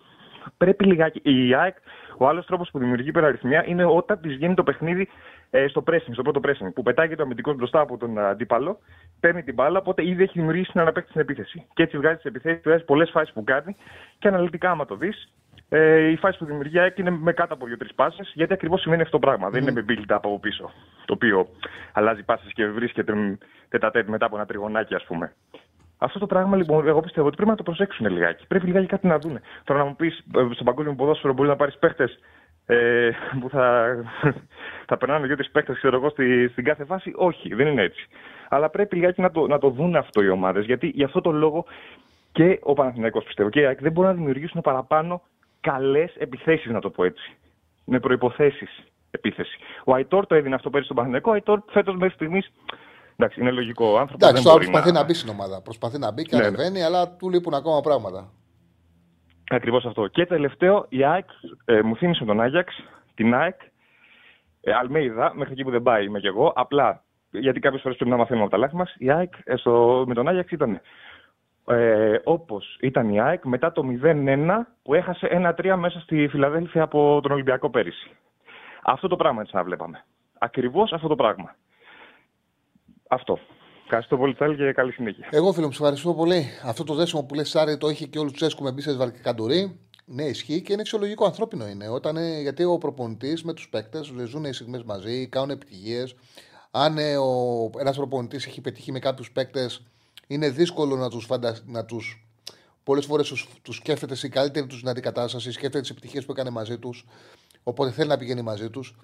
πρέπει λιγάκι. Η ΑΕΚ, ο άλλος τρόπος που δημιουργεί υπεραριθμία είναι όταν της γίνει το παιχνίδι ε, στο pressing, στο πρώτο pressing. Που πετάγεται ο αμυντικό μπροστά από τον αντίπαλο, παίρνει την μπάλα, οπότε ήδη έχει δημιουργήσει την αναπέκτη στην επίθεση. Και έτσι βγάζει τις επιθέσεις, βγάζει πολλές φάσεις που κάνει και αναλυτικά, άμα το δεις, ε, η φάση που δημιουργεί είναι με κάτω από δύο-τρεις πάσες, γιατί ακριβώς σημαίνει αυτό το πράγμα. Mm. Δεν είναι με build-up από πίσω, το οποίο αλλάζει πάσες και βρίσκεται τετατέτ μετά από ένα τριγωνάκι, ας πούμε. Αυτό το πράγμα λοιπόν, εγώ πιστεύω ότι πρέπει να το προσέξουν λιγάκι. Πρέπει λιγάκι κάτι να δουν. Τώρα να μου πεις, ε, στον παγκόσμιο ποδόσφαιρο μπορεί να πάρεις παίχτες ε, που θα, θα περνάνε δύο-τρεις παίχτες, ξέρω εγώ, στη, στην κάθε φάση. Όχι, δεν είναι έτσι. Αλλά πρέπει λιγάκι να το, να το δουν αυτό οι ομάδες, γιατί γι' αυτό το λόγο και ο Παναθηναϊκός πιστεύω και η ΑΕΚ δεν μπορούν να δημιουργήσουν παραπάνω καλές επιθέσεις, να το πω έτσι. Με προποθέσει επίθεση. Ο Αϊτόρ το έδινε αυτό πέρυσι στον Παναγενικό. Ο Αϊτόρ φέτος μέχρι στιγμής. Εντάξει, είναι λογικό. Ο Εντάξει, τώρα προσπαθεί να... να μπει στην ομάδα. Προσπαθεί να μπει και ναι, ναι. ανεβαίνει, ναι. αλλά του λείπουν ακόμα πράγματα. Ακριβώς αυτό. Και τελευταίο, η ΑΕΚ ε, μου θύμισε τον Άγιαξ, την ΑΕΚ, ε, Αλμέιδα, μέχρι εκεί που δεν πάει είμαι κι εγώ. Απλά γιατί κάποιες φορές πρέπει να μαθαίνουμε από τα λάθη μας. Η ΑΕΚ ε, στο, με τον Άγιαξ ήταν ε, όπως ήταν η ΑΕΚ μετά το 0-1 που έχασε 1-3 μέσα στη Φιλαδέλφια από τον Ολυμπιακό πέρυσι. Αυτό το πράγμα έτσι να βλέπαμε. Ακριβώς αυτό το πράγμα. Αυτό. Ευχαριστώ πολύ, Τσάλη, και καλή συνέχεια. Εγώ, φίλο μου, σου ευχαριστώ πολύ. Αυτό το δέσιμο που λες, Σάρι, το έχει και όλου του έσκουμε μπει σε Καντουρί. Ναι, ισχύει και είναι φυσιολογικό ανθρώπινο είναι. Όταν, ε, γιατί ο προπονητής με τους παίκτες ζουν οι στιγμές μαζί, κάνουν επιτυχίες. Αν ε, ένας προπονητής έχει πετύχει με κάποιους παίκτες, είναι δύσκολο να τους φαντα... τους... Πολλές φορές του σκέφτεται σε καλύτερη τους δυνατή κατάσταση, σκέφτεται τις επιτυχίες που έκανε μαζί τους. Οπότε θέλει να πηγαίνει μαζί τους.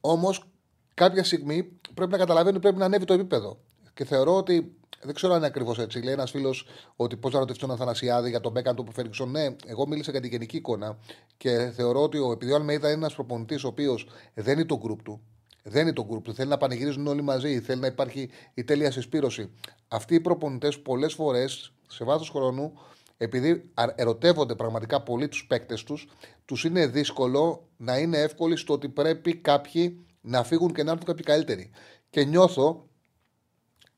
Όμως κάποια στιγμή πρέπει να καταλαβαίνει ότι πρέπει να ανέβει το επίπεδο. Και θεωρώ ότι. Δεν ξέρω αν είναι ακριβώς έτσι. Λέει ένας φίλος ότι πώς να ρωτήσει τον Αθανασιάδη για τον Μπέκαν του που Φέριξον. Ναι, εγώ μίλησα για την γενική εικόνα και θεωρώ ότι ο, επειδή ο Αλμέιδα είναι ένας προπονητής ο οποίος δεν είναι το group του, δεν είναι το group του, θέλει να πανηγυρίζουν όλοι μαζί, θέλει να υπάρχει η τέλεια συσπήρωση. Αυτοί οι προπονητές πολλές φορές σε βάθος χρόνου, επειδή ερωτεύονται πραγματικά πολύ τους παίκτες τους, τους είναι δύσκολο να είναι εύκολοι στο ότι πρέπει κάποιοι να φύγουν και να έρθουν κάποιοι καλύτεροι. Και νιώθω,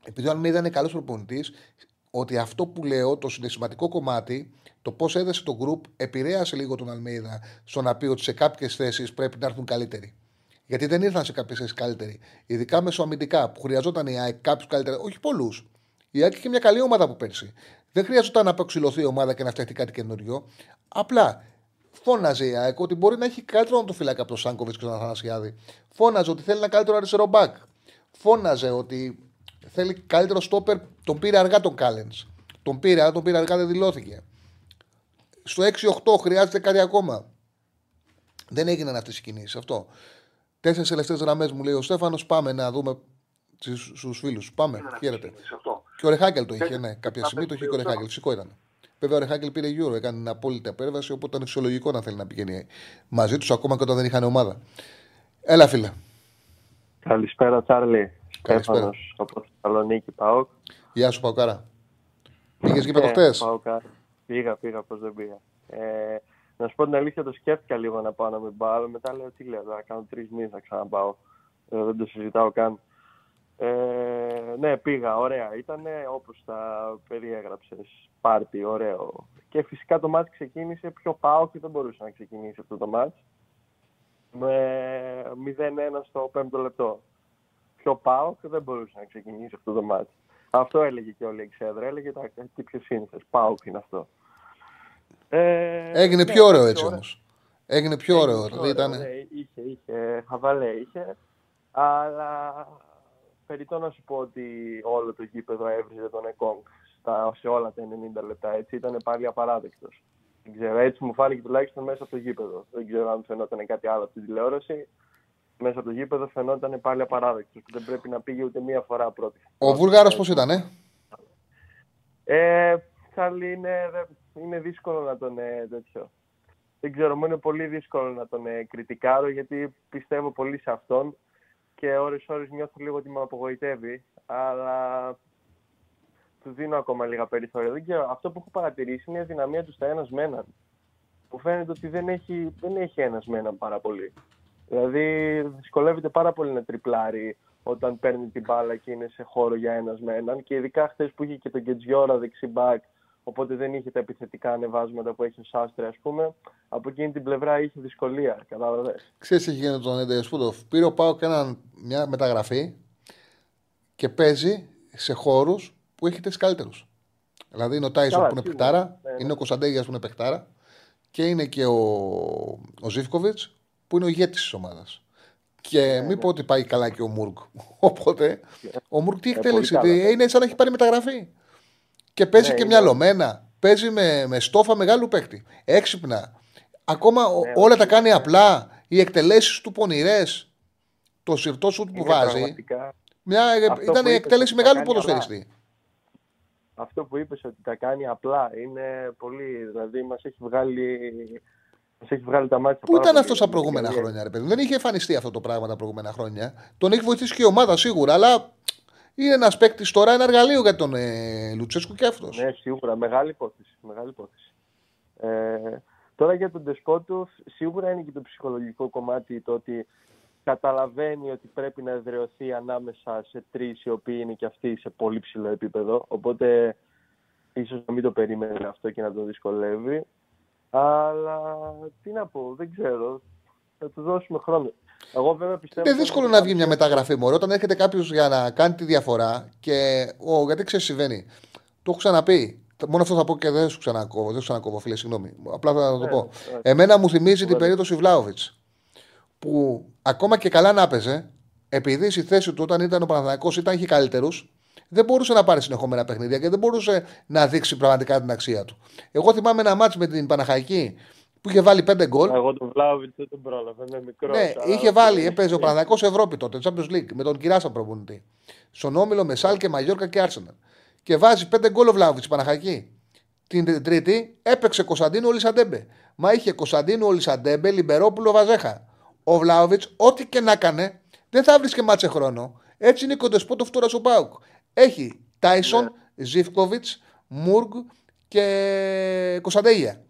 επειδή ο Αλμίδα είναι καλός προπονητής, ότι αυτό που λέω, το συναισθηματικό κομμάτι, το πώς έδεσε το group, επηρέασε λίγο τον Αλμίδα στο να πει ότι σε κάποιες θέσεις πρέπει να έρθουν καλύτεροι. Γιατί δεν ήρθαν σε κάποιες θέσεις καλύτεροι. Ειδικά μεσοαμυντικά που χρειαζόταν η ΑΕΚ κάποιους καλύτερου, όχι πολλούς. Η ΑΕΚ είχε μια καλή ομάδα από πέρσι. Δεν χρειαζόταν να αποξηλωθεί η ομάδα και να φτιαχτεί κάτι καινούριο. Απλά Φώναζε η ΑΕΚ ότι μπορεί να έχει καλύτερο το φυλάκι από τον Σάνκοβιτς και τον Αθανασιάδη. Φώναζε ότι θέλει ένα καλύτερο αριστερό μπακ. Φώναζε ότι θέλει καλύτερο στόπερ. Τον πήρε αργά τον Κάλεν. Τον πήρε, αλλά τον πήρε αργά δεν δηλώθηκε. Στο 6-8 χρειάζεται κάτι ακόμα. Δεν έγιναν αυτές οι κινήσεις. Αυτό. Τέσσερις τελευταίες γραμμές μου λέει ο Στέφανος. Πάμε να δούμε στους φίλους. Πάμε. Χαίρετε. Και ο Ρεχάκελ το είχε, ναι. Κάποια στιγμή το είχε και ο Ρεχάκελ. Φυσικό ήταν. Βέβαια, ο Ρεχάκελ πήρε γύρω, έκανε την απόλυτη απέρβαση, οπότε ήταν φυσιολογικό να θέλει να πηγαίνει μαζί τους ακόμα και όταν δεν είχαν ομάδα. Έλα, φίλε. Καλησπέρα, Τσάρλι. Καλησπέρα. από Θεσσαλονίκη, Πάοκ. Γεια σου, Παοκάρα. Πήγες γήπεδο χτε. Πήγα, πήγα, πώς δεν πήγα. Ε, να σου πω την αλήθεια, το σκέφτηκα λίγο να πάω να μην πάω. Μετά λέω τι λέω, θα κάνω τρεις μήνες να ξαναπάω. Ε, δεν το συζητάω καν. Ε, ναι, πήγα, ωραία. Ήταν όπως τα περιέγραψες, πάρτι, ωραίο. Και φυσικά το μάτς ξεκίνησε πιο πάω και δεν μπορούσε να ξεκινήσει αυτό το μάτς. Με 0-1 στο 5ο λεπτό. Πιο πάω και δεν μπορούσε να ξεκινήσει αυτό το μάτς. Αυτό έλεγε και όλη η εξέδρα. Έλεγε τα τι πιο σύνθεση. Πάω και είναι αυτό. Ε, Έγινε ναι, πιο ωραίο έτσι όμως. Έγινε πιο ωραίο. Πιο ωραίο, ναι, είχε, είχε, χαβαλέ είχε. Αλλά περιττό να σου πω ότι όλο το γήπεδο έβριζε τον Εκόνγκ σε όλα τα 90 λεπτά. Έτσι ήταν πάλι απαράδεκτος. Δεν ξέρω, έτσι μου φάνηκε τουλάχιστον μέσα από το γήπεδο. Δεν ξέρω αν φαινόταν κάτι άλλο από την τηλεόραση. Μέσα από το γήπεδο φαινόταν πάλι απαράδεκτος. Δεν πρέπει να πήγε ούτε μία φορά πρώτη. Ο Βούλγαρο πώς ήταν, ε; ε είναι, είναι δύσκολο να τον ε, τέτοιο. Δεν ξέρω, μου είναι πολύ δύσκολο να τον ε, κριτικάρω γιατί πιστεύω πολύ σε αυτόν και ώρες ώρες νιώθω λίγο ότι με απογοητεύει, αλλά του δίνω ακόμα λίγα περιθώρια. Δεν ξέρω, αυτό που έχω παρατηρήσει είναι η δυναμία του στα ένας με έναν. Μου φαίνεται ότι δεν έχει, δεν έχει ένας με έναν πάρα πολύ. Δηλαδή δυσκολεύεται πάρα πολύ να τριπλάρει όταν παίρνει την μπάλα και είναι σε χώρο για ένας με έναν και ειδικά χθες που είχε και τον Κετζιόρα δεξιμπάκ Οπότε δεν είχε τα επιθετικά ανεβάσματα που έχει ο Σάστρε, ας πούμε. Από εκείνη την πλευρά είχε δυσκολία. Κατάλαβες. Ξέρεις τι γίνεται τον Έντε Σπούτοφ. Πήρε ο Πάο και μια μεταγραφή και παίζει σε χώρους που έχει τέσσερι καλύτερους. Δηλαδή είναι ο Τάισον που είναι παιχτάρα, ναι, ναι. είναι ο Κωνσταντέγιας που είναι παιχτάρα και είναι και ο, ο Ζήφκοβιτς που είναι ο ηγέτης της ομάδας. Και ναι, μην ναι. πω ότι πάει καλά και ο Μουρκ. Οπότε ο Μουρκ τι εκτέλεσε, είναι σαν να έχει πάρει μεταγραφή. Και παίζει ναι, και μυαλωμένα. Παίζει με, με στόφα μεγάλου παίκτη. Έξυπνα. Ακόμα ναι, όλα τα κάνει απλά. Οι εκτελέσεις του πονηρές. Το σιρτό σου που βάζει. Μια, ήταν η εκτέλεση μεγάλου ποδοσφαιριστή. Αυτό που είπες ότι τα κάνει απλά είναι πολύ. Δηλαδή μας έχει βγάλει. Μας έχει βγάλει τα μάτια Πού ήταν αυτός τα προηγούμενα χρόνια, ρε παιδί. Δεν είχε εμφανιστεί αυτό το πράγμα τα προηγούμενα χρόνια. Τον έχει βοηθήσει και η ομάδα σίγουρα, αλλά είναι ένας παίκτης τώρα, ένα εργαλείο για τον ε, Λουτσέσκου και αυτός. Ναι, σίγουρα. Μεγάλη υπόθεση. Μεγάλη υπόθεση. Ε, τώρα για τον Ντεσπότοφ, σίγουρα είναι και το ψυχολογικό κομμάτι το ότι καταλαβαίνει ότι πρέπει να εδραιωθεί ανάμεσα σε τρεις οι οποίοι είναι και αυτοί σε πολύ ψηλό επίπεδο. Οπότε ίσως να μην το περίμενε αυτό και να τον δυσκολεύει. Αλλά τι να πω, δεν ξέρω. Θα του δώσουμε χρόνο. Εγώ βέβαια πιστεύω. Είναι δύσκολο να βγει μια μεταγραφή μόνο όταν έρχεται κάποιος για να κάνει τη διαφορά και. Ο, γιατί ξέρεις, συμβαίνει. Το έχω ξαναπεί. Μόνο αυτό θα πω και δεν σου ξανακόβω. Δεν σου ξανακόβω, φίλε, συγγνώμη. Απλά θα το Ναι, πω. ναι. Εμένα μου θυμίζει την Ωραία. περίπτωση Βλάοβιτ. Που ακόμα και καλά να έπαιζε, επειδή στη θέση του όταν ήταν ο Παναθανικό ήταν είχε καλύτερους, δεν μπορούσε να πάρει συνεχόμενα παιχνίδια και δεν μπορούσε να δείξει πραγματικά την αξία του. Εγώ θυμάμαι ένα μάτσο με την Παναχαϊκή που είχε βάλει 5 γκολ. Εγώ τον Βλάουβιτ δεν τον πρόλαβα, είναι μικρό. Ναι, είχε βάλει, έπαιζε ο Παναδιακό Ευρώπη τότε, Champions League, με τον Κυράσα προπονητή. Στον όμιλο με Σάλ και Μαγιόρκα και Άρσεναλ. Και βάζει πέντε γκολ ο Βλάουβιτ Παναχαϊκή. Την Τρίτη έπαιξε Κωνσταντίνο Ολισαντέμπε. Μα είχε Κωνσταντίνο Ολισαντέμπε, Λιμπερόπουλο Βαζέχα. Ο Βλάουβιτ, ό,τι και να έκανε, δεν θα βρίσκε μάτσε χρόνο. Έτσι είναι και ο Ντεσπότοφ τώρα στο Πάουκ. Έχει Τάισον, Ζήφκοβιτς, Μουργκ και Κωνσταντέγια.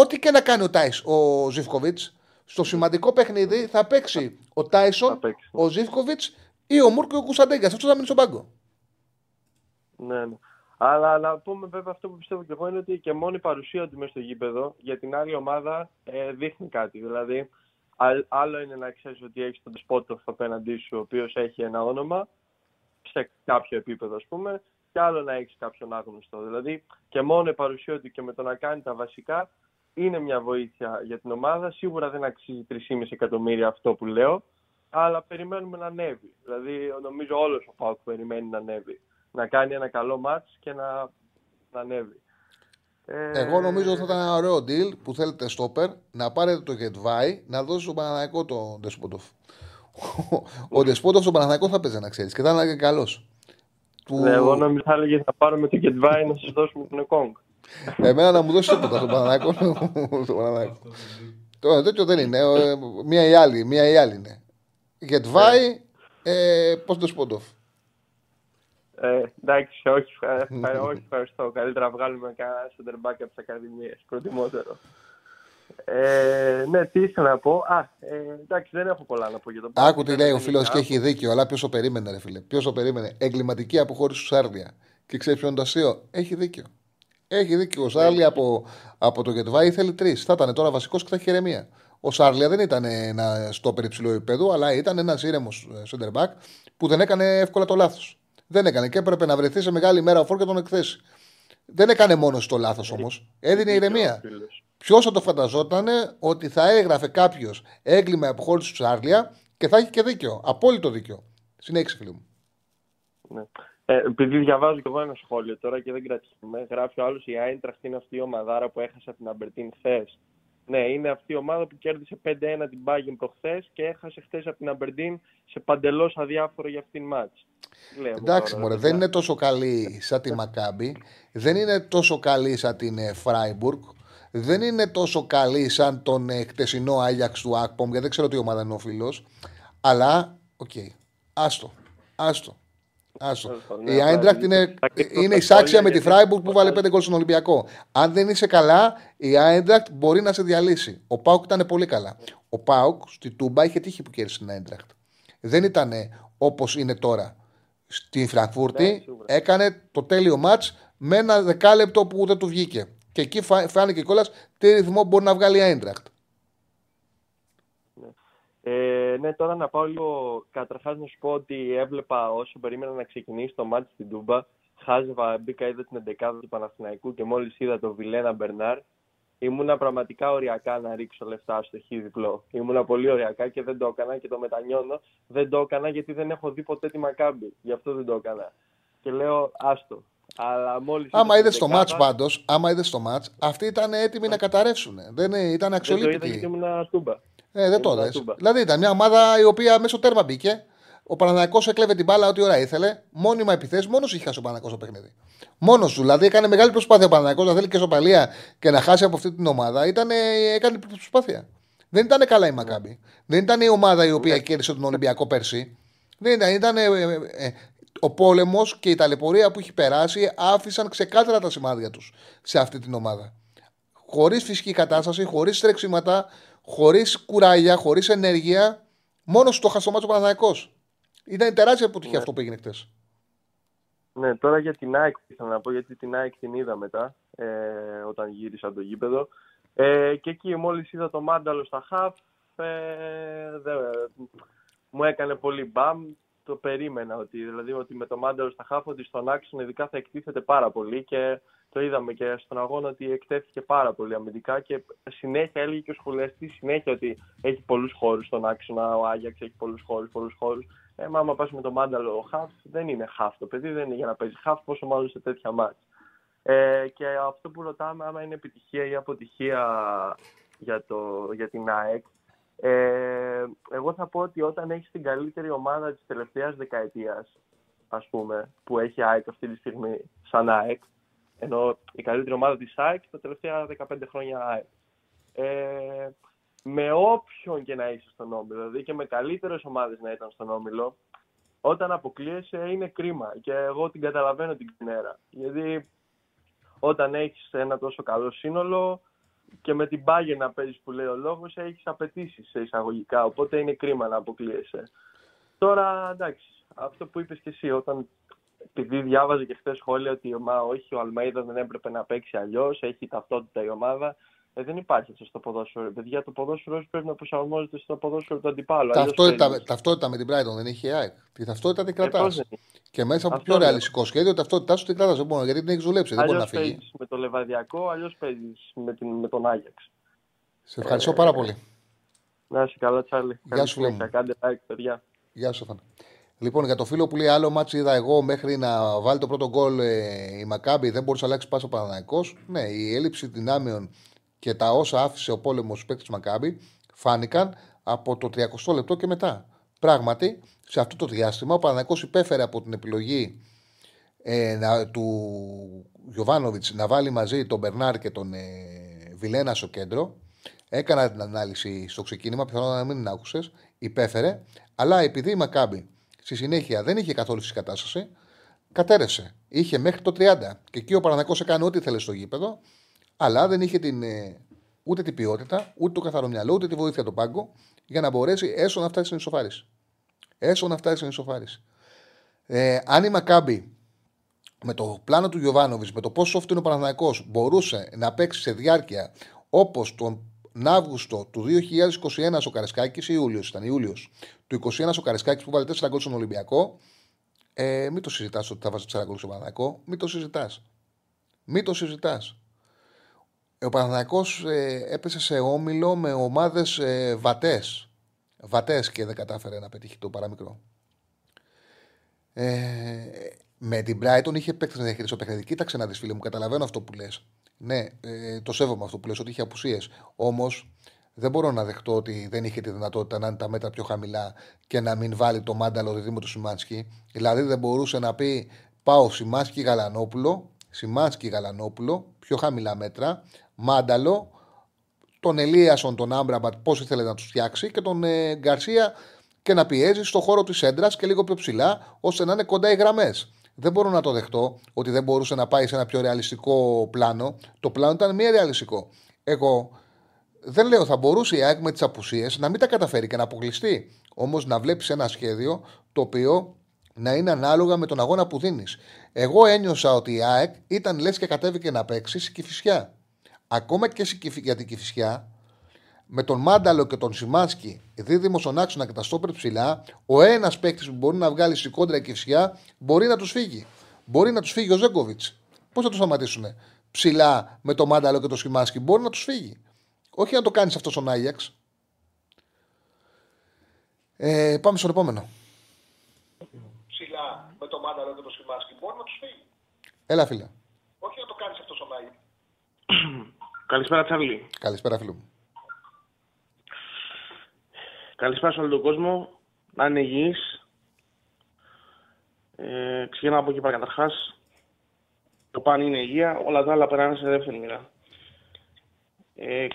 Ό,τι και να κάνει ο, Τάις, ο Ζήφκοβιτς, στο σημαντικό παιχνίδι θα παίξει ο Τάισον, Θα παίξει. ο Ζήφκοβιτς ή ο Μουργκ και ο Κωνσταντέγια. Αυτός θα μείνει στον πάγκο. Ναι, ναι. Αλλά να πούμε βέβαια αυτό που πιστεύω και εγώ είναι ότι και μόνο η παρουσία του μέσα στο γήπεδο για την άλλη ομάδα ε, δείχνει κάτι. Δηλαδή, α- άλλο είναι να ξέρεις ότι έχεις τον Σπότοφ απέναντί σου, ο οποίος έχει ένα όνομα σε κάποιο επίπεδο, ας πούμε, και άλλο να έχεις κάποιον άγνωστο. Δηλαδή, και μόνο η παρουσία του και με το να κάνει τα βασικά είναι μια βοήθεια για την ομάδα. Σίγουρα δεν αξίζει 3,5 εκατομμύρια αυτό που λέω, αλλά περιμένουμε να ανέβει. Δηλαδή, νομίζω όλος ο Πάουκ περιμένει να ανέβει. Να κάνει ένα καλό μάτς και να, να ανέβει. Ε, Εγώ νομίζω ότι θα ήταν ένα ωραίο deal που θέλετε στόπερ να πάρετε το Γετβάη να δώσει στον Παναναναϊκό τον Ντεσπότοφ. Ο Ντεσπότοφ στον Παναναναϊκό θα παίζει να ξέρεις και θα είναι και καλός. Του... Ναι, εγώ νόμιζα θα έλεγε θα πάρουμε το Κετβάη να σας δώσουμε τον Εκόνγκ. Εμένα να μου δώσει τίποτα στον Παναναναϊκό. στον Παναναναϊκό. Το τέτοιο δεν είναι. ε, Μία ή άλλη, μία ή άλλη είναι. Γετβάη, ε, πώς Ντεσπότοφ. Ε, εντάξει, όχι, ευχα- ευχα- όχι, ευχαριστώ. Καλύτερα βγάλουμε κανένα center back από τις ακαδημίες. Προτιμότερο. Ε, ναι, τι ήθελα να πω. Α, ε, εντάξει, δεν έχω πολλά να πω για τον Άκου τι λέει ο Δεν φίλος είναι και έχει δίκιο, αλλά ποιος το περίμενε, ρε φίλε. Ποιος το περίμενε. Εγκληματική αποχώρηση του Σάρδια. Και ξέρεις ποιο είναι το αστείο; Έχει δίκιο. Έχει δίκιο. Ο Σάρλι από, από το Γετβάη θέλει τρεις. Θα ήταν τώρα βασικός και θα έχει ηρεμία. Ο Σάρλια δεν ήταν ένα στο περιψηλό επίπεδο, αλλά ήταν ένας ήρεμος center back που δεν έκανε εύκολα το λάθος. Δεν έκανε και έπρεπε να βρεθεί σε μεγάλη μέρα ο Φόρ και τον εκθέσει. Δεν έκανε μόνος το λάθος όμως. Έδινε ηρεμία. Ποιος θα το φανταζόταν ότι θα έγραφε κάποιος έγκλημα αποχώρηση του Σάρλια και θα έχει και δίκιο. Απόλυτο δίκιο. Συνέχισε, φίλε μου. Ναι. Ε, επειδή διαβάζω και εγώ ένα σχόλιο τώρα και δεν κρατιέμαι, γράφει ο άλλος η Άιντραχτ είναι αυτή η ομαδάρα που έχασε από την Αμπερτίν χθες. Ναι, είναι αυτή η ομάδα που κέρδισε 5-1 την Bayern προχθές και έχασε χθες από την Αμπερτίν σε παντελώς αδιάφορο για αυτήν μάτς. Λέω Εντάξει, τώρα, μωρέ, ρε δεν παιδιά. είναι τόσο καλή σαν τη Μακάμπη, δεν είναι τόσο καλή σαν την ε, Φράιμπουργκ, δεν είναι τόσο καλή σαν τον ε, χτεσινό Άγιαξ του Ακπομ, γιατί δεν ξέρω τι ομάδα είναι ο φίλος. Αλλά, οκ, άστο, άστο. Άστο. Τέλος πάντων, ναι, Η απλά Άιντρακτ είναι, θα κλείσω είναι τα εισάξια σχόλια με τη γιατί- Φράιμπουργκ που βάλε 5 γκολ στον Ολυμπιακό. Αν δεν είσαι καλά, η Άιντρακτ μπορεί να σε διαλύσει. Ο Πάουκ ήταν πολύ καλά. Ο Πάουκ στη Τούμπα είχε τύχη που κέρδισε την Άιντρακτ. Δεν ήταν όπως είναι τώρα. Στη Φραγκφούρτη Ναι, σίγουρα. έκανε το τέλειο μάτς με ένα δεκάλεπτο που δεν του βγήκε. Και εκεί φα- φάνηκε κιόλας τι ρυθμό μπορεί να βγάλει η Άιντρακτ. Ε, ναι, τώρα να πάω λίγο. Καταρχάς να σου πω ότι έβλεπα όσο περίμενα να ξεκινήσει το μάτι στην Τούμπα. Χάζευα, μπήκα, είδα την 11η του Παναθηναϊκού και μόλις είδα το Βιλένα Μπερνάρ. Ήμουνα πραγματικά οριακά να ρίξω λεφτά στο χ διπλό. Ήμουνα πολύ οριακά και δεν το έκανα και το μετανιώνω. Δεν το έκανα γιατί δεν έχω δει ποτέ τη Μακάμπη. Γι' αυτό δεν το έκανα. Και λέω άστο. Αλλά μόλις. Άμα είδες το μάτς πάντως, άμα είδες το μάτς, αυτοί ήταν έτοιμοι να καταρρεύσουν. Δεν ε, ήταν Δεν το είδα αξιολύπητοι. γιατί ήμουν Τούμπα. Ε, δεν το Ήμουνα δες. Τούμπα. Δηλαδή ήταν μια ομάδα η οποία μέσω τέρμα μπήκε. Ο Παναναναϊκό έκλεβε την μπάλα ό,τι ώρα ήθελε. Μόνιμα επιθέσεις, μόνος είχε χάσει ο Παναναναϊκό το παιχνίδι. Μόνος του. Δηλαδή έκανε μεγάλη προσπάθεια ο Παναναναϊκό να θέλει και σοπαλία και να χάσει από αυτή την ομάδα. Ήτανε, έκανε προσπάθεια. Δεν ήταν καλά η Μακάμπη. Δεν ήταν η ομάδα η οποία κέρδισε τον Ολυμπιακό πέρσι. Δεν ήταν. ήταν ε, ε, ε, ο πόλεμος και η ταλαιπωρία που έχει περάσει άφησαν ξεκάθαρα τα σημάδια τους σε αυτή την ομάδα. χωρίς φυσική κατάσταση, χωρίς τρεξίματα, χωρίς κουράγια, χωρίς ενέργεια. Μόνος στο χαστομάτσο Παναναναϊκό. Ήταν τεράστια αποτυχία Ναι. αυτό που έγινε χτες. Ναι, τώρα για την ΑΕΚ ήθελα να πω, γιατί την ΑΕΚ την είδα μετά, ε, όταν γύρισα από το γήπεδο. Ε, και εκεί μόλις είδα το μάνταλο στα χαφ, ε, δε- μου έκανε πολύ μπαμ. Το περίμενα ότι, δηλαδή, ότι με το μάνταλο στα χαφ, ότι στον άξονα ειδικά θα εκτίθεται πάρα πολύ και το είδαμε και στον αγώνα ότι εκτέθηκε πάρα πολύ αμυντικά και συνέχεια έλεγε και ο σχολιαστής συνέχεια ότι έχει πολλούς χώρους στον άξονα, ο Άγιαξ έχει πολλούς χώρους, πολλούς χώρους. Ε, μα άμα πας με το μάνταλο χαφ, δεν είναι χαφ το παιδί, δεν είναι για να παίζει χαφ, πόσο μάλλον σε τέτοια μάτια. Ε, και αυτό που ρωτάμε, άμα είναι επιτυχία ή αποτυχία για, το, για την ΑΕΚ, ε, εγώ θα πω ότι όταν έχεις την καλύτερη ομάδα της τελευταίας δεκαετίας, ας πούμε, που έχει ΑΕΚ αυτή τη στιγμή σαν ΑΕΚ, ενώ η καλύτερη ομάδα της ΑΕΚ τα τελευταία 15 χρόνια ΑΕΚ, ε, με όποιον και να είσαι στον Όμιλο, δηλαδή και με καλύτερες ομάδες να ήταν στον Όμιλο, όταν αποκλείεσαι είναι κρίμα και εγώ την καταλαβαίνω την ξενέρα. Γιατί όταν έχεις ένα τόσο καλό σύνολο και με την πάγια να παίζεις που λέει ο λόγος, έχεις απαιτήσεις σε εισαγωγικά, οπότε είναι κρίμα να αποκλείεσαι. Τώρα, εντάξει, αυτό που είπες και εσύ, όταν επειδή διάβαζε και χθες σχόλια ότι μα, όχι, ο Αλμέιδας δεν έπρεπε να παίξει αλλιώς, έχει ταυτότητα η ομάδα. Ε, δεν υπάρχει αυτό στο ποδόσφαιρο. Παιδιά, το ποδόσφαιρο πρέπει να προσαρμόζεται στο ποδόσφαιρο του αντιπάλου. αλλιώς Ταυτότητα, παίζεις. ταυτότητα με την Brighton δεν έχει η ΑΕΚ. Τη ταυτότητα την Ε, κρατάς. πώς δεν είναι. και μέσα από Αυτό πιο λέω. ρεαλιστικό σχέδιο, ταυτότητά σου την κρατάς. Δεν μπορεί, γιατί την έχεις δουλέψει. Δεν μπορεί να Αλλιώς φύγει. παίζεις με το Λεβαδιακό, αλλιώς παίζεις με, την- με τον Άγιαξ. Σε ευχαριστώ πάρα πολύ. Να είσαι καλά, Τσάρλι. Καλή σου, συνέχεια. Λόμου. Κάντε like, παιδιά. Γεια σου, Στέφανα. Λοιπόν, για το φίλο που λέει άλλο μάτς είδα εγώ μέχρι να βάλει το πρώτο γκολ ε, η Μακάμπη δεν μπορούσε να αλλάξει πάσα ο Παναναϊκός. Ναι, η έλλειψη δυνάμεων και τα όσα άφησε ο πόλεμος στου παίκτε Μακάμπη φάνηκαν από το 30 λεπτό και μετά. Πράγματι, σε αυτό το διάστημα ο Παναναϊκός υπέφερε από την επιλογή ε, να, του Γιωβάνοβιτς να βάλει μαζί τον Μπερνάρ και τον ε, Βιλένα στο κέντρο. Έκανα την ανάλυση στο ξεκίνημα, πιθανόν να μην την άκουσες. Υπέφερε, αλλά επειδή η Μακάμπη στη συνέχεια δεν είχε καθόλου στη κατάσταση, κατέρευσε. Είχε μέχρι το 30. Και εκεί ο Παναναναϊκός έκανε ό,τι ήθελε στο γήπεδο, αλλά δεν είχε την, ε, ούτε την ποιότητα, ούτε το καθαρό μυαλό, ούτε τη βοήθεια του πάγκο για να μπορέσει έστω να φτάσει στην ισοφάριση. Έστω να φτάσει στην ισοφάριση. Ε, αν η Μακάμπη με το πλάνο του Γιωβάνοβιτς, με το πόσο soft είναι ο Παναθηναϊκός μπορούσε να παίξει σε διάρκεια όπως τον Αύγουστο του 2021 ο Καρεσκάκης, Ιούλιος ήταν Ιούλιος, του 2021 ο Καρεσκάκης που βάλε 4 γκολ στον Ολυμπιακό, ε, μην το συζητάς ότι θα βάζεις 4 γκολ στον Παναθηναϊκό, μην το συζητάς. Μην το συζητάς. Ο Παναθηναϊκός ε, έπεσε σε όμιλο με ομάδες ε, βατές. Βατές και δεν κατάφερε να πετύχει το παραμικρό. Ε, με την Brighton είχε παίκτες να διαχειριστεί το παιχνίδι. Κοίταξε να δεις, φίλε μου, καταλαβαίνω αυτό που λες. Ναι, ε, το σέβομαι αυτό που λες, ότι είχε απουσίες. Όμως δεν μπορώ να δεχτώ ότι δεν είχε τη δυνατότητα να είναι τα μέτρα πιο χαμηλά και να μην βάλει το μάνταλο δίδυμο του Σιμάνσκι. Δηλαδή δεν μπορούσε να πει πάω Σιμάνσκι Γαλανόπουλο, Σιμάνσκι Γαλανόπουλο, πιο χαμηλά μέτρα, μάνταλο, τον Ελίασον, τον Άμπραμπατ, πώς ήθελε να τους φτιάξει και τον ε, Γκαρσία και να πιέζει στο χώρο της έντρας και λίγο πιο ψηλά, ώστε να είναι κοντά οι γραμμές. Δεν μπορώ να το δεχτώ ότι δεν μπορούσε να πάει σε ένα πιο ρεαλιστικό πλάνο. Το πλάνο ήταν μη ρεαλιστικό. Εγώ δεν λέω θα μπορούσε η ΑΕΚ με τις απουσίες να μην τα καταφέρει και να αποκλειστεί. Όμως να βλέπεις ένα σχέδιο το οποίο να είναι ανάλογα με τον αγώνα που δίνεις. Εγώ ένιωσα ότι η ΑΕΚ ήταν λες και κατέβηκε να παίξει στη Κηφισιά. Ακόμα και για την Κηφισιά, με τον Μάνταλο και τον Σιμάνσκι δίδυμο στον άξονα και τα στόπερ ψηλά, ο ένας παίκτης που μπορεί να βγάλει στην κόντρα και Κηφισιά μπορεί να τους φύγει. Μπορεί να τους φύγει ο Ζέγκοβιτς. Πώς θα του σταματήσουν ψηλά με τον Μάνταλο και τον Σιμάνσκι, μπορεί να τους φύγει. Όχι να το κάνεις αυτό στον Άγιαξ. Ε, πάμε στον επόμενο. Ψηλά με το Μάνταλο και το Σιμάσκι μπορεί να τους φύγει. Έλα, φίλε. Όχι να το κάνεις αυτό στον Άγιο. Καλησπέρα, Τσάρλι. Καλησπέρα, φίλο μου. Καλησπέρα σε όλο τον κόσμο. Να είναι υγιείς. Ε, ξεκινάω από εκεί πέρα καταρχάς. Το παν είναι υγεία, όλα τα άλλα περνάνε σε δεύτερη μοίρα. Ε,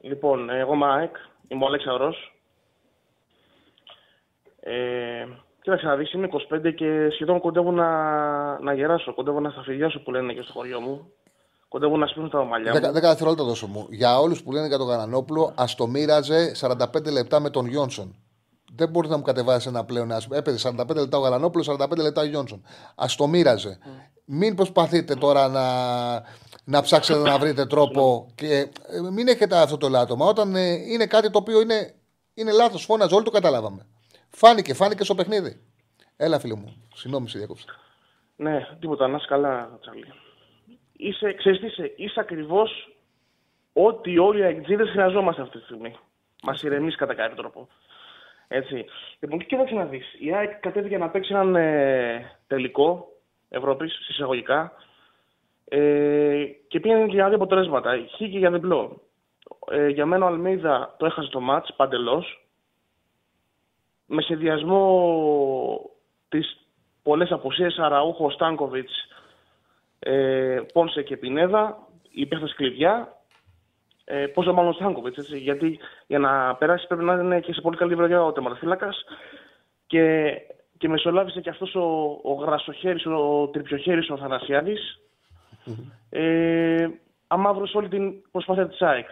λοιπόν, εγώ είμαι ΑΕΚ, είμαι ο Αλέξανδρος. Ε, κοίταξε να δεις, είμαι 25 και σχεδόν κοντεύω να, να γεράσω, κοντεύω να σταφυδιάσω που λένε και στο χωριό μου. Κοντεύουν να σπίσουν τα μαλλιά Δέκα, μου. δέκα δευτερόλεπτα δώσω μου. Για όλους που λένε για τον Γαλανόπουλο, ας το μοίραζε 45 λεπτά με τον Γιόνσον. Δεν μπορεί να μου κατεβάσει ένα πλέον. Ας, έπαιζε 45 λεπτά ο Γαλανόπουλος, 45 λεπτά ο Γιόνσον. Α το μοίραζε. Μην προσπαθείτε τώρα να, να ψάξετε να βρείτε τρόπο και ε, μην έχετε αυτό το λάτωμα. Όταν ε, είναι κάτι το οποίο είναι, είναι λάθος, φώναζε, όλοι το καταλάβαμε. Φάνηκε, φάνηκε στο παιχνίδι. Έλα, φίλε μου. Συγγνώμη, σε διάκοψα. Ναι, τίποτα, να είσαι καλά, Τσάρλι. Είσαι, ξέρεις τι είσαι, είσαι ακριβώς ό,τι όλοι οι αγγλίδες χρειαζόμαστε αυτή τη στιγμή. Μας ηρεμείς κατά κάποιο τρόπο. Έτσι. Λοιπόν, και κοίταξε να δεις. Η ΑΕΚ κατέβηκε να παίξει έναν ε, τελικό Ευρώπης, συσσαγωγικά, ε, και πήγαινε για δύο αποτελέσματα. Χ και για διπλό. Ε, για μένα ο Αλμίδα το έχασε το μάτς παντελώς. Με σχεδιασμό τις πολλές απουσίες Αραούχο, Στάνκοβιτς, ε, Πόνσε και Πινέδα, οι παίχτες κλειδιά. Ε, πόσο μάλλον Στάνκοβιτς, έτσι, γιατί για να περάσει πρέπει να είναι και σε πολύ καλή βραδιά ο τερματοφύλακας και, και μεσολάβησε και αυτός ο, ο γρασοχέρης, ο τριπιοχέρης ο Θανασιάδης ε, αμαύρωσε όλη την προσπάθεια της ΑΕΚ.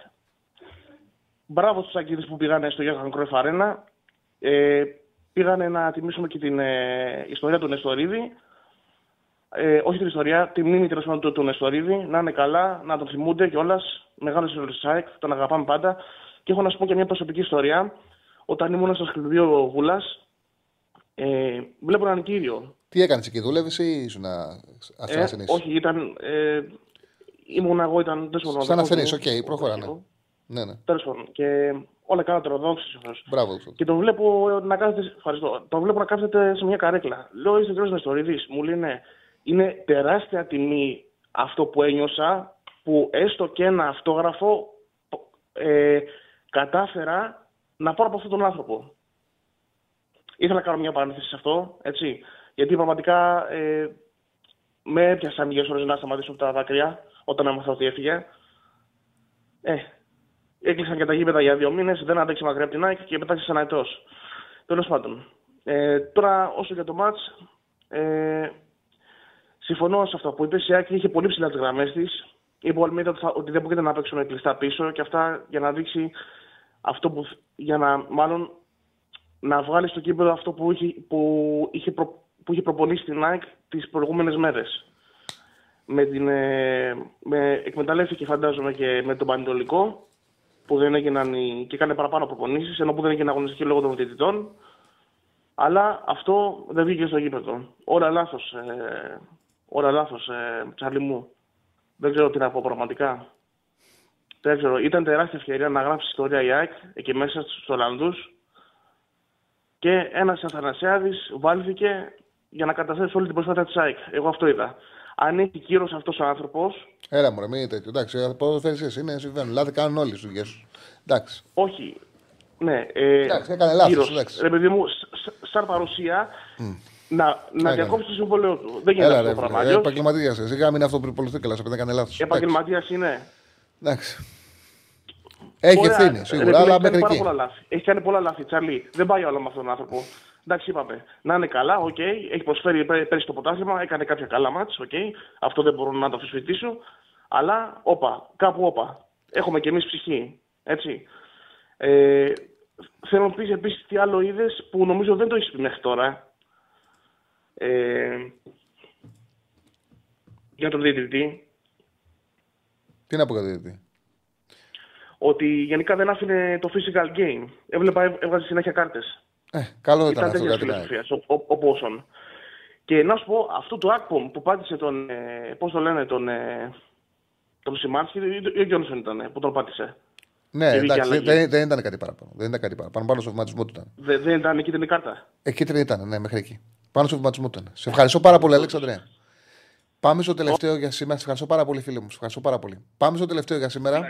Μπράβο στους Αγγίδες που πήγανε στο Γιώργο Κρόεφ Αρένα. Ε, πήγανε να τιμήσουμε και την ε, ιστορία του Νεστορίδη. Ε, όχι την ιστορία, τη μνήμη τέλος πάντων του, του Νεστορίδη. Να είναι καλά, να τον θυμούνται κιόλας. Μεγάλος ήρωα της ΑΕΚ, τον αγαπάμε πάντα. Και έχω να σου πω και μια προσωπική ιστορία. Όταν ήμουν στο σχολείο Βούλα, ε, βλέπω έναν κύριο. Τι έκανες εκεί, δούλευες ή ήσουν Ε, ασθενή. όχι, ήταν. Ε, ήμουν εγώ, ήταν. Δεν σου Σαν ασθενή, οκ, προχώρα, ναι. Ναι, ναι. Τέλος πάντων. Και όλα καλά τεροδόξου. Μπράβο. Και τον βλέπω να κάθεται. Ευχαριστώ. Τον βλέπω να κάθεται σε μια καρέκλα. Λέω, είσαι κύριο Νεστορίδης. Μου λέει, ναι. Είναι τεράστια τιμή αυτό που ένιωσα που έστω και ένα αυτόγραφο ε, κατάφερα να πάρω από αυτόν τον άνθρωπο. Ήθελα να κάνω μια παρένθεση σε αυτό, έτσι. Γιατί πραγματικά ε, με έπιασαν λίγες ώρες να σταματήσουν τα δάκρυα όταν έμαθα ότι έφυγε. Ε, έκλεισαν και τα γήπεδα για δύο μήνες, δεν άντεξε μακριά από την ΑΕΚ και πετάξε ένα ετός. Τέλος πάντων. Ε, τώρα, όσο για το μάτς, ε, συμφωνώ σε αυτό που είπες. Η ΑΕΚ είχε πολύ ψηλά τι γραμμές της. Είπε ο Αλμίδα ότι, θα- ότι δεν πρόκειται να παίξουν κλειστά πίσω και αυτά για να δείξει αυτό που. για να μάλλον να βγάλει στο κήπεδο αυτό που είχε, που είχε, προ, που είχε προπονήσει την ΑΕΚ τις προηγούμενες μέρες. Με την, ε, με, εκμεταλλεύτηκε φαντάζομαι και με τον Πανετολικό που δεν έγιναν οι, και έκανε παραπάνω προπονήσεις ενώ που δεν έγινε αγωνιστική λόγω των διαιτητών. Αλλά αυτό δεν βγήκε στο γήπεδο. Όλα λάθος, ε, όλα λάθος, ε, Τσάρλι μου. Δεν ξέρω τι να πω πραγματικά. Δεν ξέρω. Ήταν τεράστια ευκαιρία να γράψεις ιστορία η ΑΕΚ εκεί μέσα στους Ολλανδούς και ένας Αθανασιάδης βάλθηκε για να καταθέσει όλη την προσπάθεια της ΑΕΚ. Εγώ αυτό είδα. Αν έχει κύρος αυτός ο άνθρωπο, Έλα μου, ρε, μην είναι τέτοιο. Εντάξει, ποδοσφαιριστέ είναι, συμβαίνουν. Λάθη κάνουν όλοι τι δουλειέ του. Εντάξει. όχι. Ναι, ε, Εντάξει, έκανε λάθος, κύρος. εντάξει. Ρε παιδί μου, σ- σ- σαν παρουσία να, να Έκανε. διακόψεις το συμβόλαιο του. Δεν γίνεται Έλα, αυτό ρε, το πράγμα. ε, Αλλιώς, επαγγελματίας. Σιγά μην είναι αυτό που υπολογιστεί καλά, σε παιδί έκανε λάθος. επαγγελματίας είναι. Εντάξει. Έχει Ωραία, ευθύνη ρε σίγουρα, παιδί, αλλά έχει κάνει μέχρι πάρα εκεί. πολλά λάθη. Έχει κάνει πολλά λάθη, Τσαρλί. Δεν πάει όλο με αυτόν τον άνθρωπο. Εντάξει, είπαμε. Να είναι καλά, οκ. Έχει προσφέρει πέ- πέρυσι το ποτάσμα, έκανε κάποια καλά μάτς, οκ. Αυτό δεν μπορώ να το αμφισβητήσω. Αλλά, όπα, κάπου όπα. Έχουμε κι εμείς ψυχή. Έτσι. Ε, θέλω να πεις επίσης τι άλλο είδες που νομίζω δεν το έχεις πει μέχρι τώρα. Ε, για τον διαιτητή. Τι να πω κάτι τέτοιο. Ότι γενικά δεν άφηνε το physical game. Έβλεπα, έβ- έβγαζε συνέχεια κάρτες. Ε, καλό ήταν Ήταν αυτό τέτοια κάτι να φιλοσοφία ο, ο, ο Πόσον. Και να σου πω, αυτό το Ακπομ που πάτησε τον. Ε, Πώς το λένε, τον. Ε, τον Σιμάνσκι, ή ο Γιόνσον ήταν που τον πάτησε. Ναι, Και βγήκε εντάξει, δεν, αλλαγή. δεν, δεν ήταν κάτι παραπάνω. Δεν ήταν κάτι παραπάνω. Πάνω στο βηματισμό του ήταν. Δε, δεν ήταν εκεί την κάρτα. Εκεί δεν ήταν, ναι, μέχρι εκεί. Πάνω στο βηματισμό του ήταν. Σε ευχαριστώ πάρα πολύ, Αλέξανδρε. Πάμε στο τελευταίο για σήμερα. Σε ευχαριστώ πάρα πολύ, φίλε μου. Σε ευχαριστώ πάρα πολύ. Πάμε στο τελευταίο για σήμερα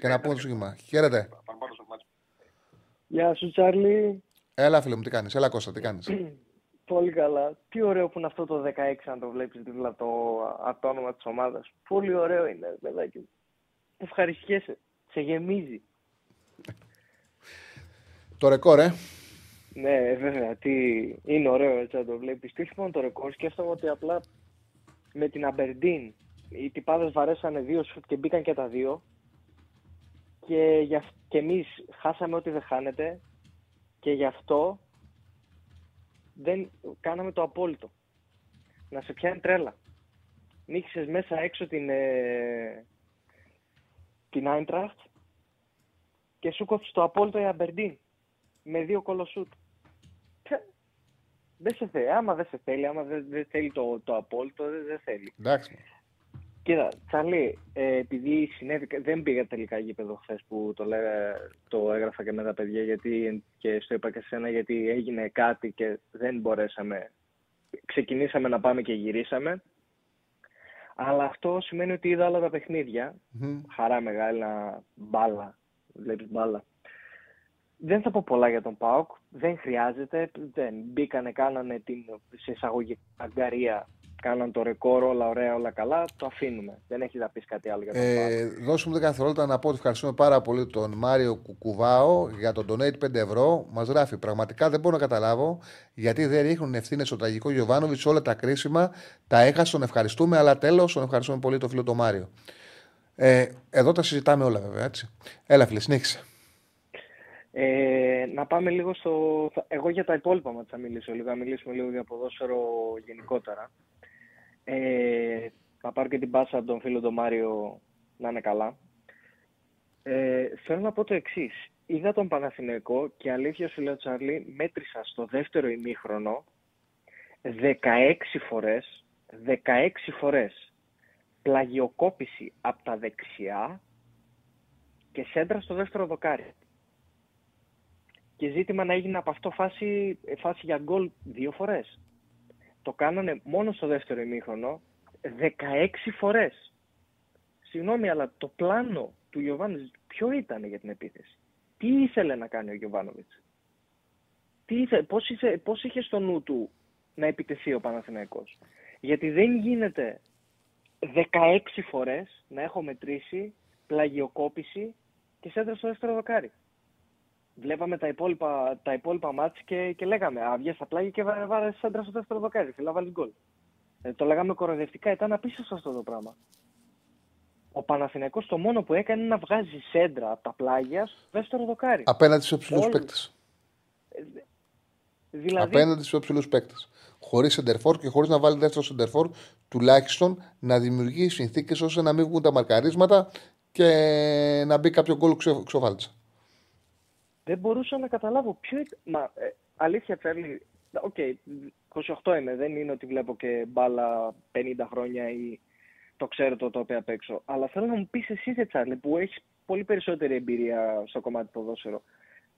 και να πούμε το σχήμα. Χαίρετε. Γεια σου, Τσάρλι. Έλα, φίλε μου, τι κάνεις; Έλα, Κώστα, τι κάνεις; Πολύ καλά. Τι ωραίο που είναι αυτό το 16 αν το βλέπεις δίπλα από το, από το όνομα της ομάδας. Πολύ ωραίο είναι, ρε παιδάκι μου. Ευχαριστιέσαι. Σε γεμίζει. το ρεκόρ, ε. Ναι, βέβαια. Τι... Είναι ωραίο έτσι να το βλέπεις. Και όχι μόνο το ρεκόρ. Σκέφτομαι ότι απλά με την Αμπερντίν οι τυπάδες βαρέσανε δύο σουτ και μπήκαν και τα δύο και, για, αυ- και εμείς χάσαμε ό,τι δεν χάνεται και γι' αυτό δεν κάναμε το απόλυτο. Να σε πιάνει τρέλα. Νίξες μέσα έξω την, ε, την Άιντραχτ και σου κόψεις το απόλυτο η Αμπερντίν με δύο κολοσούτ. Τε, Δεν σε θέλει. Άμα δεν σε θέλει, άμα δεν, δεν θέλει το, το απόλυτο, δεν, δεν θέλει. Εντάξει. Κοίτα, Τσαλή, ε, επειδή συνέβη, δεν πήγα τελικά γήπεδο χθες που το, λέγα, το έγραφα και με τα παιδιά γιατί, και στο είπα και σε σένα γιατί έγινε κάτι και δεν μπορέσαμε. Ξεκινήσαμε να πάμε και γυρίσαμε. Αλλά αυτό σημαίνει ότι είδα όλα τα παιχνίδια. Μμμ. Χαρά μεγάλη να μπάλα. Βλέπεις μπάλα. Δεν θα πω πολλά για τον ΠΑΟΚ. Δεν χρειάζεται. Δεν. Μπήκανε, κάνανε την σε εισαγωγή αγκαρία. Κάναν το ρεκόρ, όλα ωραία, όλα καλά. Το αφήνουμε. Δεν έχεις να πεις κάτι άλλο για τον ΠΑΟΚ. Ε, δώσουμε 10 δευτερόλεπτα να πω ότι ευχαριστούμε πάρα πολύ τον Μάριο Κουκουβάο για τον donate 5 ευρώ. Μας γράφει. Πραγματικά δεν μπορώ να καταλάβω γιατί δεν ρίχνουν ευθύνες στο τραγικό Γιωβάνοβιτς όλα τα κρίσιμα. Τα έχασε, τον ευχαριστούμε, αλλά τέλος τον ευχαριστούμε πολύ τον φίλο τον Μάριο. Ε, εδώ τα συζητάμε όλα βέβαια, έτσι. Έλα, φίλε, συνέχισε. Ε, να πάμε λίγο στο. θα- Εγώ για τα υπόλοιπα μα θα μιλήσω λίγο. Να μιλήσουμε λίγο για ποδόσφαιρο γενικότερα. Ε, να πάρω και την πάσα από τον φίλο τον Μάριο να είναι καλά. Ε, θέλω να πω το εξής. Είδα τον Παναθηναϊκό και αλήθεια σου λέω Τσάρλι, μέτρησα στο δεύτερο ημίχρονο 16 φορές, 16 φορές πλαγιοκόπηση από τα δεξιά και σέντρα στο δεύτερο δοκάρι. Και ζήτημα να έγινε από αυτό φάση, φάση για γκολ δύο φορές. Το κάνανε μόνο στο δεύτερο ημίχρονο 16 φορές. Συγγνώμη, αλλά το πλάνο του Γιωβάνοβιτς ποιο ήταν για την επίθεση; Τι ήθελε να κάνει ο Γιωβάνοβιτς; Τι ήθε, πώς, είχε, πώς είχε στο νου του να επιτεθεί ο Παναθηναϊκός; Γιατί δεν γίνεται 16 φορές να έχω μετρήσει πλαγιοκόπηση και σέντρα στο δεύτερο δοκάρι. Βλέπαμε τα υπόλοιπα, τα υπόλοιπα μάτς και, και λέγαμε «Α, βγες στα πλάγια και βάρε, βάρες σέντρα στο δεύτερο δοκάρι, θέλω να βάλεις γκολ». Ε, το λέγαμε κοροϊδευτικά, ήταν απίστευτο αυτό το πράγμα. Ο Παναθηναϊκός το μόνο που έκανε είναι να βγάζει σέντρα από τα πλάγια στο δεύτερο δοκάρι. Απέναντι στους υψηλούς Όλοι. παίκτε. Δηλαδή, Απέναντι στους υψηλούς παίκτες. Χωρίς σεντερφόρ και χωρίς να βάλει δεύτερο σεντερφόρ, τουλάχιστον να δημιουργεί συνθήκες ώστε να μην βγουν τα μαρκαρίσματα και να μπει κάποιο γκολ ξε, ξοφάλτσα. Δεν μπορούσα να καταλάβω ποιο ήταν. Μα ε, αλήθεια Τσάρλι, οκ, 28 είμαι, δεν είναι ότι βλέπω και μπάλα 50 χρόνια ή το ξέρω το τοπίο απ' έξω. Αλλά θέλω να μου πεις εσύ, ρε Τσάρλι, που έχεις πολύ περισσότερη εμπειρία στο κομμάτι ποδόσφαιρο.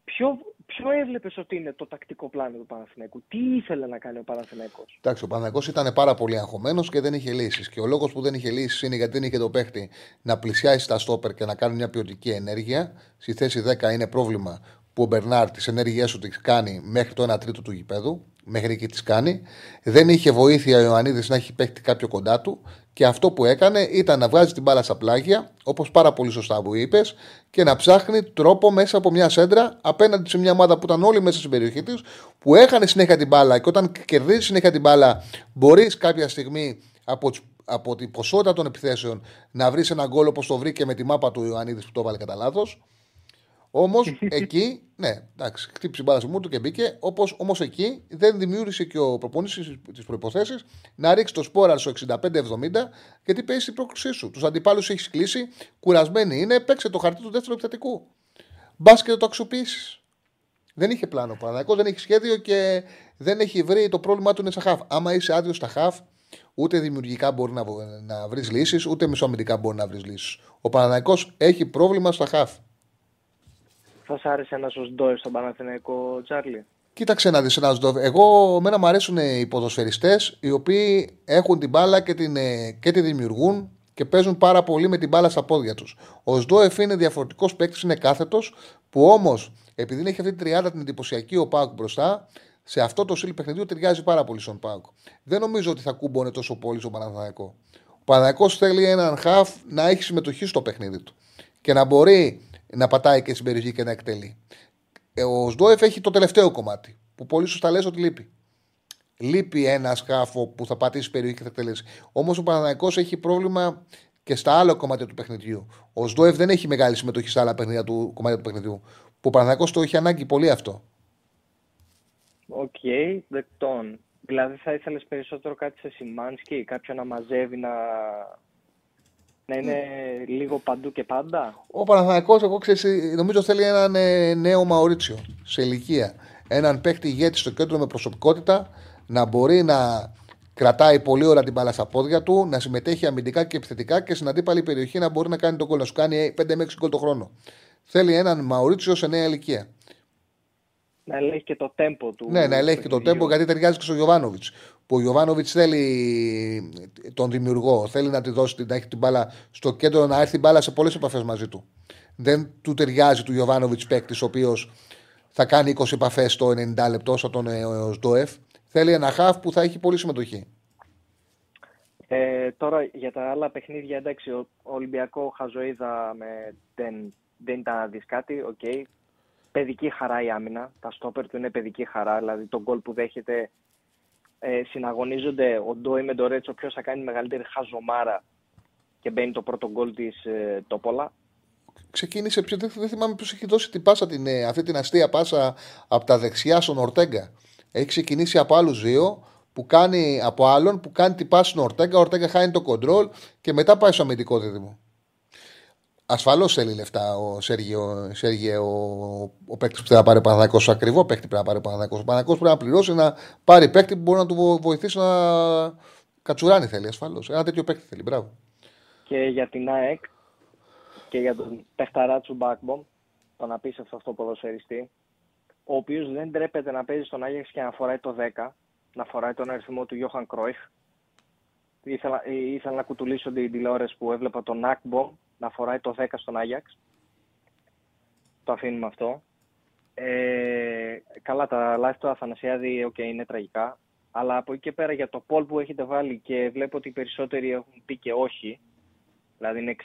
Ποιο, ποιο έβλεπες ότι είναι το τακτικό πλάνο του Παναθηναϊκού, τι ήθελε να κάνει ο Παναθηναϊκός; Εντάξει, ο Παναγό ήταν πάρα πολύ αγχωμένος και δεν είχε λύσεις. Και ο λόγος που δεν είχε λύσεις είναι γιατί δεν είχε το παίχτη να πλησιάσει στα στόπερ και να κάνει μια ποιοτική ενέργεια. Στη θέση 10 είναι πρόβλημα που ο Μπερνάρ τις ενέργειές του τις κάνει μέχρι το 1 τρίτο του γηπέδου. Μέχρι εκεί τις κάνει. Δεν είχε βοήθεια ο Ιωαννίδης να έχει παίχτη κάποιο κοντά του. Και αυτό που έκανε ήταν να βγάζει την μπάλα στα πλάγια, όπως πάρα πολύ σωστά που είπες, και να ψάχνει τρόπο μέσα από μια σέντρα απέναντι σε μια ομάδα που ήταν όλοι μέσα στην περιοχή της, που έχανε συνέχεια την μπάλα. Και όταν κερδίζει συνέχεια την μπάλα, μπορείς κάποια στιγμή από, τις- από την ποσότητα των επιθέσεων να βρεις ένα γκολ όπως το βρήκε με τη μάπα του Ιωαννίδης που το έβαλε κατά λάθος. Όμως εκεί, ναι, εντάξει, χτύπησε η μπάλα στο μούρ του και μπήκε. Όπως, όμως εκεί δεν δημιούργησε και ο προπονητής τι προποθέσει να ρίξει το σπόρα στο 65-70 γιατί παίζει την πρόκλησή σου. Τους αντιπάλους έχεις κλείσει, κουρασμένοι είναι, παίξε το χαρτί του δεύτερου επιθετικού. Μπας και το αξιοποιήσεις. Δεν είχε πλάνο ο Παναγιακός, δεν έχει σχέδιο και δεν έχει βρει το πρόβλημά του είναι στα χαφ. Άμα είσαι άδειος στα χαφ, ούτε δημιουργικά μπορεί να, βο- να βρεις λύσεις, ούτε μεσοαμυντικά μπορεί να βρεις λύσεις. Ο Παναγιακός έχει πρόβλημα στα χαφ. Θα σ' άρεσε ένας ως Ντόε στον Παναθηναϊκό, Τσάρλι. Κοίταξε να δεις ένα Σντόφ. Εγώ, εμένα μου αρέσουν οι ποδοσφαιριστές οι οποίοι έχουν την μπάλα και, την, ε, και τη δημιουργούν και παίζουν πάρα πολύ με την μπάλα στα πόδια τους. Ο Σντόεφ είναι διαφορετικός παίκτης, είναι κάθετος, που όμως επειδή έχει αυτή την τριάδα την εντυπωσιακή ο Πάουκ μπροστά, σε αυτό το στυλ παιχνιδιού ταιριάζει πάρα πολύ στον Πάουκ. Δεν νομίζω ότι θα κούμπονε τόσο πολύ στον Παναθηναϊκό. Ο Παναθηναϊκός θέλει έναν χαφ να έχει συμμετοχή στο παιχνίδι του και να μπορεί να πατάει και στην περιοχή και να εκτελεί. Ε, Ο Σντόεφ έχει το τελευταίο κομμάτι που πολύ σωστά λες ότι λείπει. λείπει ένα σκάφο που θα πατήσει περιοχή και θα εκτελέσει. Όμως ο Παναθηναϊκός έχει πρόβλημα και στα άλλα κομμάτια του παιχνιδιού. Ο Σντόεφ δεν έχει μεγάλη συμμετοχή σε άλλα παιχνίδια του, κομμάτια του παιχνιδιού. Που ο Παναθηναϊκός το έχει ανάγκη πολύ αυτό. Ok, okay, δεκτόν. Δηλαδή θα ήθελες περισσότερο κάτι σε Σιμάνσκι, κάποιον να μαζεύει να, να είναι λίγο παντού και πάντα. Ο Παναθηναϊκός, εγώ ξέρω, νομίζω θέλει έναν ε, νέο Μαωρίτσιο σε ηλικία. Έναν παίκτη ηγέτη στο κέντρο με προσωπικότητα να μπορεί να κρατάει πολύ ώρα την μπάλα στα πόδια του, να συμμετέχει αμυντικά και επιθετικά και στην αντίπαλη περιοχή να μπορεί να κάνει τον κόλλο. Να σου κάνει 5 με 6 γκολ το χρόνο. Θέλει έναν Μαωρίτσιο σε νέα ηλικία. Να ελέγχει και το τέμπο του. Ναι, να ελέγχει και το τέμπο γιατί ταιριάζει και στο Γιωβάνοβιτς. Που ο Γιωβάνοβιτς θέλει τον δημιουργό, θέλει να τη δώσει να έχει την μπάλα στο κέντρο, να έρθει η μπάλα σε πολλές επαφές μαζί του. Δεν του ταιριάζει του Γιωβάνοβιτς παίκτης, ο οποίος θα κάνει 20 επαφές στο 90 λεπτό, σαν τον ε, Σντοεφ. Θέλει ένα χαφ που θα έχει πολύ συμμετοχή. Ε, τώρα για τα άλλα παιχνίδια, εντάξει, τον Ολυμπιακό χαζοείδαμε, δεν, δεν ήταν να δεις κάτι, ok. Okay. Παιδική χαρά η άμυνα. Τα στόπερ του είναι παιδική χαρά. Δηλαδή τον γκολ που δέχεται ε, συναγωνίζονται ο Ντόη με τον Ρέτσο ποιο θα κάνει μεγαλύτερη χαζομάρα και μπαίνει το πρώτο γκολ της ε, Τόπολα. Ξεκίνησε, δεν, δεν θυμάμαι ποιος έχει δώσει την πάσα, την, ε, αυτή την αστεία πάσα από τα δεξιά στον Ορτέγκα. Έχει ξεκινήσει από άλλους δύο που κάνει από άλλον που κάνει την πάση στον Ορτέγκα. Ο Ορτέγκα χάνει το κοντρόλ και μετά πάει στο αμυντικό δίδυμο. Ασφαλώς θέλει λεφτά ο Σέργιο, Σέργιο ο, ο παίκτης που θέλει να πάρει Παναδάκο. Ακριβό παίκτη πρέπει να πάρει Παναδάκο. Ο Παναδάκο πρέπει να πληρώσει να πάρει παίκτη που μπορεί να του βοηθήσει να κατσουράνει θέλει ασφαλώς. Ένα τέτοιο παίκτη θέλει. Μπράβο. Και για την ΑΕΚ και για τον Πεχταράτσου Μπάκμπομ, τον απίστευτο αυτό ποδοσφαιριστή, ο οποίος δεν τρέπεται να παίζει στον Άγιαξ και να φοράει το 10, να φοράει τον αριθμό του Γιώχαν Κρόιχ. Ήθελα, ήθελα να κουτουλήσω την τηλεόραση που έβλεπα τον Ακμπομ να φοράει το 10 στον Άγιαξ. Το αφήνουμε αυτό. Ε, καλά, τα live του Αθανασιάδη okay, είναι τραγικά. Αλλά από εκεί και πέρα για το poll που έχετε βάλει και βλέπω ότι οι περισσότεροι έχουν πει και όχι, δηλαδή είναι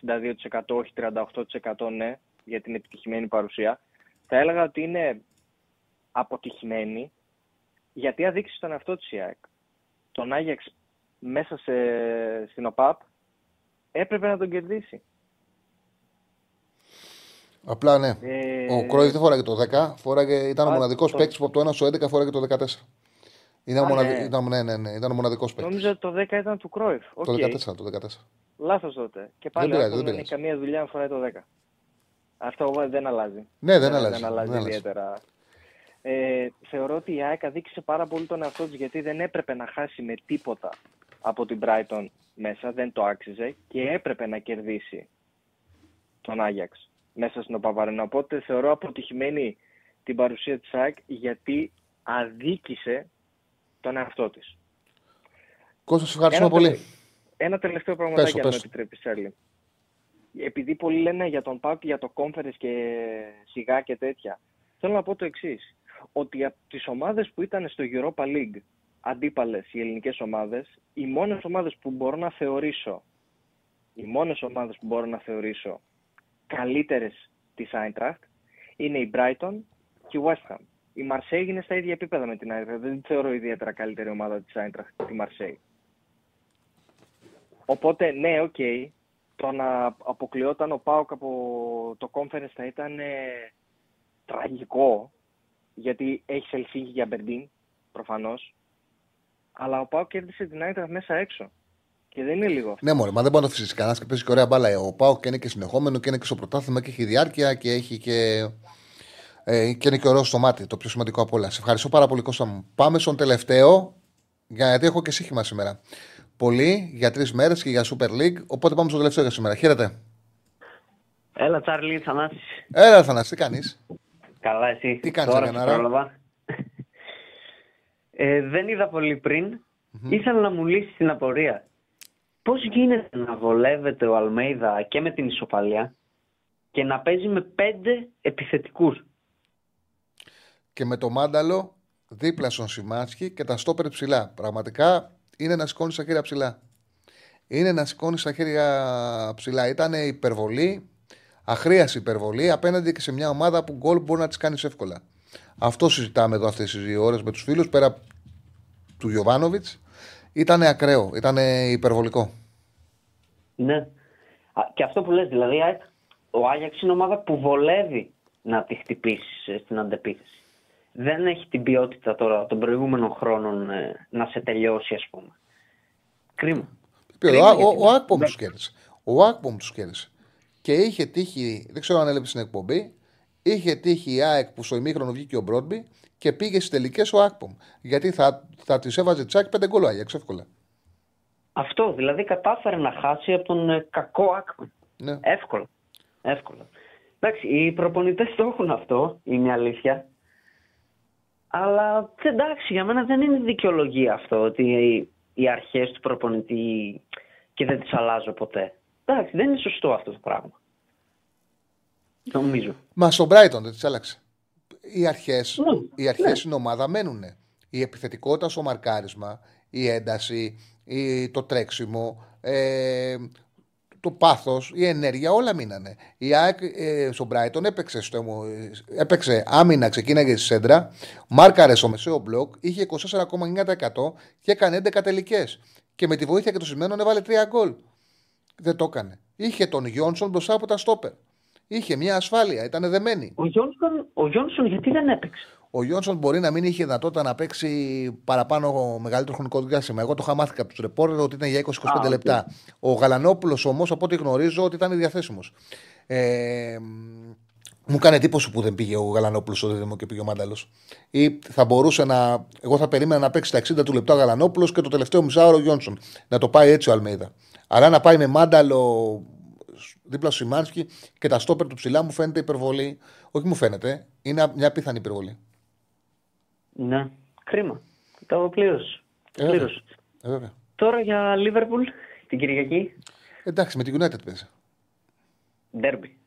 62% όχι, 38% ναι, για την επιτυχημένη παρουσία, θα έλεγα ότι είναι αποτυχημένη γιατί αδείξει τον εαυτό της η ΑΕΚ. Τον Άγιαξ μέσα σε, στην ΟΠΑΠ έπρεπε να τον κερδίσει. Απλά ναι. Ε... Ο Κρόιφ δεν φοράγε το 10, φοράγε, ήταν ο μοναδικός το... παίκτης που από το 1 στο 11 φοράγε το 14. Ήταν, μοναδι... ναι. Ήταν, ναι, ναι, ναι, ήταν ο μοναδικός παίκτης. Νόμιζα ότι το 10 ήταν του Κρόιφ. Okay. Το 14. Το 14. Λάθος τότε. Και πάλι δεν, πειράζει, δεν, έχει καμία δουλειά να φοράει το 10. Αυτό δεν αλλάζει. Ναι, δεν, δεν αλλάζει. Δεν αλλάζει δεν ιδιαίτερα. Ε, θεωρώ ότι η ΑΕΚ αδίκησε πάρα πολύ τον εαυτό της γιατί δεν έπρεπε να χάσει με τίποτα από την Brighton μέσα, δεν το άξιζε και έπρεπε να κερδίσει τον Άγιαξ μέσα στην Οπαβαρένα. Οπότε θεωρώ αποτυχημένη την παρουσία της ΑΕΚ γιατί αδίκησε τον εαυτό της. Κώστας, σε ευχαριστούμε πολύ. Ένα τελευταίο πραγματάκι, αν με επιτρέπεις, Σέρλι. Επειδή πολλοί λένε για τον ΠΑΟΚ, για το Conference και σιγά και τέτοια, θέλω να πω το εξής. Ότι από τις ομάδες που ήταν στο Europa League, αντίπαλες οι ελληνικές ομάδες, οι μόνες ομάδες που μπορώ να θεωρήσω, οι μόνες ομάδες που μπορώ να θεωρήσω καλύτερες της Eintracht είναι η Brighton και η West Ham. Η Marseille είναι στα ίδια επίπεδα με την Eintracht. Δεν θεωρώ ιδιαίτερα καλύτερη ομάδα της Eintracht τη Marseille. Οπότε, ναι, ok. Okay, το να αποκλειόταν ο ΠΑΟΚ από το conference θα ήταν ε, τραγικό, γιατί έχει Ελσίνκι και Αμπερντίν, προφανώς. Αλλά ο Πάοκ κέρδισε την Άιντραχτ μέσα έξω. Και δεν είναι λίγο αυτό. Ναι, μωρέ, μα δεν μπορεί να το φυσικά κανένας και παίζει και ωραία μπάλα. Ο Πάοκ και είναι και συνεχόμενο και είναι και στο πρωτάθλημα και έχει διάρκεια και έχει και. Ε, και είναι και ωραίο στο μάτι, το πιο σημαντικό από όλα. Σε ευχαριστώ πάρα πολύ, Κώστα μου. Πάμε στον τελευταίο, γιατί έχω και σύγχυμα σήμερα. Πολύ για τρεις μέρες και για Super League. Οπότε πάμε στο τελευταίο για σήμερα. Χαίρετε. Έλα, Τσάρλι, Θανάση. Έλα, Θανάση, τι κάνεις; Καλά, εσύ. Τι κάνεις, Αγιανάρα; ε, δεν είδα πολύ πριν. Mm-hmm. Ήθελα να μου λύσεις την απορία. Πώς γίνεται να βολεύεται ο Αλμέιδα και με την ισοπαλία και να παίζει με πέντε επιθετικούς; Και με το μάνταλο δίπλα στον Σιμάτσχη και τα στόπερ ψηλά. Πραγματικά είναι να σηκώνεις τα χέρια ψηλά. Είναι να σηκώνεις τα χέρια ψηλά. Ήταν υπερβολή, αχρίαση υπερβολή απέναντι και σε μια ομάδα που γκολ μπορεί να τις κάνεις εύκολα. Αυτό συζητάμε εδώ αυτές τις δύο ώρες με τους φίλους πέρα του Γιωβάνοβιτς ήταν ακραίο, ήταν υπερβολικό. Ναι. Α, Και αυτό που λες, δηλαδή ΑΕΚ, ο Άγιαξ είναι ομάδα που βολεύει να τη χτυπήσεις ε, στην αντεπίθεση. Δεν έχει την ποιότητα τώρα των προηγούμενων χρόνων ε, να σε τελειώσει, ας πούμε. Κρίμα. Ο, Κρίμα ο, γιατί- ο Ακπομ τους κέρδισε. Ο Ακπομ τους κέρδισε. Και είχε τύχει, δεν ξέρω αν έλειψε στην εκπομπή, είχε τύχει η ΑΕΚ που στο ημίχρονο βγήκε ο Μπρόντμπι και πήγε στις τελικές ο Ακπομ. Γιατί θα, θα της έβαζε τσάκι πέντε γκολ ο Άγιαξ εύκολα. Αυτό, δηλαδή κατάφερε να χάσει από τον ε, κακό Άκμαν. Ναι. Εύκολα. Εύκολα. Εντάξει, οι προπονητές το έχουν αυτό, είναι η αλήθεια. Αλλά εντάξει, για μένα δεν είναι δικαιολογία αυτό ότι οι, οι αρχές του προπονητή και δεν τις αλλάζω ποτέ. Εντάξει, δεν είναι σωστό αυτό το πράγμα. Νομίζω. Μα στον Brighton δεν τη άλλαξε. Οι αρχές Ναι, οι αρχές στην ομάδα μένουν. Η επιθετικότητα στο μαρκάρισμα, η ένταση, η, το τρέξιμο, ε, το πάθος, η ενέργεια, όλα μείνανε. Η ΑΕΚ ε, στον Brighton έπαιξε, στο, ε, έπαιξε άμυνα, ξεκίναγε στη σέντρα, μάρκαρε στο μεσαίο μπλοκ, είχε 24,9% και έκανε 11 τελικές. Και με τη βοήθεια και των στημένων έβαλε 3 γκολ. Δεν το έκανε. Είχε τον Γιόνσον μπροστά από τα στόπερ. Είχε μια ασφάλεια, ήταν δεμένη. Ο Γιόνσον, ο Γιόνσον γιατί δεν έπαιξε; Ο Γιόνσον μπορεί να μην είχε δυνατότητα να παίξει παραπάνω μεγαλύτερο χρονικό διάστημα. Εγώ το είχα μάθει από τους ρεπόρτερ ότι ήταν για 20-25 Α, οκ. λεπτά. Ο Γαλανόπουλος όμως, από ό,τι γνωρίζω, ότι ήταν διαθέσιμος. Ε, μου κάνει εντύπωση που δεν πήγε ο Γαλανόπουλος στο δίδυμο και πήγε ο Μάνταλος. Ή θα μπορούσε να. Εγώ θα περίμενα να παίξει τα 60 του λεπτά ο Γαλανόπουλος και το τελευταίο μισάωρο ο Γιόνσον. Να το πάει έτσι ο Αλμέιδα. Αλλά να πάει με Μάνταλο δίπλα στο Σιμάνσκι και τα στόπερ του ψηλά μου φαίνεται υπερβολή. Όχι μου φαίνεται, είναι μια πιθανή υπερβολή. Ναι, κρίμα. Το πλήρως. Ε, βέβαια. Πλήρως. Ε, βέβαια. Τώρα για Λίβερπουλ την Κυριακή. Εντάξει, με την United παίζει. Ντέρμπι.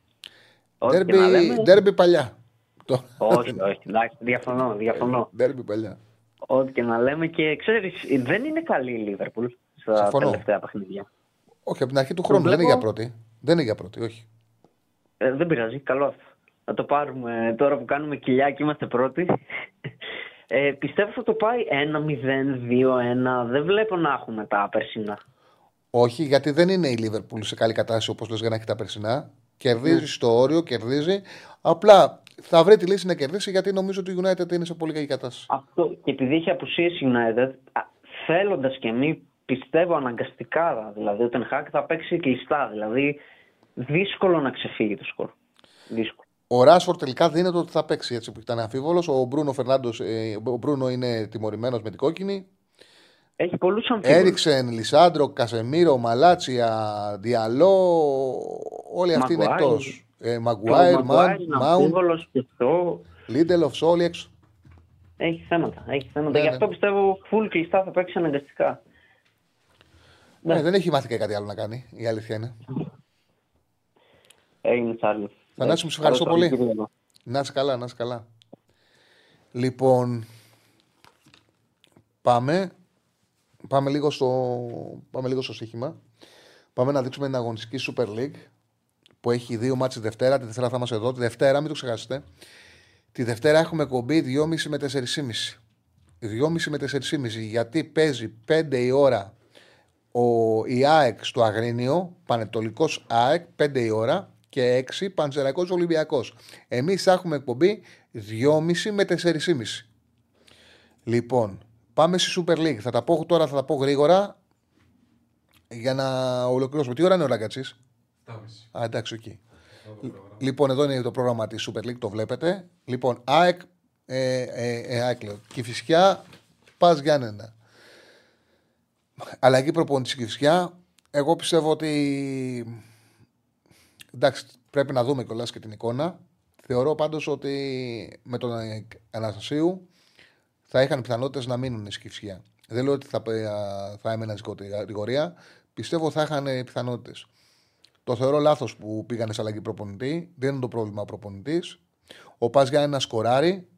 Ό,τι και να Ντέρμπι, λέμε. ντέρμπι παλιά. Το- Όχι, όχι. Εντάξει, διαφωνώ. διαφωνώ. Ντέρμπι παλιά. Ό,τι και να λέμε και ξέρεις, δεν είναι καλή η Λίβερπουλ στα Συμφωνώ. τελευταία παιχνίδια. Όχι, από την αρχή του Το χρόνου δεν είναι βλέπω- για πρώτη. Δεν είναι για πρώτη, όχι. Ε, δεν πειράζει, καλό αυτό. Θα το πάρουμε τώρα που κάνουμε κοιλιά και είμαστε πρώτοι. Ε, πιστεύω θα το πάει 1-0, 2-1. Δεν βλέπω να έχουμε τα περσινά. Όχι, γιατί δεν είναι η Λίβερπουλ σε καλή κατάσταση όπως λες για να έχει τα περσινά. Κερδίζει Ναι. στο όριο, κερδίζει. Απλά θα βρει τη λύση να κερδίσει γιατί νομίζω ότι η United είναι σε πολύ καλή κατάσταση. Αυτό και επειδή έχει απουσίες η United, θέλοντας και μη πιστεύω αναγκαστικά δηλαδή ο Τενχάκ θα παίξει κλειστά. Δηλαδή δύσκολο να ξεφύγει το σκορ. Δύσκολο. Ο Ράσφορ τελικά δίνεται ότι θα παίξει έτσι που ήταν αμφίβολος. Ο Μπρούνο Φερνάντος, ο Μπρούνο είναι τιμωρημένος με την κόκκινη. Έχει πολλούς αμφίβολους. Έριξεν, Λισάντρο, Κασεμίρο, Μαλάτσια, Διαλό. Όλοι αυτοί είναι Μαγκουάιρ. εκτός. Ε, Μαγκουάιρ, Ο Μαγκουάιρ είναι Μάουν, αμφίβολος και αυτό. Λίντελοφ, όλοι έξω. Έχει θέματα. Έχει θέματα. Ναι, Γι' ναι. αυτό πιστεύω full κλειστά θα παίξει αναγκαστικά. Ναι. Ε, δεν έχει μάθει και κάτι άλλο να κάνει. Η αλήθεια είναι. Έγινε Τσάρλι. Θανάση, μου σε ευχαριστώ πολύ. Να είσαι καλά, να είσαι καλά. Λοιπόν, πάμε. Πάμε λίγο στο, πάμε λίγο στο στοίχημα. Πάμε να δείξουμε την αγωνιστική Super League που έχει δύο μάτς τη Δευτέρα. Τη Δευτέρα θα είμαστε εδώ. Τη Δευτέρα, μην το ξεχάσετε. Τη Δευτέρα έχουμε κομπή 2,5 με 4,5. 2,5 με 4,5 γιατί παίζει 5 η ώρα ο, η ΑΕΚ στο Αγρίνιο, Πανετολικός ΑΕΚ, 5 η ώρα και 6 Πανσεραϊκός Ολυμπιακός. Εμείς θα έχουμε εκπομπή 2,5 με 4,5. Λοιπόν, πάμε στη Super League. Θα τα πω τώρα, θα τα πω γρήγορα για να ολοκληρώσουμε. Τι ώρα είναι ο Ραγκατσής; Α, εντάξει, οκ. Λοιπόν, εδώ είναι το πρόγραμμα της Super League, το βλέπετε. Λοιπόν, ΑΕΚ, ε, ε, ε, ΑΕΚ λέω, Κηφισιά, ΠΑΣ Γιάννενα. Αλλαγή προπονητής στη Κηφισιά. Εγώ πιστεύω ότι. Εντάξει, πρέπει να δούμε κιόλας και την εικόνα. Θεωρώ πάντως ότι με τον Αναστασίου θα είχαν πιθανότητες να μείνουν στη Κηφισιά. Δεν λέω ότι θα, θα έμεναν στην κατηγορία. Πιστεύω θα είχαν πιθανότητες. Το θεωρώ λάθος που πήγανε σε αλλαγή προπονητή. Δεν είναι το πρόβλημα ο προπονητής. Ο Πας για ένα σκοράρι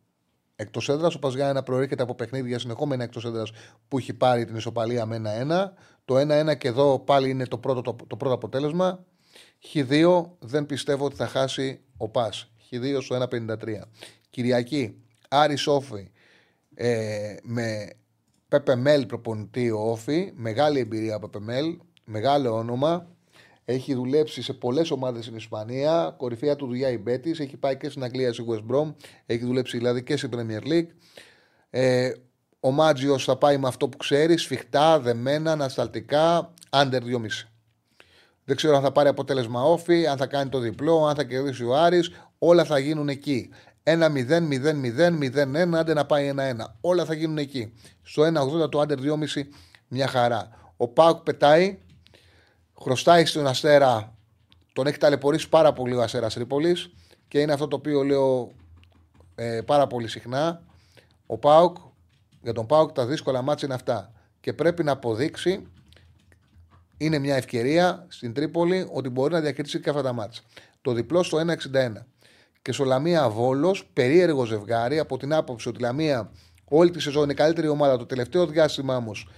εκτός έδρας. Ο Παζιάννα προέρχεται από παιχνίδια συνεχόμενα εκτός έδρας που έχει πάρει την ισοπαλία με 1-1. Το 1-1 και εδώ πάλι είναι το πρώτο, το, το πρώτο αποτέλεσμα. Χ2 δεν πιστεύω ότι θα χάσει ο Πας. Χ2 στο 1-53. Κυριακή, Άρη Σόφη ε, με Πεπεμέλ προπονητή ο Όφη, μεγάλη εμπειρία από Πεπεμέλ, μεγάλο όνομα. Έχει δουλέψει σε πολλές ομάδες στην Ισπανία. Κορυφαία του δουλειά η Μπέτη. Έχει πάει και στην Αγγλία στη West Brom. Έχει δουλέψει δηλαδή και στην Premier League. Ε, ο Μάτζιος θα πάει με αυτό που ξέρει, σφιχτά, δεμένα, ανασταλτικά, under 2,5. Δεν ξέρω αν θα πάρει αποτέλεσμα όφη, αν θα κάνει το διπλό, αν θα κερδίσει ο Άρης. Όλα θα γίνουν εκεί. 1-0, 0-0, 0-1, άντε να πάει 1-1. Όλα θα γίνουν εκεί. Στο 1-80 το under 2,5 μια χαρά. Ο Πάουκ πετάει, χρωστάει στον Αστέρα, τον έχει ταλαιπωρήσει πάρα πολύ ο Αστέρας Τρίπολης και είναι αυτό το οποίο λέω ε, πάρα πολύ συχνά. Ο Πάουκ, για τον Πάουκ τα δύσκολα μάτια είναι αυτά. Και πρέπει να αποδείξει, είναι μια ευκαιρία στην Τρίπολη ότι μπορεί να διακριτήσει και αυτά τα μάτια. Το διπλό στο 1,61. Και στο Λαμία Βόλος, περίεργο ζευγάρι από την άποψη ότι η Λαμία όλη τη σεζόν είναι η καλύτερη ομάδα. Το τελευταίο διάστημα όμως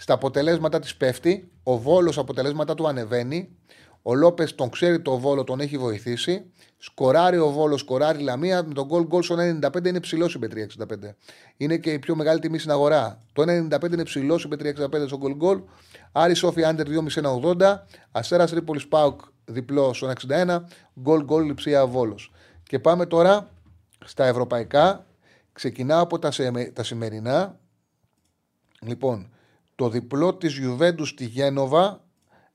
στα αποτελέσματα της πέφτει. Ο Βόλος αποτελέσματα του ανεβαίνει. Ο Λόπες τον ξέρει το Βόλο, τον έχει βοηθήσει. Σκοράρει ο Βόλος, σκοράρει η Λαμία. Με τον γκολ γκολ στο 95 είναι ψηλό η B365. Είναι και η πιο μεγάλη τιμή στην αγορά. Το 95 είναι ψηλό η B365 στο γκολ γκολ. Άρη Σόφι Άντερ 2,5-1,80. Αστέρας Τρίπολης Πάουκ διπλό στο 61. Γκολ γκολ λειψία Βόλος. Και πάμε τώρα στα ευρωπαϊκά. Ξεκινάω από τα, σε, τα σημερινά. Λοιπόν, το διπλό της Ιουβέντου στη Γένοβα,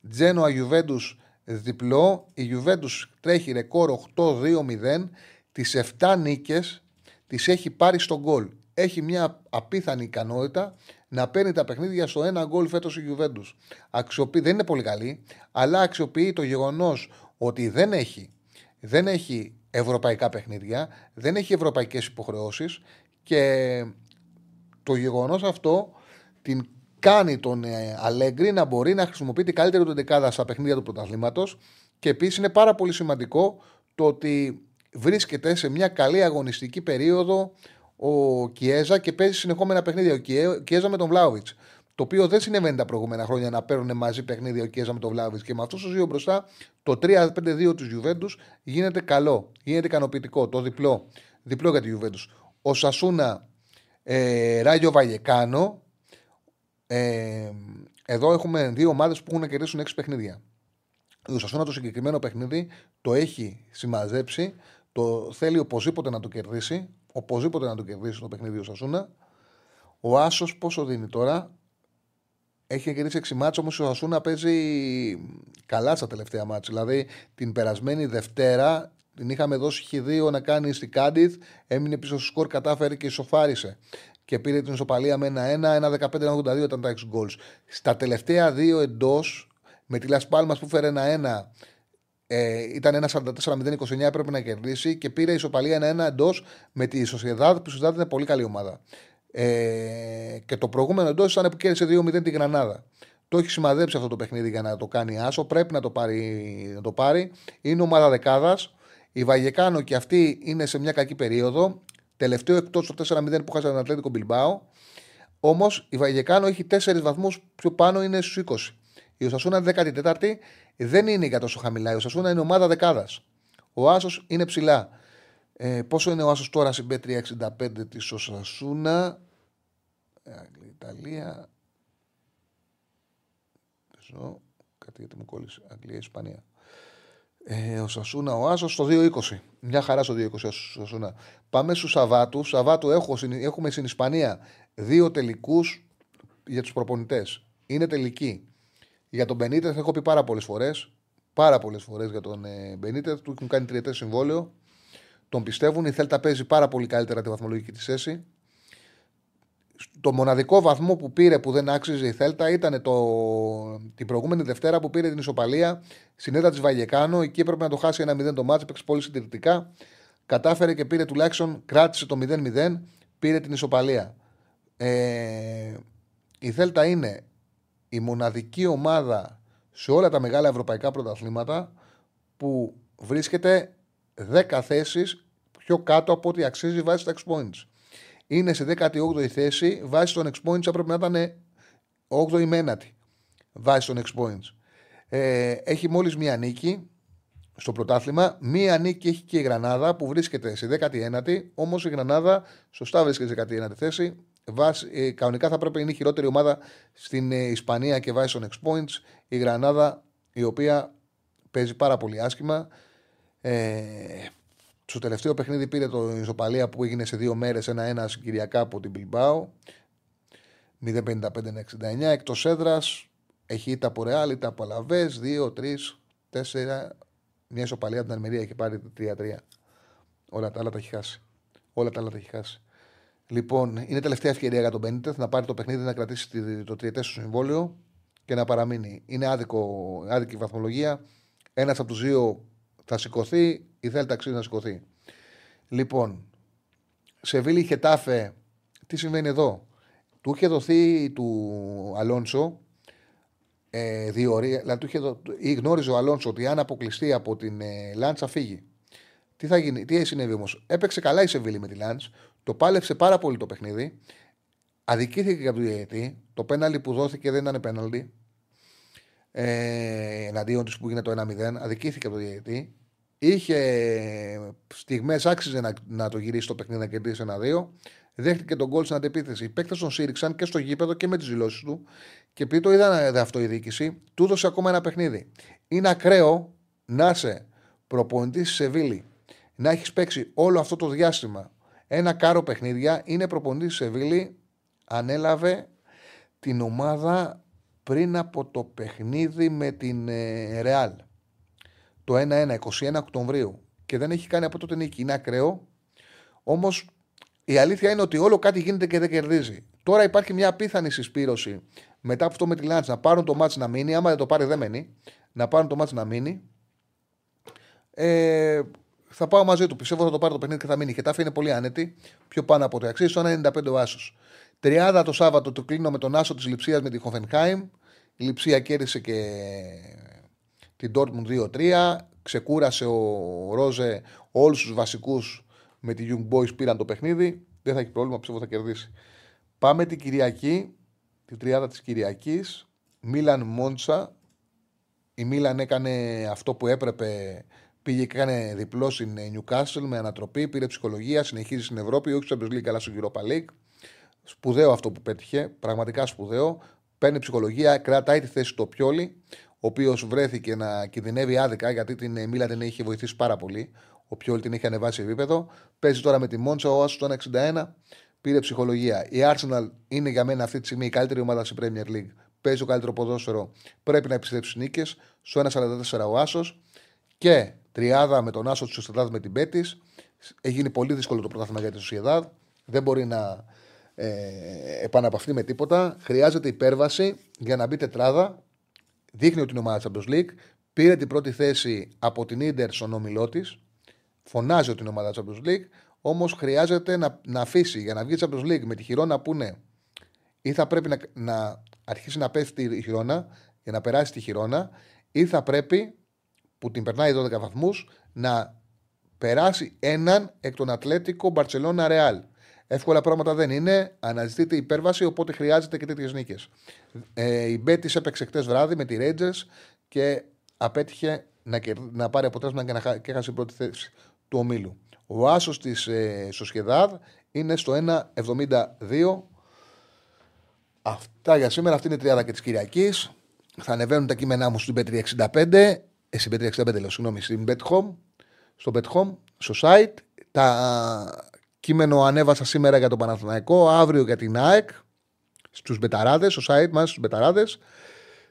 Τζένοα Ιουβέντου διπλό, η Ιουβέντου τρέχει ρεκόρ 8-2-0, τις 7 νίκες τις έχει πάρει στον γκολ. Έχει μια απίθανη ικανότητα να παίρνει τα παιχνίδια στο ένα γκολ φέτος η Ιουβέντου. Δεν είναι πολύ καλή, αλλά αξιοποιεί το γεγονός ότι δεν έχει, δεν έχει ευρωπαϊκά παιχνίδια, δεν έχει ευρωπαϊκές υποχρεώσεις και το γεγονός αυτό την κάνει τον ε, Αλέγκρι να μπορεί να χρησιμοποιεί την καλύτερη του δεκάδα στα παιχνίδια του πρωταθλήματος. Και επίσης είναι πάρα πολύ σημαντικό το ότι βρίσκεται σε μια καλή αγωνιστική περίοδο ο Κιέζα και παίζει συνεχόμενα παιχνίδια. Ο Κιέζα με τον Βλάουβιτ. Το οποίο δεν συνέβαινε τα προηγούμενα χρόνια να παίρνουν μαζί παιχνίδια ο Κιέζα με τον Βλάουβιτ. Και με αυτούς τους δύο μπροστά, το 3-5-2 του Γιουβέντου γίνεται καλό. Γίνεται ικανοποιητικό. Το διπλό. Διπλό για τη Γιουβέντου. Ο Σασούνα ε, Ράγιο Βαγεκάνο ε, εδώ έχουμε δύο ομάδες που έχουν κερδίσουν έξι παιχνίδια. Ο Σασούνα το συγκεκριμένο παιχνίδι το έχει συμμαζέψει. Το θέλει οπωσδήποτε να το κερδίσει. Οπωσδήποτε να το κερδίσει το παιχνίδι ο Σασούνα. Ο Άσος πόσο δίνει τώρα; Έχει κερδίσει 6 μάτς, όμως ο Σασούνα παίζει καλά στα τελευταία μάτς. Δηλαδή την περασμένη Δευτέρα την είχαμε δώσει χ2 να κάνει στην Κάντιθ, έμεινε πίσω στο σκορ, κατάφερε και ισοφάρισε και πήρε την ισοπαλία με ένα 1-1, 15-82 ήταν τα 6 γκολ. Στα τελευταία δύο εντός, με τη Λασπάλμα που φέρε ένα 1, ε, ήταν ένα 44-0-29, έπρεπε να κερδίσει και πήρε ισοπαλία ένα 1 εντός με τη Σοσιαδάδ, που η Σοσιαδάδ είναι πολύ καλή ομάδα. Ε, και το προηγούμενο εντός ήταν που κέρδισε 2-0 την Γρανάδα. Το έχει σημαδέψει αυτό το παιχνίδι για να το κάνει άσο. Πρέπει να το πάρει. Να το πάρει. Είναι ομάδα δεκάδας. Η Βαγεκάνο και αυτή είναι σε μια κακή περίοδο. Τελευταίο εκτός το 4-0 που χάσανε τον Ατλέτικο Μπιλμπάο. Όμως η Βαγεκάνο έχει 4 βαθμούς πιο πάνω, είναι στους 20. Η Οσασούνα 14η δεν είναι για τόσο χαμηλά. Η Οσασούνα είναι ομάδα δεκάδας. Ο Άσος είναι ψηλά. Ε, πόσο είναι ο Άσος τώρα στην B365 της Οσασούνα; Ε, Ιταλία. Ζω. Κάτι γιατί μου κόλλησε. Αγγλία, Ισπανία. Ε, ο Σασούνα, ο Άσος στο 2-20. Μια χαρά στο 2-20 ο Σασούνα. Πάμε στους Σαββάτους. Σαββάτου έχω, έχουμε στην Ισπανία δύο τελικούς για τους προπονητές. Είναι τελική. Για τον Μπενίτεθ έχω πει πάρα πολλές φορές. Πάρα πολλές φορές για τον ε, Μπενίτεθ. Του έχουν κάνει τριετέ συμβόλαιο. Τον πιστεύουν. Η Θέλτα παίζει πάρα πολύ καλύτερα τη βαθμολογική της θέση το μοναδικό βαθμό που πήρε που δεν άξιζε η Θέλτα ήταν το, την προηγούμενη Δευτέρα που πήρε την ισοπαλία στην έδρα της Βαγεκάνο. Εκεί έπρεπε να το χάσει ένα 0 το μάτσο, έπαιξε πολύ συντηρητικά. Κατάφερε και πήρε τουλάχιστον, κράτησε το 0-0, πήρε την ισοπαλία. Ε, η Θέλτα είναι η μοναδική ομάδα σε όλα τα μεγάλα ευρωπαϊκά πρωταθλήματα που βρίσκεται 10 θέσεις πιο κάτω από ό,τι αξίζει βάσει τα X points είναι σε 18η θέση. Βάσει των X points έπρεπε να ήταν 8η με 9η. Βάσει των X points. Ε, έχει μόλις μία νίκη στο πρωτάθλημα. Μία νίκη έχει και η Γρανάδα που βρίσκεται σε 19η. Όμως η Γρανάδα σωστά βρίσκεται σε 19η θέση. βάσει, ε, κανονικά θα πρέπει να είναι η χειρότερη ομάδα στην ε, Ισπανία και βάσει των X Points. Η Γρανάδα, η οποία παίζει πάρα πολύ άσχημα. Ε, στο τελευταίο παιχνίδι πήρε το ισοπαλία που έγινε σε δύο μέρες, ένα-ένα Κυριακά από την Bilbao. 0,55-69. Εκτός έδρας έχει ήττα από Ρεάλ, ήττα από Αλαβές. 2, 3, 4. Μια ισοπαλία από την Αλμερία έχει πάρει 3-3. Όλα τα άλλα τα έχει χάσει. Όλα τα άλλα τα έχει χάσει. Λοιπόν, είναι τελευταία ευκαιρία για τον Μπένιτεθ να πάρει το παιχνίδι, να κρατήσει το τριετές στο συμβόλαιο και να παραμείνει. Είναι άδικο, άδικη βαθμολογία. Ένας από τους δύο θα σηκωθεί, η Θέλτα αξίζει να σηκωθεί. Λοιπόν, σε Βίλη Χετάφε, τι συμβαίνει εδώ; Του είχε δοθεί του Αλόνσο ε, διορία, δηλαδή του είχε δο, ή γνώριζε ο Αλόνσο ότι αν αποκλειστεί από την ε, Λάντσα φύγει. Τι θα γίνει, τι συνέβη όμως; Έπαιξε καλά η Σεβίλη με τη Λάντς, το πάλεψε πάρα πολύ το παιχνίδι. Αδικήθηκε για το διαιτή. Το πέναλι που δόθηκε δεν ήταν πέναλτι. Ε, εναντίον τη που γίνεται το 1-0. Αδικήθηκε από το διαιτή. Είχε στιγμές, άξιζε να, να το γυρίσει το παιχνίδι να κερδίσει ένα-δύο. Δέχτηκε τον γκολ στην αντεπίθεση. Οι παίκτες τον σήριξαν και στο γήπεδο και με τις δηλώσεις του. Και επειδή το είδαν αυτό η διοίκηση, του έδωσε ακόμα ένα παιχνίδι. Είναι ακραίο να είσαι προπονητής στη Σεβίλη, να έχεις παίξει όλο αυτό το διάστημα ένα κάρο παιχνίδια. Είναι προπονητής της Σεβίλη. Ανέλαβε την ομάδα πριν από το παιχνίδι με την ε, Ρεάλ. Το 1-1, 21 Οκτωβρίου. Και δεν έχει κάνει από τότε νίκη. Είναι ακραίο. Όμως η αλήθεια είναι ότι όλο κάτι γίνεται και δεν κερδίζει. Τώρα υπάρχει μια απίθανη συσπήρωση μετά από αυτό με τη Λάντς να πάρουν το μάτς να μείνει. Άμα δεν το πάρει, δεν μένει. Να πάρουν το μάτς να μείνει. Ε, θα πάω μαζί του. Πιστεύω θα το πάρει το παιχνίδι και θα μείνει. Και τάφη είναι πολύ άνετη. Πιο πάνω από το αξίζει. Στο 95 ο Άσος. Τριάδα το Σάββατο το κλείνω με τον Άσο της Λιψία με τη Χοφενχάιμ. Η Λιψία κέρδισε και την Dortmund 2-3. Ξεκούρασε ο Ρόζε όλους τους βασικούς με τη Young Boys πήραν το παιχνίδι. Δεν θα έχει πρόβλημα, πιστεύω θα κερδίσει. Πάμε την Κυριακή, την τριάδα της Κυριακής. Μίλαν Μόντσα. Η Μίλαν έκανε αυτό που έπρεπε Πήγε και έκανε διπλό στην Newcastle με ανατροπή, πήρε ψυχολογία, συνεχίζει στην Ευρώπη, όχι στο Champions League αλλά στο Europa League. Σπουδαίο αυτό που πέτυχε, πραγματικά σπουδαίο. Παίρνει ψυχολογία, κρατάει τη θέση του Πιόλι, ο οποίος βρέθηκε να κινδυνεύει άδικα γιατί την Μίλα την είχε βοηθήσει πάρα πολύ. Ο Πιόλι την είχε ανεβάσει επίπεδο. Παίζει τώρα με τη Μόντσα, ο Άσος το 61, πήρε ψυχολογία. Η Arsenal είναι για μένα αυτή τη στιγμή η καλύτερη ομάδα στη Premier League. Παίζει το καλύτερο ποδόσφαιρο, πρέπει να επιστρέψει νίκες. Στο 1,44 ο Άσος. Και τριάδα με τον Άσος τη Σοσιαδάδ με την Πέτη. Έχει γίνει πολύ δύσκολο το πρωτάθλημα για τη Σοσιαδάδ. Δεν μπορεί να ε, επαναπαυθεί με τίποτα. Χρειάζεται υπέρβαση για να μπει τετράδα. Δείχνει ότι είναι ομάδα Champions League. Πήρε την πρώτη θέση από την ντερ στον όμιλό της. Φωνάζει ότι είναι ομάδα Champions League. Όμως χρειάζεται να, να αφήσει για να βγει Champions League με τη χειρόνα που είναι. Ή θα πρέπει να, να αρχίσει να πέφτει η χειρόνα για να περάσει τη χειρόνα, ή θα πρέπει που την περνάει 12 βαθμούς να περάσει έναν εκ των Ατλέτικο Μπαρσελόνα Ρεάλ. Εύκολα πράγματα δεν είναι. Αναζητείται υπέρβαση, οπότε χρειάζεται και τέτοιες νίκες. Ε, η Μπέτης έπαιξε χτες βράδυ με τη Ρέτζε και απέτυχε να, να πάρει αποτέλεσμα και, να... και έχασε πρώτη θέση του ομίλου. Ο άσος της ε, Σοσχεδάδ είναι στο 1,72. Αυτά για σήμερα. Αυτή είναι η τριάδα και της Κυριακής. Θα ανεβαίνουν τα κείμενά μου στην Πέτρη 65 στην Πέτρια 65 λέω, συγγνώμη, στην Bet στο Bet στο site. Τα κείμενο ανέβασα σήμερα για τον Παναθηναϊκό, αύριο για την ΑΕΚ, στους Μπεταράδες, στο site μας, στους Μπεταράδες.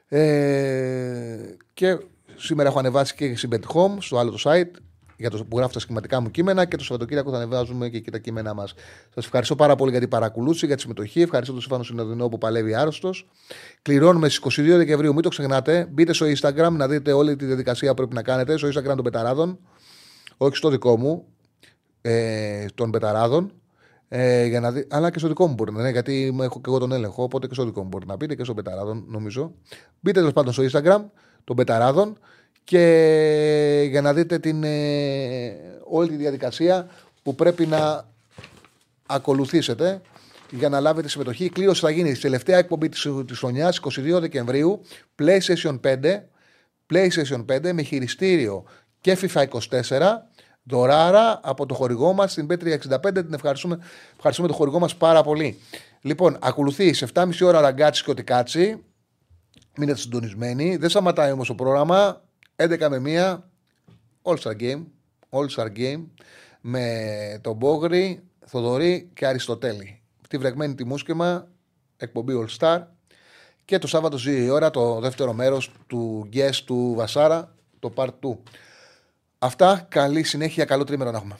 Ε, και σήμερα έχω ανεβάσει και στην Bet στο άλλο το site, για το που γράφω τα στοιχηματικά μου κείμενα και το Σαββατοκύριακο θα ανεβάζουμε και εκεί τα κείμενά μας. Σας ευχαριστώ πάρα πολύ για την παρακολούθηση, για τη συμμετοχή. Ευχαριστώ τον Στεφάνο Συνοδεινό που παλεύει άρρωστος. Κληρώνουμε στις 22 Δεκεμβρίου, μην το ξεχνάτε. Μπείτε στο Instagram να δείτε όλη τη διαδικασία που πρέπει να κάνετε. Στο Instagram των Μπεταράδων, όχι στο δικό μου, ε, των Μπεταράδων. Ε, για να δει, αλλά και στο δικό μου μπορεί να είναι, γιατί έχω και εγώ τον έλεγχο. Οπότε και στο δικό μου μπορεί να μπείτε και στο Μπεταράδων, νομίζω. Μπείτε τέλος πάντων στο Instagram των Μπεταράδων και για να δείτε την, ε, όλη τη διαδικασία που πρέπει να ακολουθήσετε για να λάβετε συμμετοχή. Η κλήρωση θα γίνει στη τελευταία εκπομπή της, της χρονιάς, 22 Δεκεμβρίου, PlayStation 5, PlayStation 5 με χειριστήριο και FIFA 24, δωράρα από το χορηγό μας στην Πέτρια 65. Την ευχαριστούμε, ευχαριστούμε το χορηγό μας πάρα πολύ. Λοιπόν, ακολουθεί σε 7,5 ώρα ραγκάτσι και οτικάτσι. Μείνετε συντονισμένοι. Δεν σταματάει όμως το πρόγραμμα. 11 με 1 All Star Game. All Star Game με τον Μπόγρη, Θοδωρή και Αριστοτέλη. Τη βρεγμένη τιμούσκεμα, εκπομπή All Star. Και το Σάββατο ζει η ώρα το δεύτερο μέρος του Guest του Βασάρα, το Part 2. Αυτά. Καλή συνέχεια, καλό τρίμερο να έχουμε.